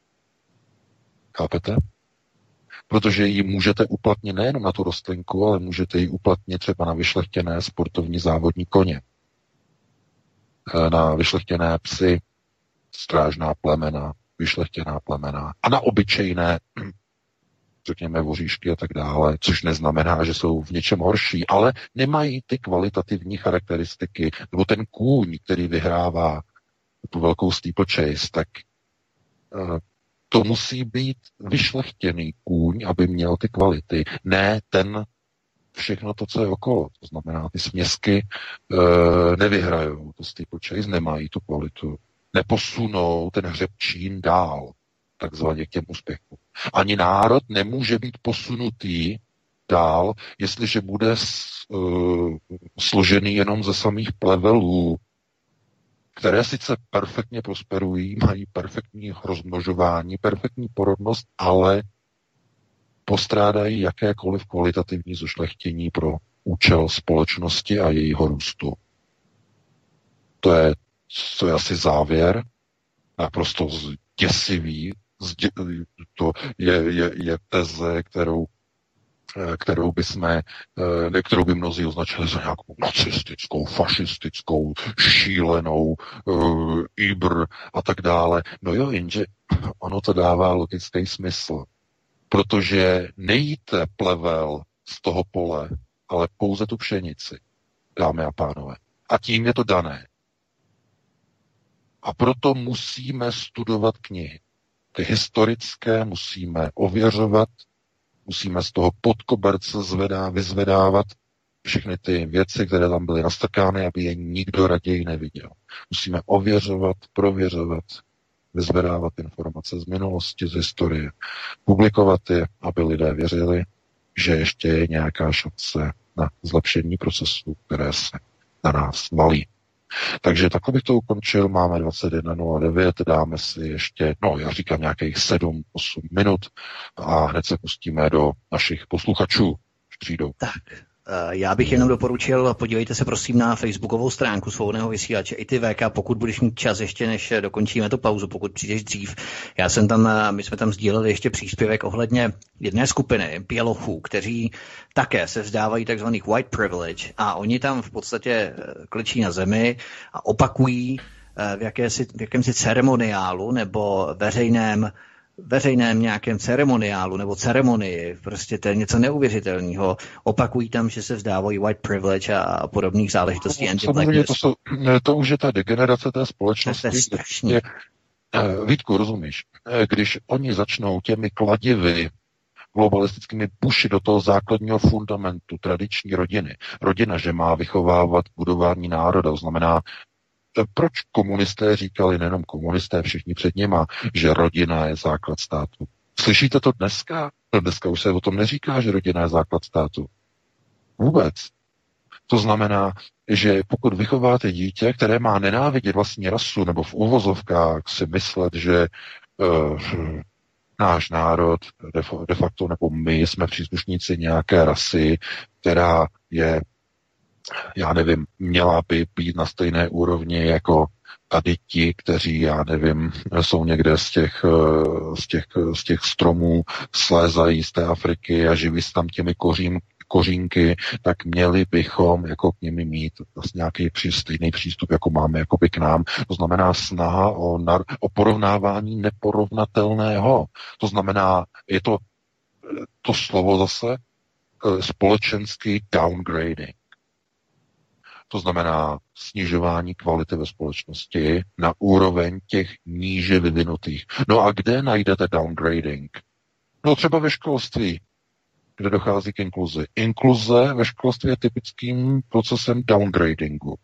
Chápete? Protože ji můžete uplatnit nejen na tu rostlinku, ale můžete ji uplatnit třeba na vyšlechtěné sportovní závodní koně, eh, na vyšlechtěné psy, strážná plemena, vyšlechtěná plemena a na obyčejné, řekněme, voříšky a tak dále, což neznamená, že jsou v něčem horší, ale nemají ty kvalitativní charakteristiky, nebo ten kůň, který vyhrává tu velkou steeplechase, tak eh, to musí být vyšlechtěný kůň, aby měl ty kvality, ne ten všechno to, co je okolo. To znamená, ty směsky e, nevyhrajou, to steeplechase nemají tu kvalitu, neposunou ten hřebčín dál, takzvaně k těm úspěchům. Ani národ nemůže být posunutý dál, jestliže bude s, e, složený jenom ze samých plevelů, které sice perfektně prosperují, mají perfektní rozmnožování, perfektní porodnost, ale postrádají jakékoliv kvalitativní zošlechtění pro účel společnosti a jejího růstu. To je, to je asi závěr, naprosto děsivý, to je, je, je teze, kterou kterou by jsme, eh, kterou by mnozí označili za nějakou nacistickou, fašistickou, šílenou, uh, Ibr a tak dále. No jo, jenže ono to dává logický smysl, protože nejíte plevel z toho pole, ale pouze tu pšenici, dámy a pánové. A tím je to dané. A proto musíme studovat knihy. Ty historické musíme ověřovat, musíme z toho podkoberce zvedá, vyzvedávat všechny ty věci, které tam byly nastrkány, aby je nikdo raději neviděl. Musíme ověřovat, prověřovat, vyzvedávat informace z minulosti, z historie, publikovat je, aby lidé věřili, že ještě je nějaká šance na zlepšení procesů, které se na nás valí. Takže bych to ukončil, máme 21.09, dáme si ještě, no já říkám nějakých 7-8 minut a hned se pustíme do našich posluchačů, přijdou. Tak, já bych jenom doporučil, podívejte se prosím na facebookovou stránku svobodného vysílače i ty VK, pokud budeš mít čas ještě, než dokončíme tu pauzu, pokud přijdeš dřív. Já jsem tam, eh, my jsme tam sdíleli ještě příspěvek ohledně jedné skupiny bělochů, kteří také se vzdávají takzvaných white privilege a oni tam v podstatě eh, klečí na zemi a opakují v, jakési, v jakémsi ceremoniálu nebo veřejném veřejném nějakém ceremoniálu nebo ceremonii, prostě to je něco neuvěřitelného. Opakují tam, že se vzdávají white privilege a podobných záležitostí. No, samozřejmě to, jsou, to už je ta degenerace té společnosti. To je strašně. Je, uh, Vítku, rozumíš? Eh, když oni začnou těmi kladivy globalistickými puši do toho základního fundamentu tradiční rodiny. Rodina, že má vychovávat budování národa, to znamená proč komunisté říkali, nejenom komunisté, všichni před něma, že rodina je základ státu. Slyšíte to dneska? Dneska už se o tom neříká, že rodina je základ státu. Vůbec. To znamená, že pokud vychováte dítě, které má nenávidět vlastní rasu, nebo v uvozovkách si myslet, že uh, náš národ de facto, nebo my jsme příslušníci nějaké rasy, která je já nevím, měla by být na stejné úrovni jako tady ti, kteří, já nevím, jsou někde z těch, z těch, z těch stromů, slézají z té Afriky a živí se tam těmi kořím, kořínky, tak měli bychom jako k nimi mít vlastně nějaký stejný přístup, jako máme jako by k nám. To znamená snaha o, nar, o porovnávání neporovnatelného. To znamená, je to to slovo zase eh, společenský downgrading. To znamená snižování kvality ve společnosti na úroveň těch níže vyvinutých. No a kde najdete downgrading? No třeba ve školství, kde dochází k inkluzi. Inkluze ve školství je typickým procesem downgradingu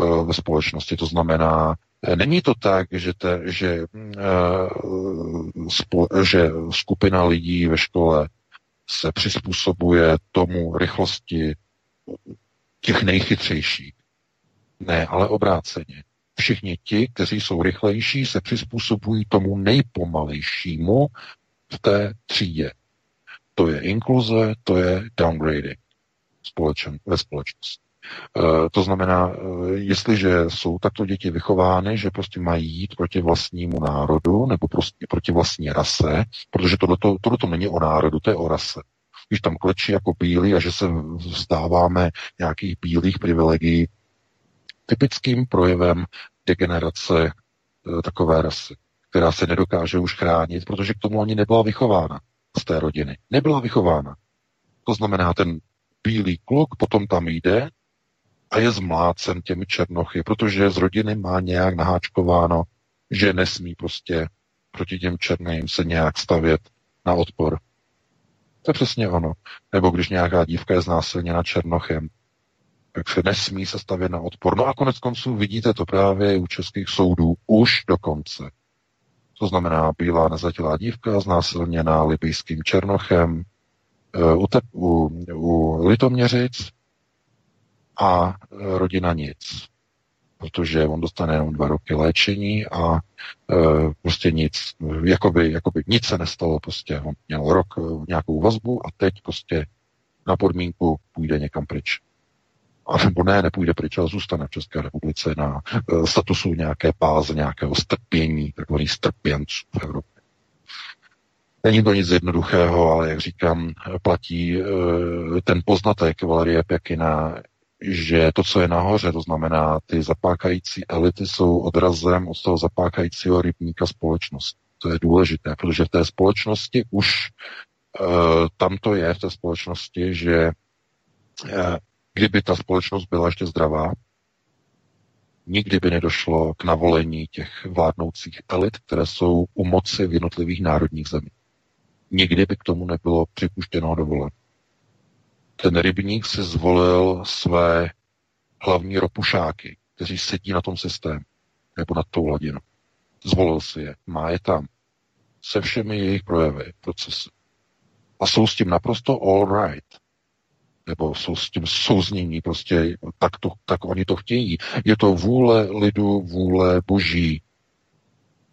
uh, ve společnosti. To znamená, eh, Není to tak, že, te, že, spo, že skupina lidí ve škole se přizpůsobuje tomu rychlosti těch nejchytřejších. Ne, ale obráceně. Všichni ti, kteří jsou rychlejší, se přizpůsobují tomu nejpomalejšímu v té třídě. To je inkluze, to je downgrading společen, ve společnosti. E, to znamená, e, jestliže jsou takto děti vychovány, že prostě mají jít proti vlastnímu národu nebo prostě proti vlastní rase, protože tohleto, tohleto není o národu, to je o rase když tam klečí jako bílí a že se vzdáváme nějakých bílých privilegií, typickým projevem degenerace e, takové rasy, která se nedokáže už chránit, protože k tomu ani nebyla vychována z té rodiny. Nebyla vychována. To znamená, ten bílý kluk potom tam jde a je zmlácen těmi černochy, protože z rodiny má nějak naháčkováno, že nesmí prostě proti těm černým se nějak stavět na odpor. To je přesně ono. Nebo když nějaká dívka je znásilněna černochem, tak se nesmí se stavět na odpor. No a konec konců vidíte to právě u českých soudů už dokonce. To znamená bílá nezletilá dívka znásilněná libijským černochem e, u, te, u, u Litoměřic a rodina nic protože on dostane jenom dva roky léčení a e, prostě nic, jakoby, jakoby nic se nestalo, prostě on měl rok e, nějakou vazbu a teď prostě na podmínku půjde někam pryč. A nebo ne, nepůjde pryč, ale zůstane v České republice na e, statusu nějaké páze, nějakého strpění, takový strpěnců v Evropě. Není to nic jednoduchého, ale jak říkám, platí e, ten poznatek Valerie Pekina, že to, co je nahoře, to znamená, ty zapákající elity jsou odrazem od toho zapákajícího rybníka společnosti. To je důležité, protože v té společnosti už uh, tam to je, v té společnosti, že uh, kdyby ta společnost byla ještě zdravá, nikdy by nedošlo k navolení těch vládnoucích elit, které jsou u moci v jednotlivých národních zemích. Nikdy by k tomu nebylo připuštěno dovoleno ten rybník si zvolil své hlavní ropušáky, kteří sedí na tom systému nebo nad tou hladinou. Zvolil si je, má je tam, se všemi jejich projevy, procesy. A jsou s tím naprosto all right. nebo jsou s tím souznění, prostě tak, to, tak oni to chtějí. Je to vůle lidu, vůle boží.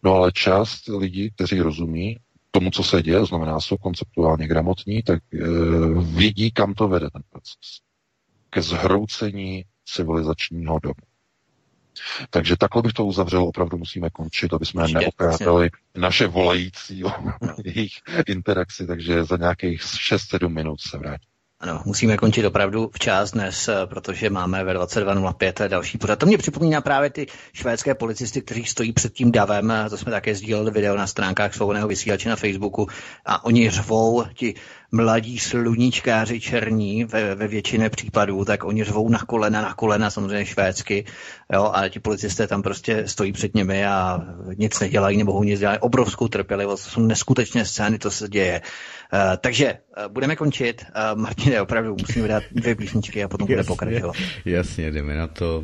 No ale část lidí, kteří rozumí tomu, co se děje, znamená, jsou konceptuálně gramotní, tak e, vidí, kam to vede ten proces. Ke zhroucení civilizačního domu. Takže takhle bych to uzavřel, opravdu musíme končit, aby jsme neokrádali naše volající o jejich interakci, takže za nějakých 6-7 minut se vrátím. Ano, musíme končit opravdu včas dnes, eh, protože máme ve 22.05 další pořad. To mě připomíná právě ty švédské policisty, kteří stojí před tím davem, to jsme také sdíleli video na stránkách svobodného vysílače na Facebooku a oni řvou, ti mladí sluníčkáři černí ve, ve většině případů, tak oni řvou na kolena, na kolena samozřejmě švédsky, jo, a ti policisté tam prostě stojí před nimi a nic nedělají, nebo nic dělají, obrovskou trpělivost, to jsou neskutečné scény, to se děje. Uh, takže uh, budeme končit. Uh, Martine, opravdu musíme dát dvě písničky a potom bude pokračovat. Jasně, jdeme na to.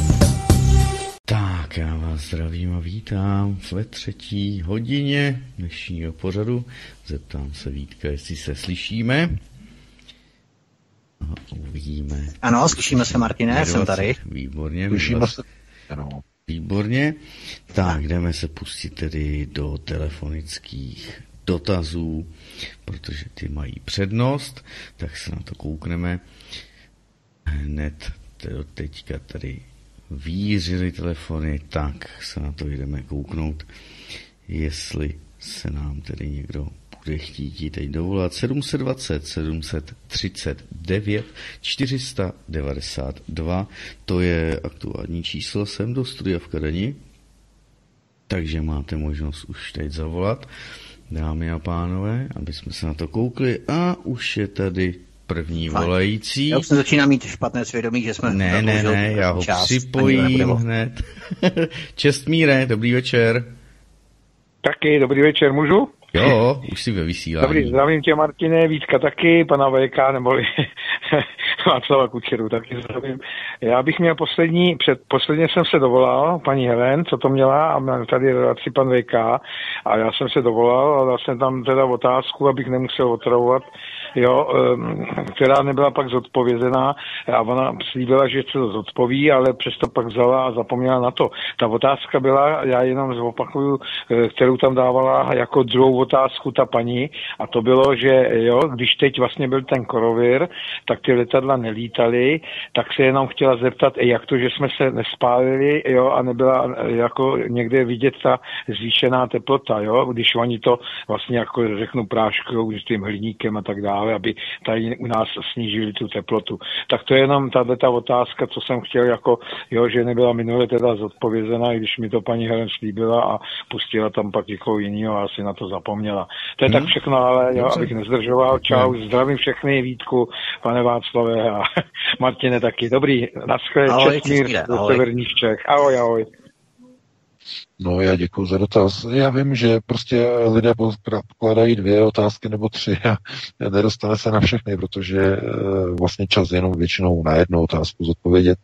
Tak já vás zdravím a vítám ve třetí hodině dnešního pořadu. Zeptám se Vítka, jestli se slyšíme. A uvidíme. Ano, slyšíme se, Martine, jsem tady. Výborně. Slyšíme se. Ano. Výborně. Tak, jdeme se pustit tedy do telefonických dotazů, protože ty mají přednost, tak se na to koukneme hned teďka tady výřily telefony, tak se na to jdeme kouknout, jestli se nám tedy někdo bude chtít teď dovolat. 720 739 492, to je aktuální číslo. Sem do studia v Kadani, takže máte možnost už teď zavolat, dámy a pánové, aby jsme se na to koukli. A už je tady první Fajn. volající. Já už jsem začíná mít špatné svědomí, že jsme... Ne, ne, ne, já ho část, připojím hned. Čestmíre, dobrý večer. Taky, dobrý večer, můžu? Jo, už si ve vysílání. Dobrý, zdravím tě Martine, Vítka taky, pana VK, neboli Václava Kučeru taky zdravím. Já bych měl poslední, před, posledně jsem se dovolal, paní Helen, co to měla, a měl tady relaci pan VK, a já jsem se dovolal a dal jsem tam teda otázku, abych nemusel otravovat jo, která nebyla pak zodpovězená a ona slíbila, že se to zodpoví, ale přesto pak vzala a zapomněla na to. Ta otázka byla, já jenom zopakuju, eh, kterou tam dávala jako druhou otázku ta paní a to bylo, že jo, když teď vlastně byl ten korovir, tak ty letadla nelítaly, tak se jenom chtěla zeptat, jak to, že jsme se nespálili, jo, a nebyla eh, jako někde vidět ta zvýšená teplota, jo, když oni to vlastně jako řeknu práškou s tím hliníkem a tak dále dále, aby tady u nás snížili tu teplotu. Tak to je jenom tato ta otázka, co jsem chtěl, jako, jo, že nebyla minule teda zodpovězená, i když mi to paní Helen slíbila a pustila tam pak někoho jiného a asi na to zapomněla. To je hmm. tak všechno, ale jo, abych nezdržoval. Čau, zdravím všechny, Vítku, pane Václave a Martine taky. Dobrý, naschle, Četmír do severních Čech. Ahoj, ahoj. No já děkuji za dotaz. Já vím, že prostě lidé pokladají dvě otázky nebo tři a nedostane se na všechny, protože eh, vlastně čas jenom většinou na jednu otázku zodpovědět.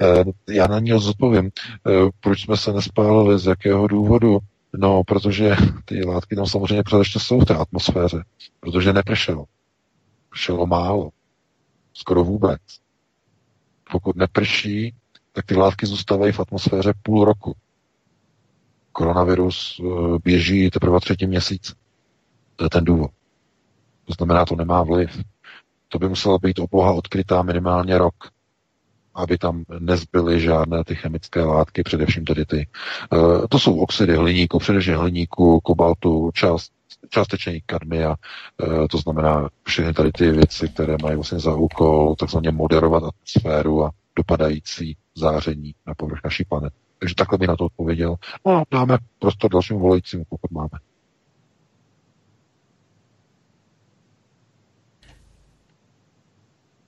Eh, já na ní zodpovím. Eh, proč jsme se nespálili, z jakého důvodu? No, protože ty látky tam samozřejmě pořád jsou v té atmosféře, protože nepršelo. Pršelo málo. Skoro vůbec. Pokud neprší, tak ty látky zůstávají v atmosféře půl roku koronavirus eh, běží teprve třetí měsíc. To je ten důvod. To znamená, to nemá vliv. To by musela být obloha odkrytá minimálně rok, aby tam nezbyly žádné ty chemické látky, především tedy ty. Eh, to jsou oxidy hliníku, především hliníku, kobaltu, část, částečně kadmia, eh, to znamená všechny tady ty věci, které mají vlastně za úkol takzvaně moderovat atmosféru a dopadající záření na povrch naší planety. Takže takhle by na to odpověděl. No a dáme prostor dalším volajícím, pokud máme.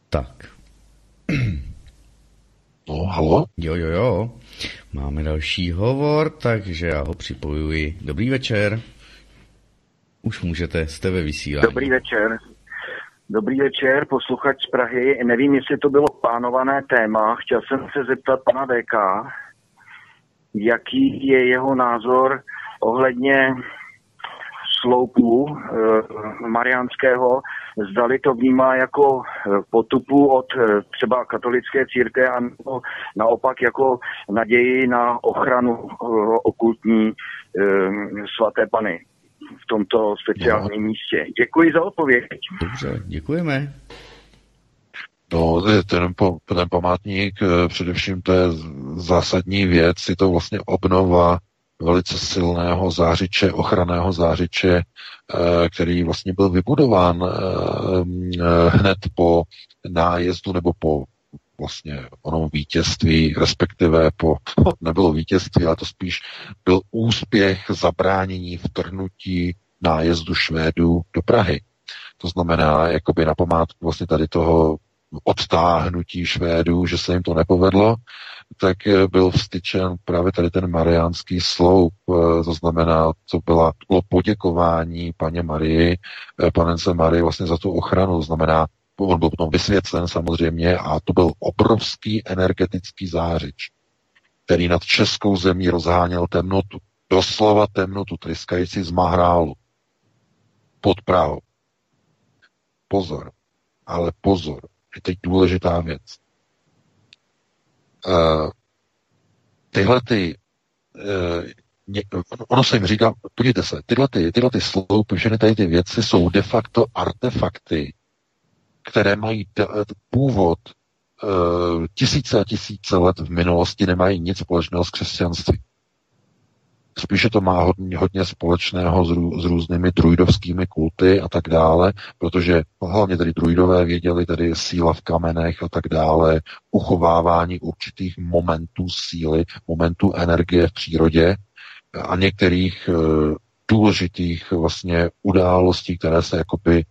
Tak. No, halo? Jo, jo, jo. Máme další hovor, takže já ho připojuji. Dobrý večer. Už můžete, jste ve vysílání. Dobrý večer. Dobrý večer, posluchač z Prahy. Nevím, jestli to bylo plánované téma. Chtěl jsem se zeptat pana VK, jaký je jeho názor ohledně sloupu e, mariánského, zdali to vnímá jako eh, potupu od e, třeba katolické církve a naopak jako naději na ochranu okultní e, svaté pany v tomto speciálním no. místě. Děkuji za odpověď. Dobře, děkujeme. No, ten, ten památník, především to je zásadní věc, je to vlastně obnova velice silného zářiče, ochranného zářiče, eh, který vlastně byl vybudován eh, eh, hned po nájezdu nebo po vlastně onom vítězství, respektive po, nebylo vítězství, ale to spíš byl úspěch zabránění vtrhnutí nájezdu Švédů do Prahy. To znamená, jakoby na památku vlastně tady toho odtáhnutí Švédů, že se jim to nepovedlo, tak byl vstyčen právě tady ten mariánský sloup, eh, to znamená, to byla, bylo poděkování paně Marii, eh, panence Marie vlastně za tu ochranu, to znamená, on byl potom vysvěcen samozřejmě a to byl obrovský energetický zářič, který nad českou zemí rozháněl temnotu, doslova temnotu, tryskající z mahrálu pod Prahou. Pozor, ale pozor, je teď důležitá věc. Uh, tyhle ty, uh, ono se jim říká, podívejte se, tyhle, ty, tyhle ty sloupy, všechny tady ty věci jsou de facto artefakty, které mají původ uh, tisíce a tisíce let v minulosti, nemají nic společného s křesťanstvím. Spíše to má hodně, hodně společného s, rů, s různými druidovskými kulty a tak dále, protože hlavně tedy druidové věděli tedy síla v kamenech a tak dále, uchovávání určitých momentů síly, momentů energie v přírodě a některých e, důležitých vlastně událostí, které se jakoby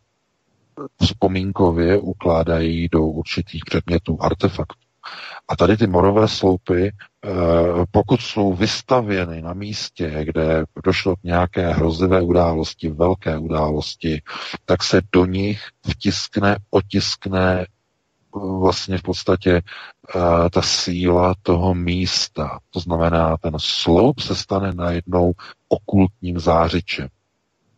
vzpomínkově ukládají do určitých předmětů, artefaktů. A tady ty morové sloupy, eh, pokud jsou vystavěny na místě, kde došlo k nějaké hrozivé události, velké události, tak se do nich vtiskne, otiskne eh, vlastně v podstatě eh, ta síla toho místa. To znamená, ten sloup se stane najednou okultním zářičem.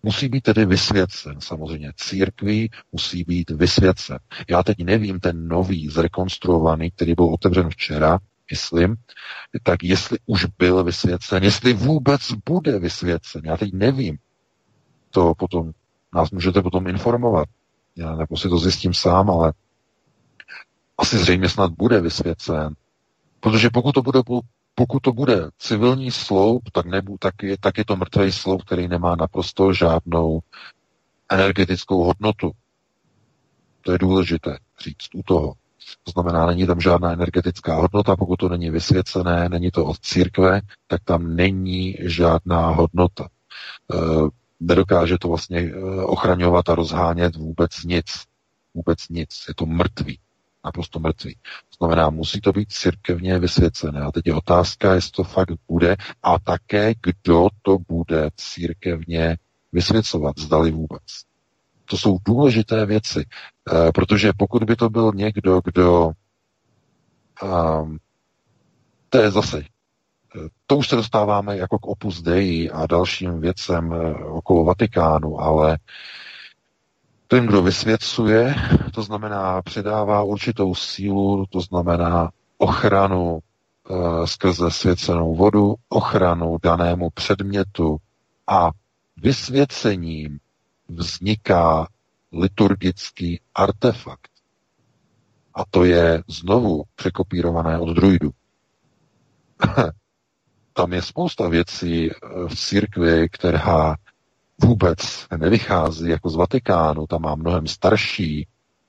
Musí být tedy vysvěcen, samozřejmě. Církví musí být vysvěcen. Já teď nevím, ten nový, zrekonstruovaný, který byl otevřen včera, myslím, tak jestli už byl vysvěcen, jestli vůbec bude vysvěcen, já teď nevím. To potom, nás můžete potom informovat. Já nebo si to zjistím sám, ale asi zřejmě snad bude vysvěcen. Protože pokud to bude pokud to bude civilní sloup, tak, nebu, tak, je, tak je to mrtvý sloup, který nemá naprosto žádnou energetickou hodnotu. To je důležité říct u toho. To znamená, není tam žádná energetická hodnota, pokud to není vysvěcené, není to od církve, tak tam není žádná hodnota. E, nedokáže to vlastně e, ochraňovat a rozhánět vůbec nic. Vůbec nic. Je to mrtvý naprosto mrtvý. To znamená, musí to být církevně vysvěcené. A teď je otázka, jestli to fakt bude a také, kdo to bude církevně vysvěcovat, zdali vůbec. To jsou důležité věci, e, protože pokud by to byl někdo, kdo um, to je zase eh, to už se dostáváme jako k Opus Dei a dalším věcem eh, okolo Vatikánu, ale ten, kdo vysvěcuje, to znamená předává určitou sílu, to znamená ochranu e, skrze svěcenou vodu, ochranu danému předmětu a vysvěcením vzniká liturgický artefakt. A to je znovu překopírované od druidu. Tam je spousta věcí eh, v církvi, která vůbec nevychází jako z Vatikánu, tam má mnohem starší,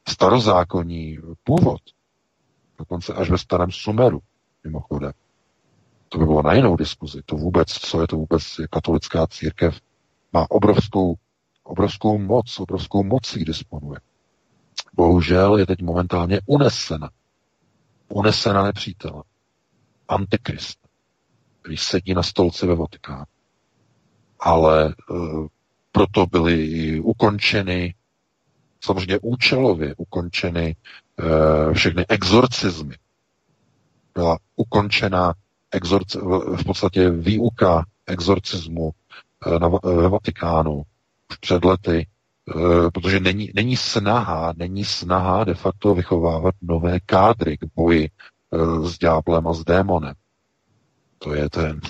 starozákonní původ. Dokonce až ve starém Sumeru, mimochodem. To by bylo na jinou diskuzi. To vůbec, co je to vůbec katolická církev, má obrovskou, obrovskou moc, obrovskou mocí disponuje. bohužel je teď momentálně unesena. Unesena nepřítel. Antikrist, který sedí na stolci ve Vatikánu. Ale e, proto byly ukončeny, samozřejmě účelově ukončeny e, všechny exorcizmy. Byla ukončena exorc, v podstatě výuka exorcismu e, na, ve Vatikánu už před lety Eh, protože není, není snaha, není snaha de facto vychovávat nové kádry k boji eh, s ďáblem a s démonem. To je ten,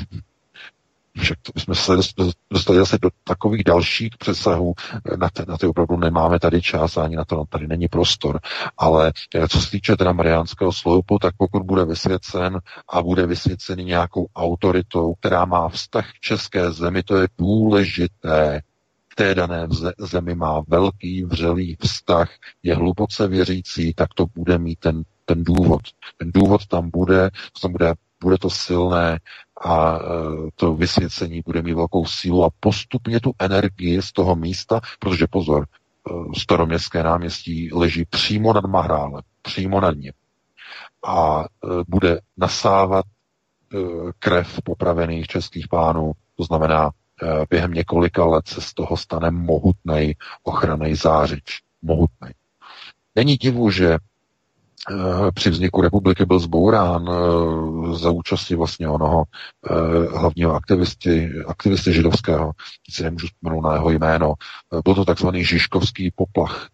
však to jsme se dostali zase do takových dalších přesahů, na, te, na ty opravdu nemáme tady čas, ani na to tady není prostor, ale eh, co se týče teda mariánského sloupu, tak pokud bude vysvěcen a bude vysvěcený nějakou autoritou, která má vztah k české zemi, to je důležité, té dané zemi má velký vřelý vztah, je hluboce věřící, tak to bude mít ten, ten důvod. Ten důvod tam bude, tam bude, bude to silné a e, to vysvěcení bude mít velkou sílu a postupně tu energii z toho místa, protože pozor, e, staroměstské náměstí leží přímo nad Mahrálem, přímo nad ním a e, bude nasávat krev popravených českých pánů, to znamená během několika let se z toho stane mohutný ochranný zářič. Mohutný. Není divu, že při vzniku republiky byl zbourán eh, za účasti vlastně onoho hlavního aktivisty, aktivisty židovského, si nemůžu vzpomenout na jeho jméno. Byl to takzvaný Žižkovský poplach,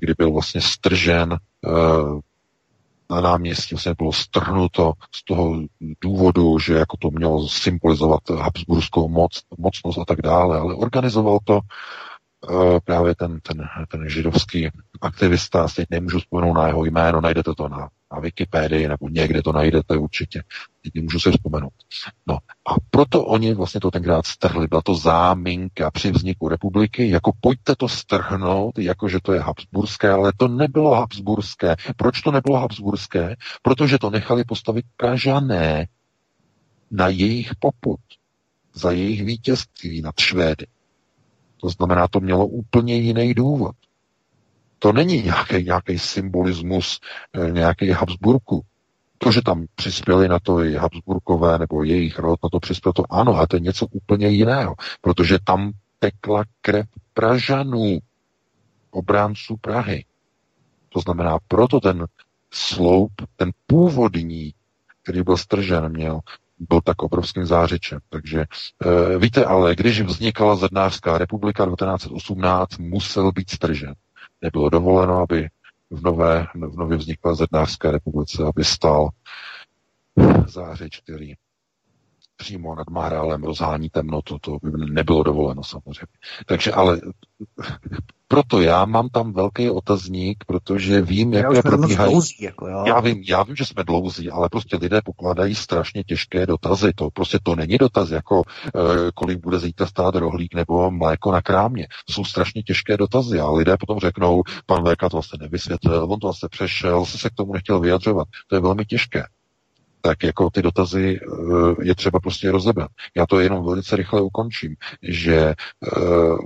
kdy byl vlastně stržen na náměstí vlastně bylo strhnuto z toho důvodu, že jako to mělo symbolizovat habsburskou moc, mocnost a tak dále, ale organizoval to právě ten, ten, ten židovský aktivista, teď nemůžu vzpomenout na jeho jméno, najdete to na na Wikipedii nebo někde to najdete určitě. Teď můžu se vzpomenout. No a proto oni vlastně to tenkrát strhli. Byla to záminka při vzniku republiky, jako pojďte to strhnout, jako že to je Habsburské, ale to nebylo Habsburské. Proč to nebylo Habsburské? Protože to nechali postavit Pražané na jejich poput, za jejich vítězství nad Švédy. To znamená, to mělo úplně jiný důvod. To není nějaký, nějaký symbolismus eh, nějaký Habsburku. To, že tam přispěli na to i Habsburkové nebo jejich rod, na to přispělo to ano, ale to je něco úplně jiného, protože tam tekla krev Pražanů, obránců Prahy. To znamená, proto ten sloup, ten původní, který byl stržen, měl, byl tak obrovským zářičem. Takže e, víte, ale když vznikala Zednářská republika 1918, musel být stržen nebylo dovoleno, aby v nové, v nově vzniklé Zednářské republice, aby stal zářič, který přímo nad Mahrálem rozhání temnotu, to by nebylo dovoleno samozřejmě. Takže ale proto já mám tam velký otazník, protože vím, jak je probíhají. Dlouzí, jako jo. Já vím, já vím, že jsme dlouzí, ale prostě lidé pokládají strašně těžké dotazy. To prostě to není dotaz, jako e, kolik bude zítra stát rohlík nebo mléko na krámě. To jsou strašně těžké dotazy a lidé potom řeknou, pan Véka to vlastně nevysvětlil, on to vlastně přešel, se k tomu nechtěl vyjadřovat. To je velmi těžké tak jako ty dotazy eh, je třeba prostě rozebrat. Já to jenom velice rychle ukončím, že eh,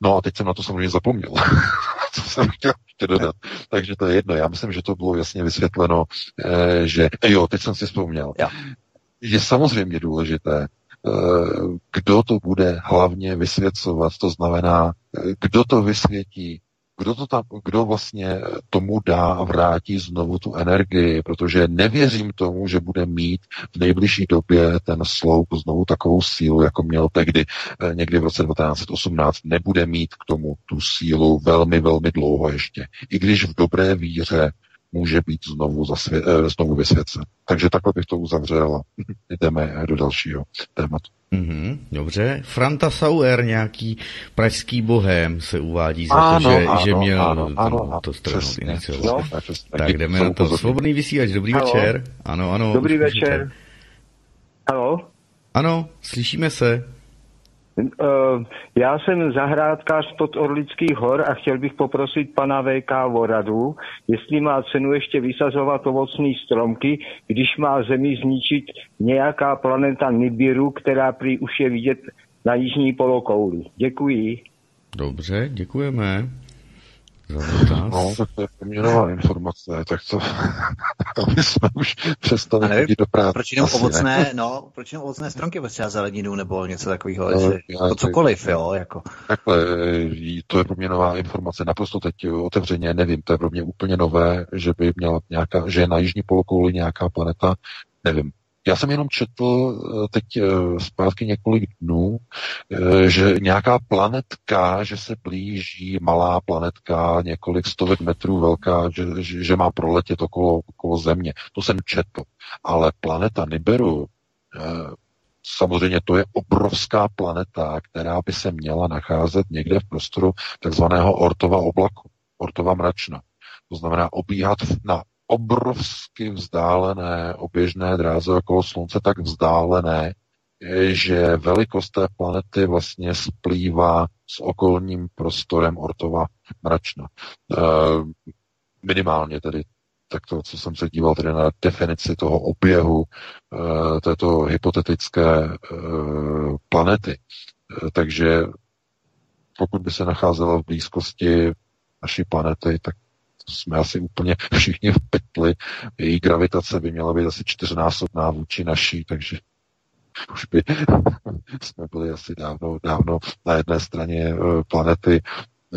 no a teď jsem na to samozřejmě zapomněl, co jsem chtěl ještě dodat. Takže to je jedno. Já myslím, že to bylo jasně vysvětleno, eh, že jo, teď jsem si vzpomněl. Ja. Je samozřejmě důležité, kdo to bude hlavně vysvěcovat, to znamená, kdo to vysvětí, kdo, to tam, kdo vlastně tomu dá a vrátí znovu tu energii, protože nevěřím tomu, že bude mít v nejbližší době ten sloup znovu takovou sílu, jako měl tehdy eh, někdy v roce 1918. Nebude mít k tomu tu sílu velmi, velmi dlouho ještě. I když v dobré víře může být znovu, zasvě- eh, znovu vysvěcen. Takže takhle bych to uzavřel a jdeme do dalšího tématu. Mm-hmm, dobře. Franta Sauer, nějaký pražský bohem, se uvádí za ano, to, že, ano, že měl ano, ano, ano, to strhnout iniciovat. No, tak jdeme na to. Svobodný vysílač, dobrý Halo. večer. Ano, ano. Dobrý večer. Halo? Ano, slyšíme se. Eh, já jsem zahrádkář pod Orlických hor a chtěl bych poprosit pana VK o radu, jestli má cenu ještě vysazovat ovocné stromky, když má zemi zničit nějaká planeta Nibiru, která prý už je vidět na jižní polokouli. Děkuji. Dobře, děkujeme. No, tak to je pro mě nová informace, tak to, aby jsme už přestali nevím, chodit do práce. Proč jenom ovocné, ne. no, proč jenom ovocné stromky, bez třeba zeleninu nebo něco takového, No, no, já to tak- cokoliv, jo, jako. Takhle, to je pro mě nová informace, naprosto teď otevřeně nevím, to je pro mě úplně nové, že by měla nějaká, že je na jižní polokouli nějaká planeta, nevím. Já jsem jenom četl eh, teď eh, zpátky několik dnů, eh, že nějaká planetka, že se blíží malá planetka, několik stovek metrů velká, že, že, má proletět okolo, okolo Země. To jsem četl. Ale planeta Nibiru, samozřejmě to je obrovská planeta, která by se měla nacházet někde v prostoru takzvaného Ortova oblaku, Ortova mračna. To znamená obíhat na obrovsky vzdálené oběžné dráze okolo Slunce, tak vzdálené, eh, že velikost té planety vlastně splývá s okolním prostorem Ortova mračna. E, minimálně tedy tak to, co jsem se díval tedy na definici toho oběhu e, této hypotetické e, planety. Takže pokud by se nacházela v blízkosti naší planety, tak jsme asi úplně všichni v pytli. Její gravitace by měla být asi čtyřnásobná vůči naší, takže už by jsme byli asi dávno, dávno na jedné straně eh, planety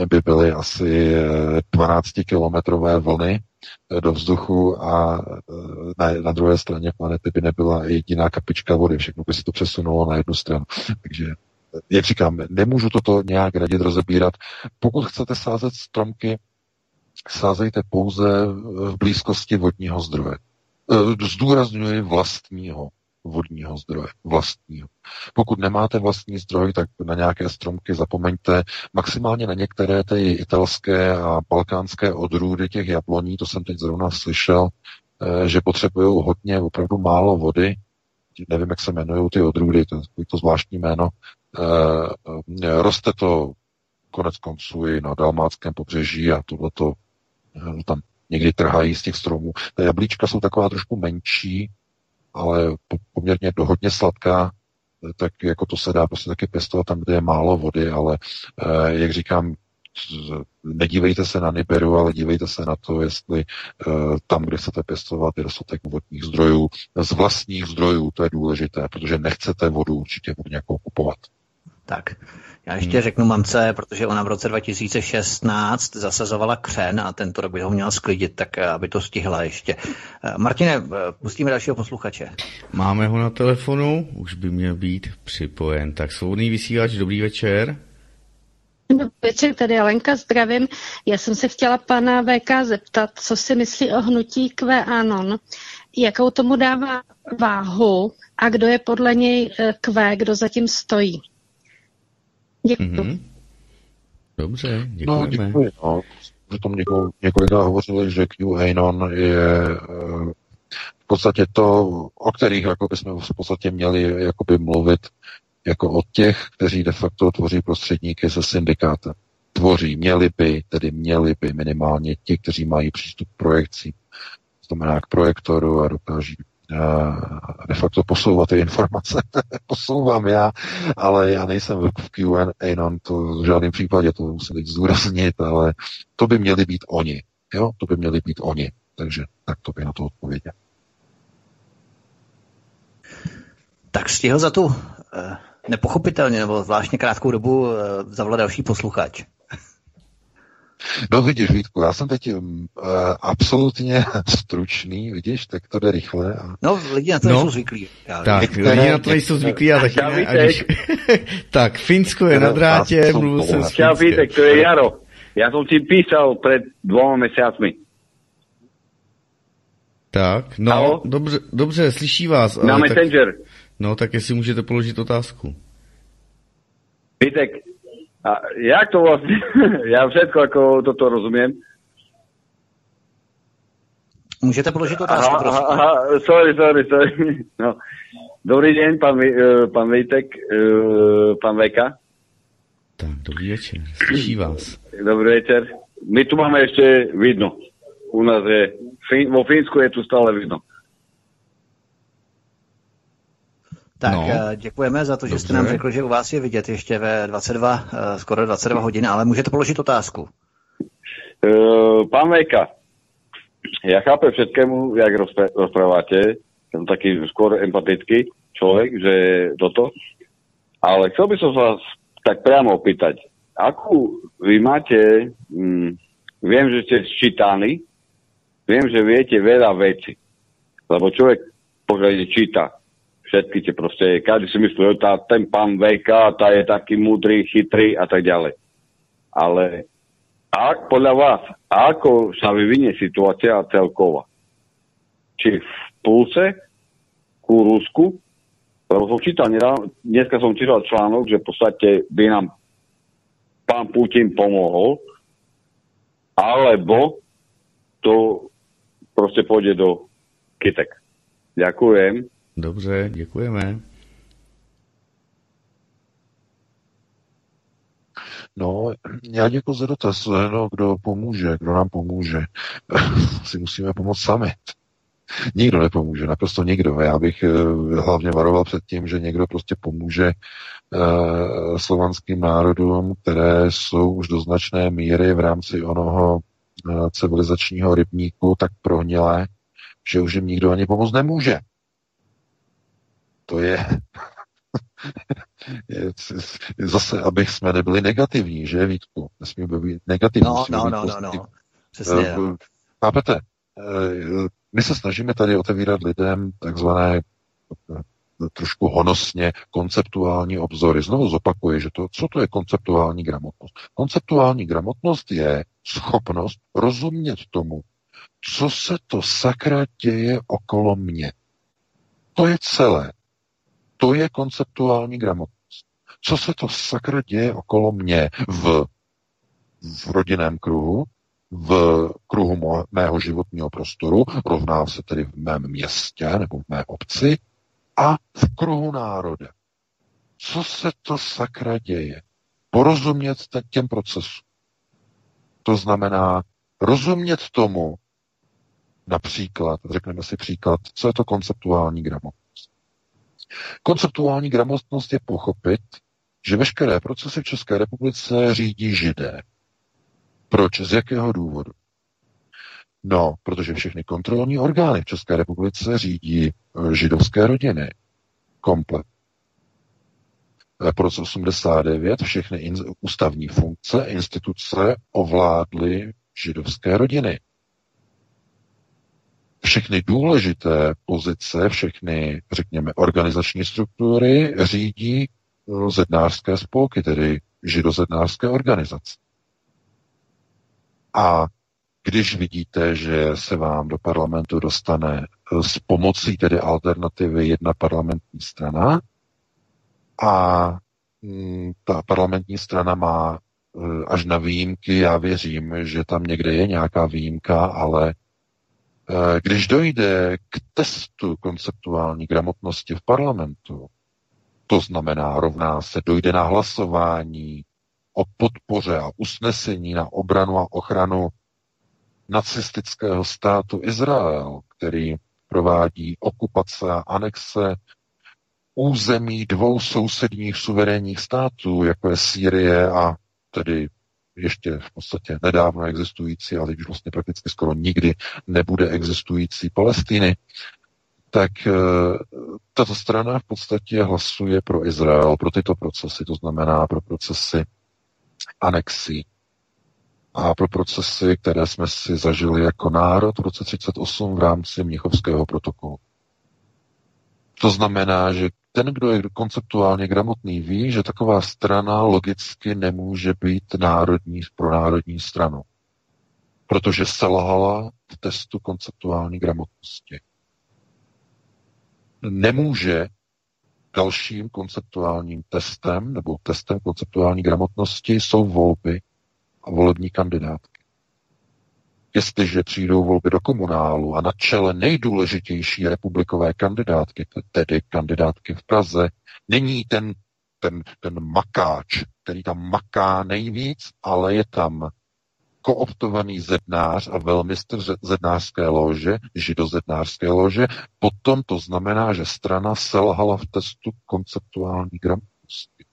by byly asi 12-kilometrové vlny eh, do vzduchu a eh, na, na druhé straně planety by nebyla jediná kapička vody, všechno by se to přesunulo na jednu stranu. Takže jak říkám, nemůžu toto nějak radit rozebírat. Pokud chcete sázet stromky, sázejte pouze v blízkosti vodního zdroje. E, Zdůrazňuji vlastního vodního zdroje. Vlastního. Pokud nemáte vlastní zdroj, tak na nějaké stromky zapomeňte. Maximálně na některé ty italské a balkánské odrůdy těch jabloní, to jsem teď zrovna slyšel, e, že potřebují hodně, opravdu málo vody. Nevím, jak se jmenují ty odrůdy, to je to zvláštní jméno. E, roste to konec konců i na dalmáckém pobřeží a tohleto tam někdy trhají z těch stromů. Ta jablíčka jsou taková trošku menší, ale poměrně dohodně sladká, eh, tak jako to se dá prostě taky pěstovat tam, kde je málo vody, ale eh, jak říkám, nedívejte se na Nibiru, ale dívejte se na to, jestli tam, kde chcete pěstovat, je dostatek vodních zdrojů, z vlastních zdrojů, to je důležité, protože nechcete vodu určitě někoho kupovat. Tak, já ještě hmm. řeknu mamce, protože ona v roce 2016 zasazovala křen a tento rok by ho měla sklidit, tak aby to stihla ještě. Martine, pustíme dalšího posluchače. Máme ho na telefonu, už by měl být připojen. Tak svobodný vysílač, dobrý večer. Dobrý večer, tady Alenka, zdravím. Já jsem se chtěla pana VK zeptat, co si myslí o hnutí QAnon, jakou tomu dává váhu a kdo je podle něj Q, kdo zatím stojí. Děkuji. Mm-hmm. Dobře, děkujeme. No, děkuji. No. Že tom něko, několika hovořili, že QAnon je v podstatě to, o kterých jako bychom v podstatě měli jakoby mluvit jako o těch, kteří de facto tvoří prostředníky se syndikátem. Tvoří, měli by, tedy měli by minimálně ti, kteří mají přístup k projekcím. To znamená k projektoru a dokáží de facto posouvat ty informace. Posouvám já, ale já nejsem v QAnon, to v žádném případě, to musím teď zdůraznit, ale to by měli být oni. Jo, to by měli být oni. Takže tak to by na to odpověděl. Tak stihl za tu eh, nepochopitelně nebo zvláštně krátkou dobu eh, zavolal další posluchač. No vidíš, Vítku, já jsem teď um, uh, absolutně stručný, vidíš, tak to jde rychle. A... No, lidi na to no. nejsou zvyklí. Já tak, některé... lidi na to nejsou zvyklí a taky ne. Aniž... tak, Finsko je na drátě, mluvil jsem s Čau, Vítek, to je Jaro. Já jsem ti písal před dvoma měsícmi. Tak, no, Halo? dobře, dobře, slyší vás. Na Messenger. Tak, no, tak jestli můžete položit otázku. Vítek, a jak to vlastně, já všetko jako toto rozumím. Můžete položit otázku, aha, aha, aha, sorry, sorry, sorry. No. Dobrý den, pan, pan Vejtek, pan Veka. Tak, dobrý večer, slyší vás. Dobrý večer. My tu máme ještě vidno. U nás je, vo Fínsku je tu stále vidno. Tak no. děkujeme za to, že Dobře. jste nám řekl, že u vás je vidět ještě ve 22, skoro 22 hodin, ale můžete položit otázku. Uh, pán Vejka, ja chápem všetkému, jak rozprávate, som taký skôr empatický človek, že toto, ale chcel by som sa vás tak priamo opýtať, akú vy máte, mm, viem, že ste sčítaní, viem, že viete veľa veci, lebo človek pokiaľ číta všetky tie proste, každý si myslí, že tá, ten pán VK, tá je taký múdry, chytrý a tak ďalej. Ale a podľa vás, ako sa vyvinie situácia celková? Či v pulse ku Rusku? Lebo som čítal, dneska som čítal článok, že v podstate by nám pán Putin pomohol, alebo to proste pôjde do kytek. Ďakujem. Dobře, děkujeme. No, já děkuji za dotaz. No, kdo pomůže, kdo nám pomůže, si musíme pomoct sami. Nikdo nepomůže, naprosto nikdo. Já bych eh, hlavně varoval před tím, že někdo prostě pomůže uh, slovanským národům, které jsou už do značné míry v rámci onoho uh, civilizačního rybníku tak prohnilé, že už jim nikdo ani pomoct nemůže. To je, je zase, abych jsme nebyli negativní, že Vítku? Nesmíme být negativní. No, no, no, no, no. Přesně, uh, Chápete? Uh, my se snažíme tady otevírat lidem takzvané trošku honosně konceptuální obzory. Znovu zopakuji, že to, co to je konceptuální gramotnost? Konceptuální gramotnost je schopnost rozumět tomu, co se to sakra děje okolo mě. To je celé. To je konceptuální gramotnost. Co se to sakra děje okolo mě v, v rodinném kruhu, v kruhu mo- mého životního prostoru, rovná se tedy v mém městě nebo v mé obci a v kruhu národa. Co se to sakra děje? Porozumět těm procesům. To znamená rozumět tomu, Například, řekneme si příklad, co je to konceptuální gramotnost. Konceptuální gramotnost je pochopit, že veškeré procesy v České republice řídí židé. Proč? Z jakého důvodu? No, protože všechny kontrolní orgány v České republice řídí eh, židovské rodiny. Komplet. Eh, po roce 89 všechny ústavní funkce, instituce ovládly židovské rodiny všechny důležité pozice, všechny, řekněme, organizační struktury řídí zednářské spolky, tedy židozednářské organizace. A když vidíte, že se vám do parlamentu dostane eh, s pomocí tedy alternativy jedna parlamentní strana a mm, ta parlamentní strana má eh, až na výjimky, já věřím, že tam někde je nějaká výjimka, ale když dojde k testu konceptuální gramotnosti v parlamentu, to znamená, rovná se, dojde na hlasování o podpoře a usnesení na obranu a ochranu nacistického státu Izrael, který provádí okupace a anexe území dvou sousedních suverénních států, jako je Sýrie a tedy ještě v podstatě nedávno existující, ale už vlastně prakticky skoro nikdy nebude existující Palestiny, tak eh, tato strana v podstatě hlasuje pro Izrael, pro tyto procesy, to znamená pro procesy anexí a pro procesy, které jsme si zažili jako národ v roce 38 v rámci Mnichovského protokolu. To znamená, že ten, kdo je konceptuálně gramotný, ví, že taková strana logicky nemůže být národní pro národní stranu, protože selhala v testu konceptuální gramotnosti. Nemůže dalším konceptuálním testem nebo testem konceptuální gramotnosti jsou volby a volební kandidátky. Jestliže přijdou volby do komunálu a na čele nejdůležitější republikové kandidátky, tedy kandidátky v Praze, není ten, ten, ten makáč, který tam maká nejvíc, ale je tam kooptovaný zednář a velmistr zednářské lože, židozednářské lože, potom to znamená, že strana selhala v testu konceptuální gramotnosti.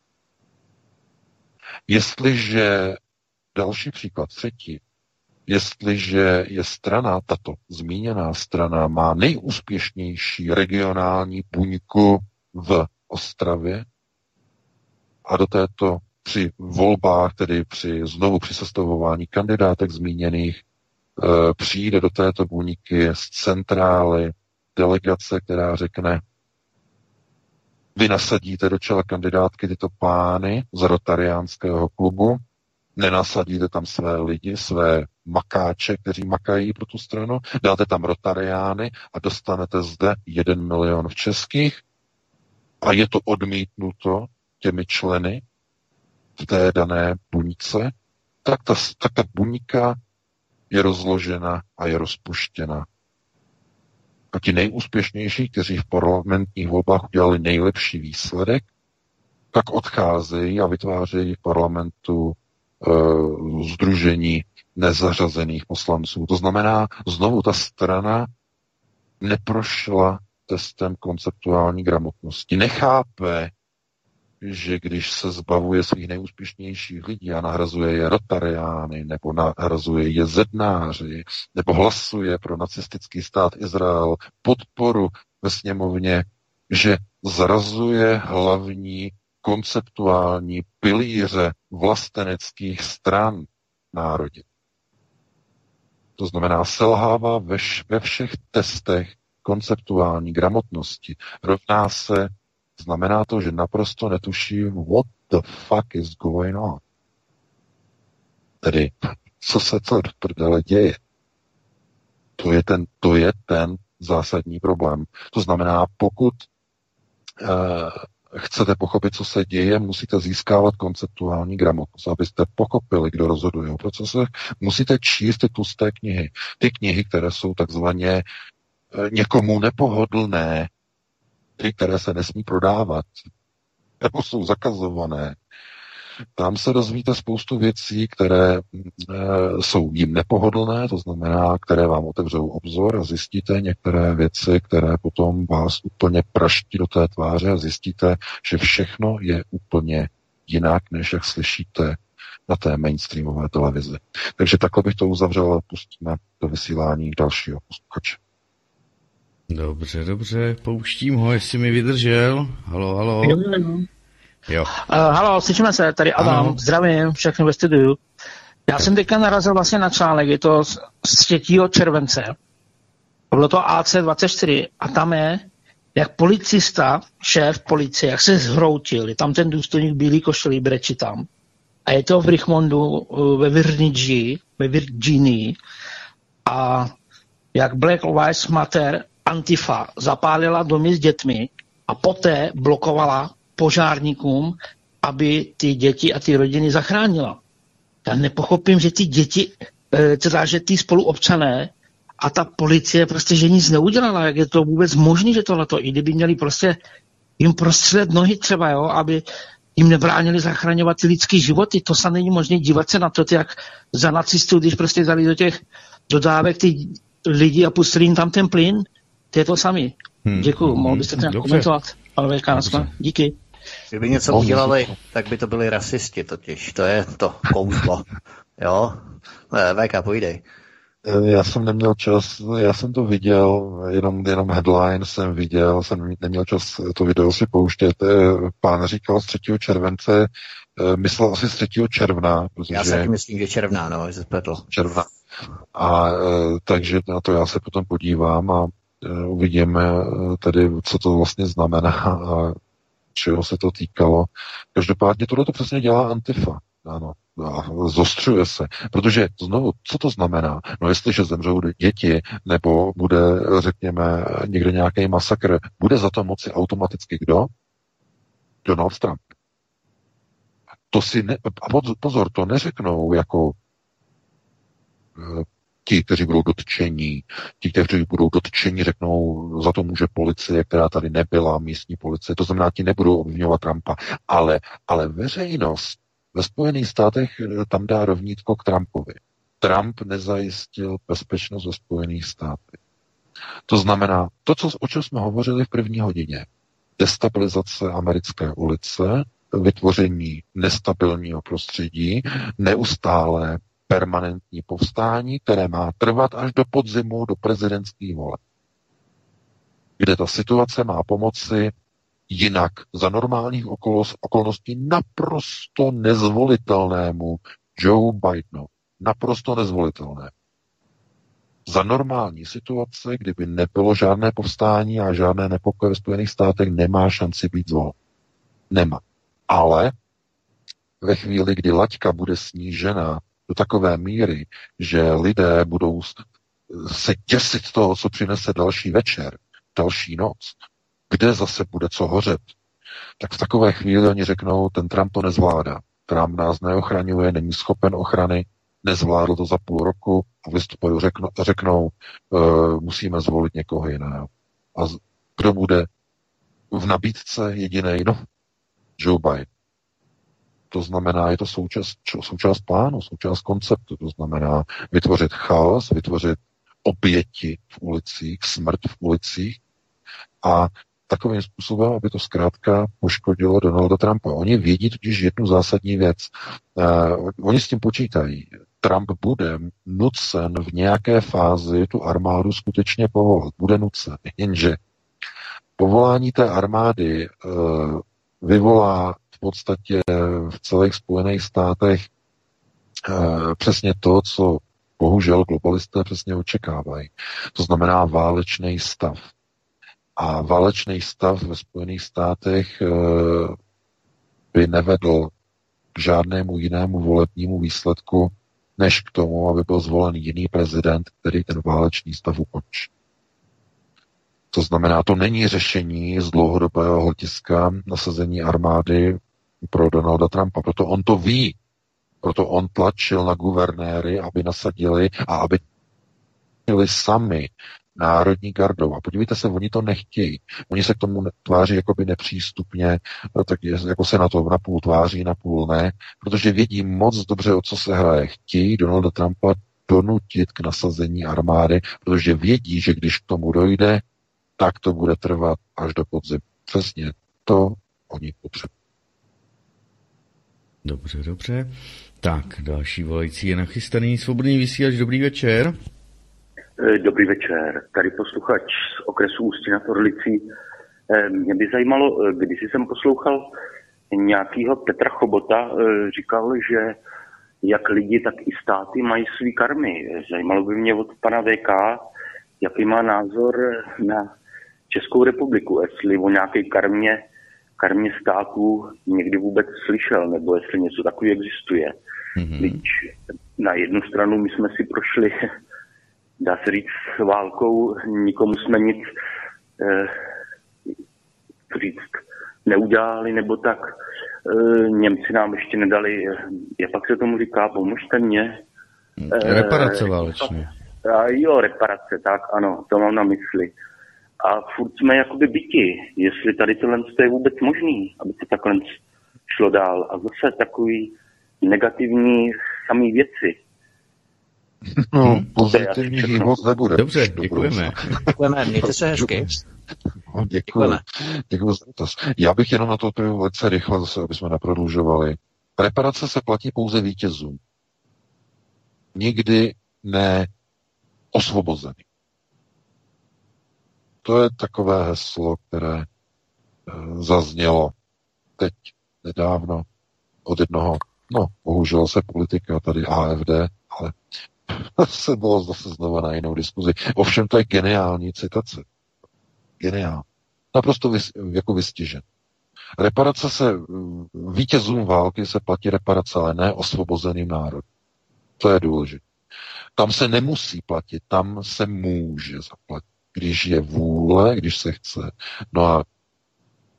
Jestliže další příklad, třetí, jestliže je strana, tato zmíněná strana, má nejúspěšnější regionální buňku v Ostravě a do této při volbách, tedy při znovu při sestavování kandidátek zmíněných, e, přijde do této buňky z centrály delegace, která řekne, vy nasadíte do čela kandidátky tyto pány z rotariánského klubu, nenasadíte tam své lidi, své makáče, kteří makají pro tu stranu, dáte tam rotariány a dostanete zde jeden milion v českých. A je to odmítnuto těmi členy v té dané buňce, tak ta, tak ta buňka je rozložena a je rozpuštěna. A ti nejúspěšnější, kteří v parlamentních volbách udělali nejlepší výsledek, tak odcházejí a vytvářejí v parlamentu e, združení nezařazených poslanců. To znamená, znovu ta strana neprošla testem konceptuální gramotnosti. Nechápe, že když se zbavuje svých nejúspěšnějších lidí a nahrazuje je rotariány, nebo nahrazuje je zednáři, nebo hlasuje pro nacistický stát Izrael podporu ve sněmovně, že zrazuje hlavní konceptuální pilíře vlasteneckých stran národě. To znamená, selhává ve, ve všech testech konceptuální gramotnosti. Rovná se, znamená to, že naprosto netuší, what the fuck is going on. Tedy, co se v prdele děje. To je ten, to je ten zásadní problém. To znamená, pokud uh, chcete pochopit, co se děje, musíte získávat konceptuální gramotnost. Abyste pochopili, kdo rozhoduje o procesech, musíte číst ty tlusté knihy. Ty knihy, které jsou takzvaně eh, někomu nepohodlné, ty, které se nesmí prodávat, nebo jsou zakazované, tam se dozvíte spoustu věcí, které e, jsou jim nepohodlné, to znamená, které vám otevřou obzor a zjistíte některé věci, které potom vás úplně praští do té tváře a zjistíte, že všechno je úplně jinak, než jak slyšíte na té mainstreamové televizi. Takže takhle bych to uzavřel a pustíme do vysílání dalšího posluchače. Dobře, dobře, pouštím ho, jestli mi vydržel. Halo, halo. Jo, jo, jo. Jo. Uh, halo, slyšíme se, tady Adam, ano. zdravím, všechny ve studiu. Já jsem teďka narazil vlastně na článek, je to z, z 3. července. Bylo to AC24 a tam je, jak policista, šéf policie, jak se zhroutil, je tam ten důstojník bílý košilí, breči tam. A je to v Richmondu ve Virginii, ve Virginii. A jak Black Lives Matter Antifa zapálila domy s dětmi a poté blokovala požárníkům, aby ty děti a ty rodiny zachránila. Já nepochopím, že ty děti, eh, teda, že ty spoluobčané a ta policie prostě, že nic neudělala, jak je to vůbec možné, že tohleto, i kdyby měli prostě jim prostřed nohy třeba, jo, aby jim nebránili zachraňovat ty lidské životy. To se není možné dívat se na to, jak za nacistů, když prostě dali do těch dodávek ty lidi a pustili jim tam ten plyn, to je to samý. Hmm. Děkuju, mohl byste to nějak komentovat? Ale VK, Díky. Kdyby něco udělali, tak by to byli rasisti totiž. To je to kouzlo. Jo? VK, pojdej. Já jsem neměl čas, já jsem to viděl, jenom, jenom headline jsem viděl, jsem neměl čas to video si pouštět. Pán říkal z 3. července, eh, myslel asi z 3. června. Protože... Já si taky myslím, že června, no, že spletl. Června. A eh, takže na to já se potom podívám a eh, uvidíme tedy, co to vlastně znamená a čeho se to týkalo. Každopádně tohle to přesně dělá Antifa. Ano, a zostřuje se. Protože znovu, co to znamená? No jestliže zemřou děti, nebo bude, řekněme, někde nějaký masakr, bude za to moci automaticky kdo? Donald Trump. To si ne, a pozor, to neřeknou jako eh, ti, kteří budou dotčení, ti, kteří budou dotčení, řeknou, za to může policie, která tady nebyla, místní policie, to znamená, ti nebudou obvinovat Trumpa, ale, ale veřejnost ve Spojených státech eh, tam dá rovnítko k Trumpovi. Trump nezajistil bezpečnost ve Spojených státech. To znamená, to, co, o čem jsme hovořili v první hodině, destabilizace americké ulice, vytvoření nestabilního prostředí, neustále permanentní povstání, které má trvat až do podzimu, do prezidentských voleb. Kde ta situace má pomoci jinak za normálních okolností naprosto nezvolitelnému Joe Bidenu. Naprosto nezvolitelné. Za normální situace, kdyby nebylo žádné povstání a žádné nepokoje ve Spojených státech, nemá šanci být zvolen. Nemá. Ale ve chvíli, kdy laťka bude snížena do takové míry, že lidé budou se těsit toho, co přinese další večer, další noc, kde zase bude co hořet, tak v takové chvíli oni řeknou, ten Trump to nezvládá. Trump nás neochraňuje, není schopen ochrany, nezvládl to za půl roku v listopadu řeknou, řeknou uh, musíme zvolit někoho jiného. A kdo bude v nabídce jediný? No, Joe Biden. To znamená, je to součást, součást plánu, součást konceptu. To znamená vytvořit chaos, vytvořit oběti v ulicích, smrt v ulicích a takovým způsobem, aby to zkrátka poškodilo Donalda Trumpa. Oni vědí totiž jednu zásadní věc. Uh, oni s tím počítají. Trump bude nucen v nějaké fázi tu armádu skutečně povolat. Bude nucen. Jenže povolání té armády uh, vyvolá podstatě v celých Spojených státech uh, přesně to, co bohužel globalisté přesně očekávají. To znamená válečný stav. A válečný stav ve Spojených státech uh, by nevedl k žádnému jinému volebnímu výsledku, než k tomu, aby byl zvolen jiný prezident, který ten válečný stav ukončí. To znamená, to není řešení z dlouhodobého hlediska nasazení armády pro Donalda Trumpa. Proto on to ví. Proto on tlačil na guvernéry, aby nasadili a aby měli sami národní gardou. A podívejte se, oni to nechtějí. Oni se k tomu tváří jakoby nepřístupně, tak jako se na to na půl tváří, na půl ne, protože vědí moc dobře, o co se hraje. Chtějí Donalda Trumpa donutit k nasazení armády, protože vědí, že když k tomu dojde, tak to bude trvat až do podzimu. Přesně to oni potřebují. Dobře, dobře. Tak, další volající je nachystaný. Svobodný vysílač, dobrý večer. Eh, dobrý večer, tady posluchač z okresu Ústí nad Orlicí. Eh, mě by zajímalo, eh, když jsem poslouchal nějakého Petra Chobota, říkal, že jak lidi, tak i státy mají svý karmy. Zajímalo by mě od pana VK, jaký má názor na Českou republiku, jestli o nějaké karmě, karmě států někdy vůbec slyšel, nebo jestli něco takového existuje. Mm-hmm. na jednu stranu my jsme si prošli dá se říct, s válkou nikomu jsme nic eh, říct, neudělali, nebo tak eh, Němci nám ještě nedali, eh, jak pak se tomu říká, pomožte mě. Eh, reparace válečně. A jo, reparace, tak ano, to mám na mysli. A furt jsme jakoby byti, jestli tady tohle je vůbec možný, aby to takhle šlo dál. A zase takový negativní samý věci. No, hmm. pozitivních moc nebude. Dobře, děkujeme. Děkujeme, mějte se hezky. No, děkuji. Děkuji za to. Já bych jenom na to velice rychle zase, aby jsme neprodlužovali. Reparace se platí pouze vítězům. Nikdy ne osvobozený. To je takové heslo, které e, zaznělo teď nedávno od jednoho, no bohužel se politika tady AFD, ale se bylo zase znova na jinou diskuzi. Ovšem to je geniální citace. Geniál. Naprosto vys, jako vystižen. Reparace se, vítězům války se platí reparace, ale ne osvobozeným národům. To je důležité. Tam se nemusí platit, tam se může zaplatit, když je vůle, když se chce. No a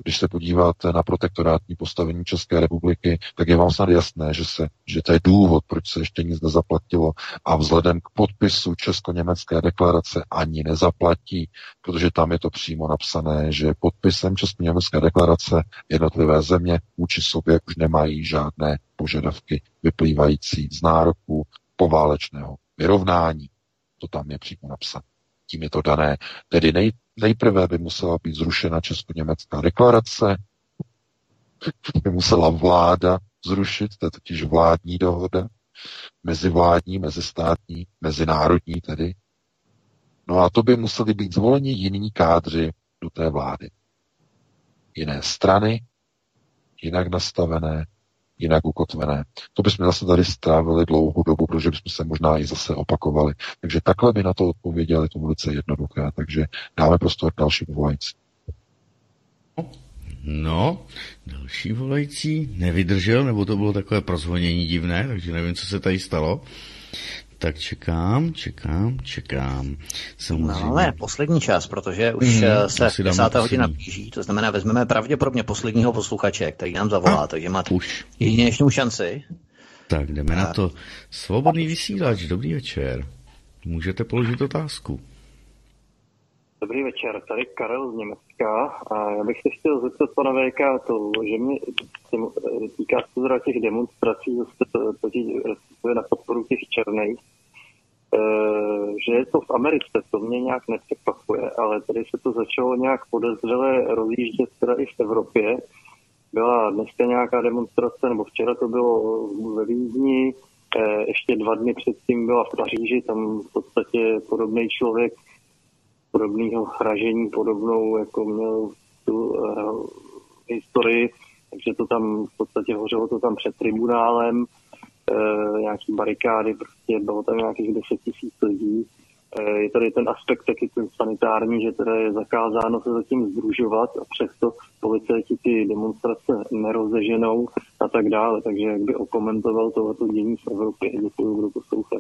když se podíváte na protektorátní postavení České republiky, tak je vám snad jasné, že, se, že to je důvod, proč se ještě nic nezaplatilo a vzhledem k podpisu Česko-německé deklarace ani nezaplatí, protože tam je to přímo napsané, že podpisem Česko-německé deklarace jednotlivé země vůči sobě už nemají žádné požadavky vyplývající z nároků poválečného vyrovnání. To tam je přímo napsané. Tím je to dané. Tedy nej, Nejprve by musela být zrušena Česko-německá deklarace, by musela vláda zrušit, to je totiž vládní dohoda, Mezivládní, mezistátní, mezinárodní tedy. No a to by museli být zvoleni jiní kádři do té vlády. Jiné strany, jinak nastavené, jinak ukotvené. To bychom zase tady strávili dlouhou dobu, protože bychom se možná i zase opakovali. Takže takhle by na to odpověděli, to velice jednoduché. Takže dáme prostor další volající. No, další volající nevydržel, nebo to bylo takové prozvonění divné, takže nevím, co se tady stalo. Tak čekám, čekám, čekám. Samozřejmě. No, ale poslední čas, protože už mm, se 10. hodina blíží, to znamená, vezmeme pravděpodobně posledního posluchače, který nám zavolá, takže máte už. jedinečnou šanci. Tak jdeme A... na to. Svobodný vysílač, dobrý večer. Můžete položit otázku. Dobrý večer, tady Karel z Německa a já bych se chtěl zeptat pana VK to, že mě týká se těch demonstrací proti, na podporu těch černých, e, že je to v Americe, to mě nějak nepřekvapuje, ale tady se to začalo nějak podezřele rozjíždět teda i v Evropě. Byla dneska nějaká demonstrace, nebo včera to bylo ve Vídni, e, ještě dva dny předtím byla v Paříži, tam v podstatě podobný člověk podobného hražení, podobnou, jako měl tu uh, historii, takže to tam v podstatě hořelo to tam před tribunálem, nějaký barikády, prostě bylo tam nějakých 10 tisíc lidí. Uh, je tady ten aspekt taky ten sanitární, že teda je zakázáno se zatím združovat a přesto policajti ty demonstrace nerozeženou a tak dále. Takže jak by okomentoval tohoto dění v Evropě. Děkuji, kdo poslouchá.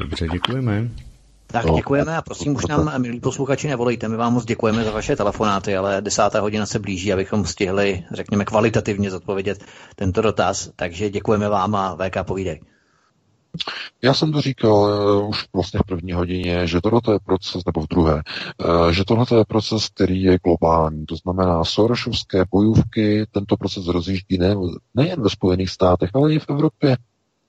Dobře, děkujeme. Tak no, děkujeme a prosím, už nám, milí posluchači, nevolejte. My vám moc děkujeme za vaše telefonáty, ale desátá hodina se blíží, abychom stihli, řekněme, kvalitativně zodpovědět tento dotaz. Takže děkujeme vám a VK povídej. Já jsem to říkal uh, už vlastně v první hodině, že tohle je proces, nebo v druhé, uh, že tohle je proces, který je globální. To znamená, Sorosovské bojůvky tento proces rozjíždí ne, nejen ve Spojených státech, ale i v Evropě.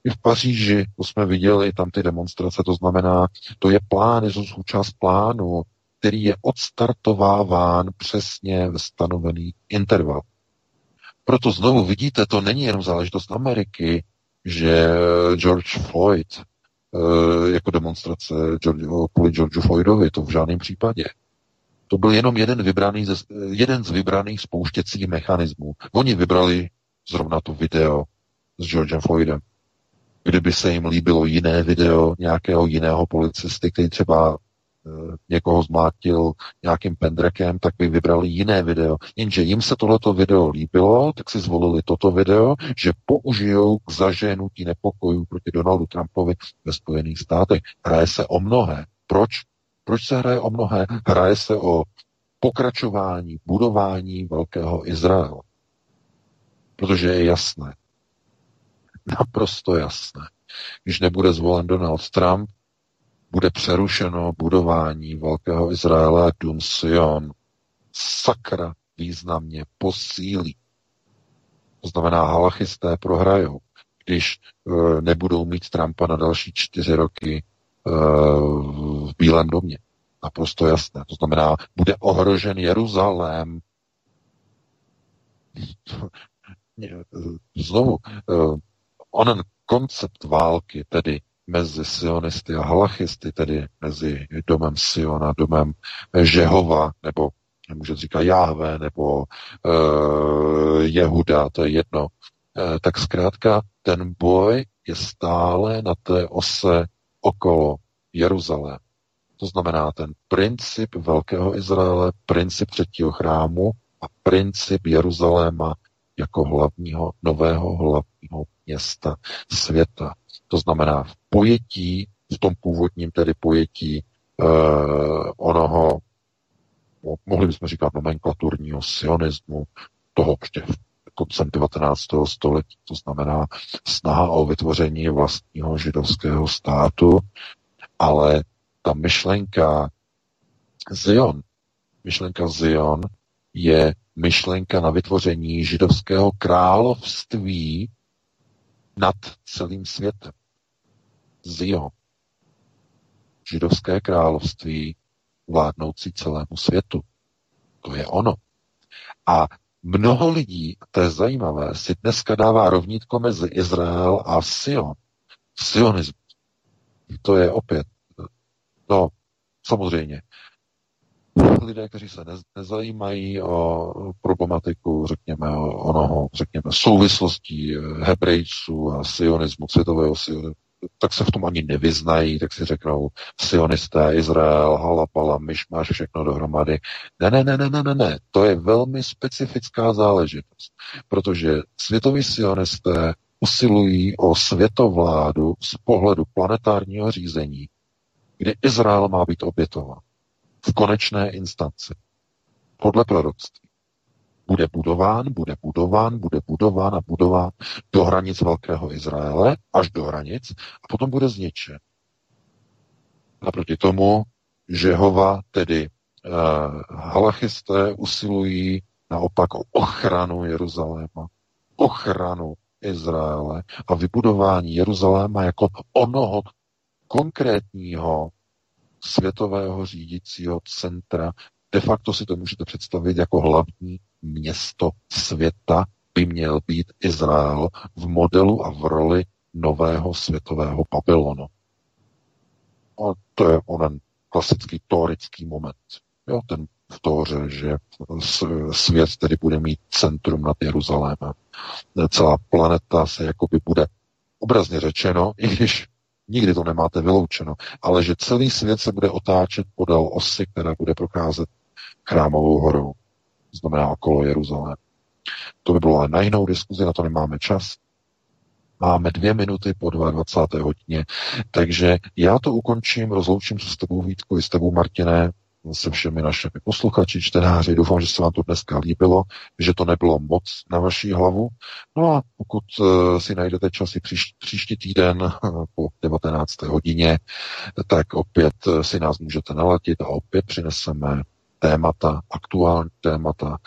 I v Paříži, to jsme viděli, tam ty demonstrace, to znamená, to je plán, je to součást plánu, který je odstartováván přesně ve stanovený interval. Proto znovu vidíte, to není jenom záležitost Ameriky, že George Floyd eh, jako demonstrace kvůli Georgeu Floydovi, to v žádném případě. To byl jenom jeden, vybraný ze, jeden z vybraných spouštěcích mechanismů. Oni vybrali zrovna to video s Georgem Floydem. Kdyby se jim líbilo jiné video nějakého jiného policisty, který třeba e, někoho zmátil nějakým pendrekem, tak by vybrali jiné video. Jenže jim se tohleto video líbilo, tak si zvolili toto video, že použijou k zaženutí nepokojů proti Donaldu Trumpovi ve Spojených státech. Hraje se o mnohé. Proč? Proč se hraje o mnohé? Hraje se o pokračování, budování velkého Izraela. Protože je jasné, naprosto jasné. Když nebude zvolen Donald Trump, bude přerušeno budování Velkého Izraele a Dům Sion. Sakra významně posílí. To znamená, halachisté prohrajou, když e, nebudou mít Trumpa na další čtyři roky e, v Bílém domě. Naprosto jasné. To znamená, bude ohrožen Jeruzalém. Znovu, e, onen koncept války, tedy mezi sionisty a halachisty, tedy mezi domem Siona, domem Žehova, nebo může říkat Jáhve, nebo uh, Jehuda, to je jedno, uh, tak zkrátka ten boj je stále na té ose okolo Jeruzalém. To znamená ten princip Velkého Izraele, princip třetího chrámu a princip Jeruzaléma jako hlavního, nového hlavního města světa. To znamená v pojetí, v tom původním tedy pojetí uh, onoho, mohli bychom říkat nomenklaturního sionismu, toho ještě koncem 19. století, to znamená snaha o vytvoření vlastního židovského státu, ale ta myšlenka Zion, myšlenka Zion je myšlenka na vytvoření židovského království nad celým světem. Zion. Židovské království vládnoucí celému světu. To je ono. A Mnoho lidí, to je zajímavé, si dneska dává rovnítko mezi Izrael a Sion. Sionismus. To je opět, no, samozřejmě, lidé, kteří se nezajímají o problematiku, řekněme, onoho, řekněme, souvislostí hebrejců a sionismu, světového sionismu, tak se v tom ani nevyznají, tak si řeknou sionisté, Izrael, halapala, máš všechno dohromady. Ne, ne, ne, ne, ne, ne, ne, to je velmi specifická záležitost, protože světoví sionisté usilují o světovládu z pohledu planetárního řízení, kde Izrael má být obětován v konečné instanci. Podle proroctví. Bude budován, bude budován, bude budován a budován do hranic Velkého Izraele, až do hranic, a potom bude zničen. Naproti tomu Žehova, tedy uh, halachisté, usilují naopak o ochranu Jeruzaléma, ochranu Izraele a vybudování Jeruzaléma jako onoho konkrétního světového řídícího centra. De facto si to můžete představit jako hlavní město světa by měl být Izrael v modelu a v roli nového světového Babylonu. A to je onen klasický tórický moment. Jo, ten v Tóře, že svět tedy bude mít centrum nad Jeruzalémem. Celá planeta se jakoby bude obrazně řečeno, i když Nikdy to nemáte vyloučeno. Ale že celý svět se bude otáčet podél osy, která bude procházet chrámovou horou. Znamená okolo Jeruzalém. To by bylo ale na jinou diskuzi, na to nemáme čas. Máme dvě minuty po 22. hodině, takže já to ukončím, rozloučím se s tebou Vítku i s tebou Martine se všemi našimi posluchači, čtenáři. Doufám, že se vám to dneska líbilo, že to nebylo moc na vaší hlavu. No a pokud uh, si najdete čas i příští, příští týden uh, po 19. hodině, tak opět uh, si nás můžete nalatit a opět přineseme témata, aktuální témata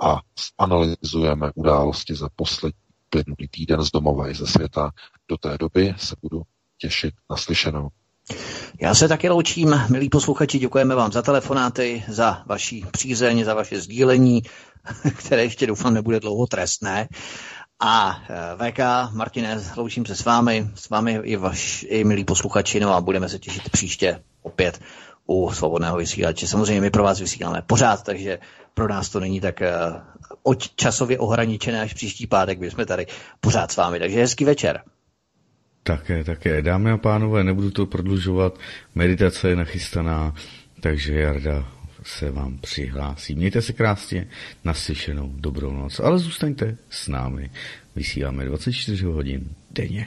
a analyzujeme události za poslední plynulý týden z domova i ze světa. Do té doby se budu těšit na slyšenou. Já se taky loučím, milí posluchači, děkujeme vám za telefonáty, za vaši přízeň, za vaše sdílení, které ještě doufám nebude dlouho trestné. A eh, VK, Martine, loučím se s vámi, s vámi i vaš, i milí posluchači, no a budeme se těšit příště opět u svobodného vysílače. Samozřejmě my pro vás vysíláme pořád, takže pro nás to není tak uh, časově ohraničené až příští pátek, kdy jsme tady pořád s vámi. Takže hezký večer. Také, také. Dámy a pánové, nebudu to prodlužovat. Meditace je nachystaná, takže Jarda se vám přihlásí. Mějte se krásně, naslyšenou dobrou noc, ale zůstaňte s námi. Vysíláme 24 hodin denně.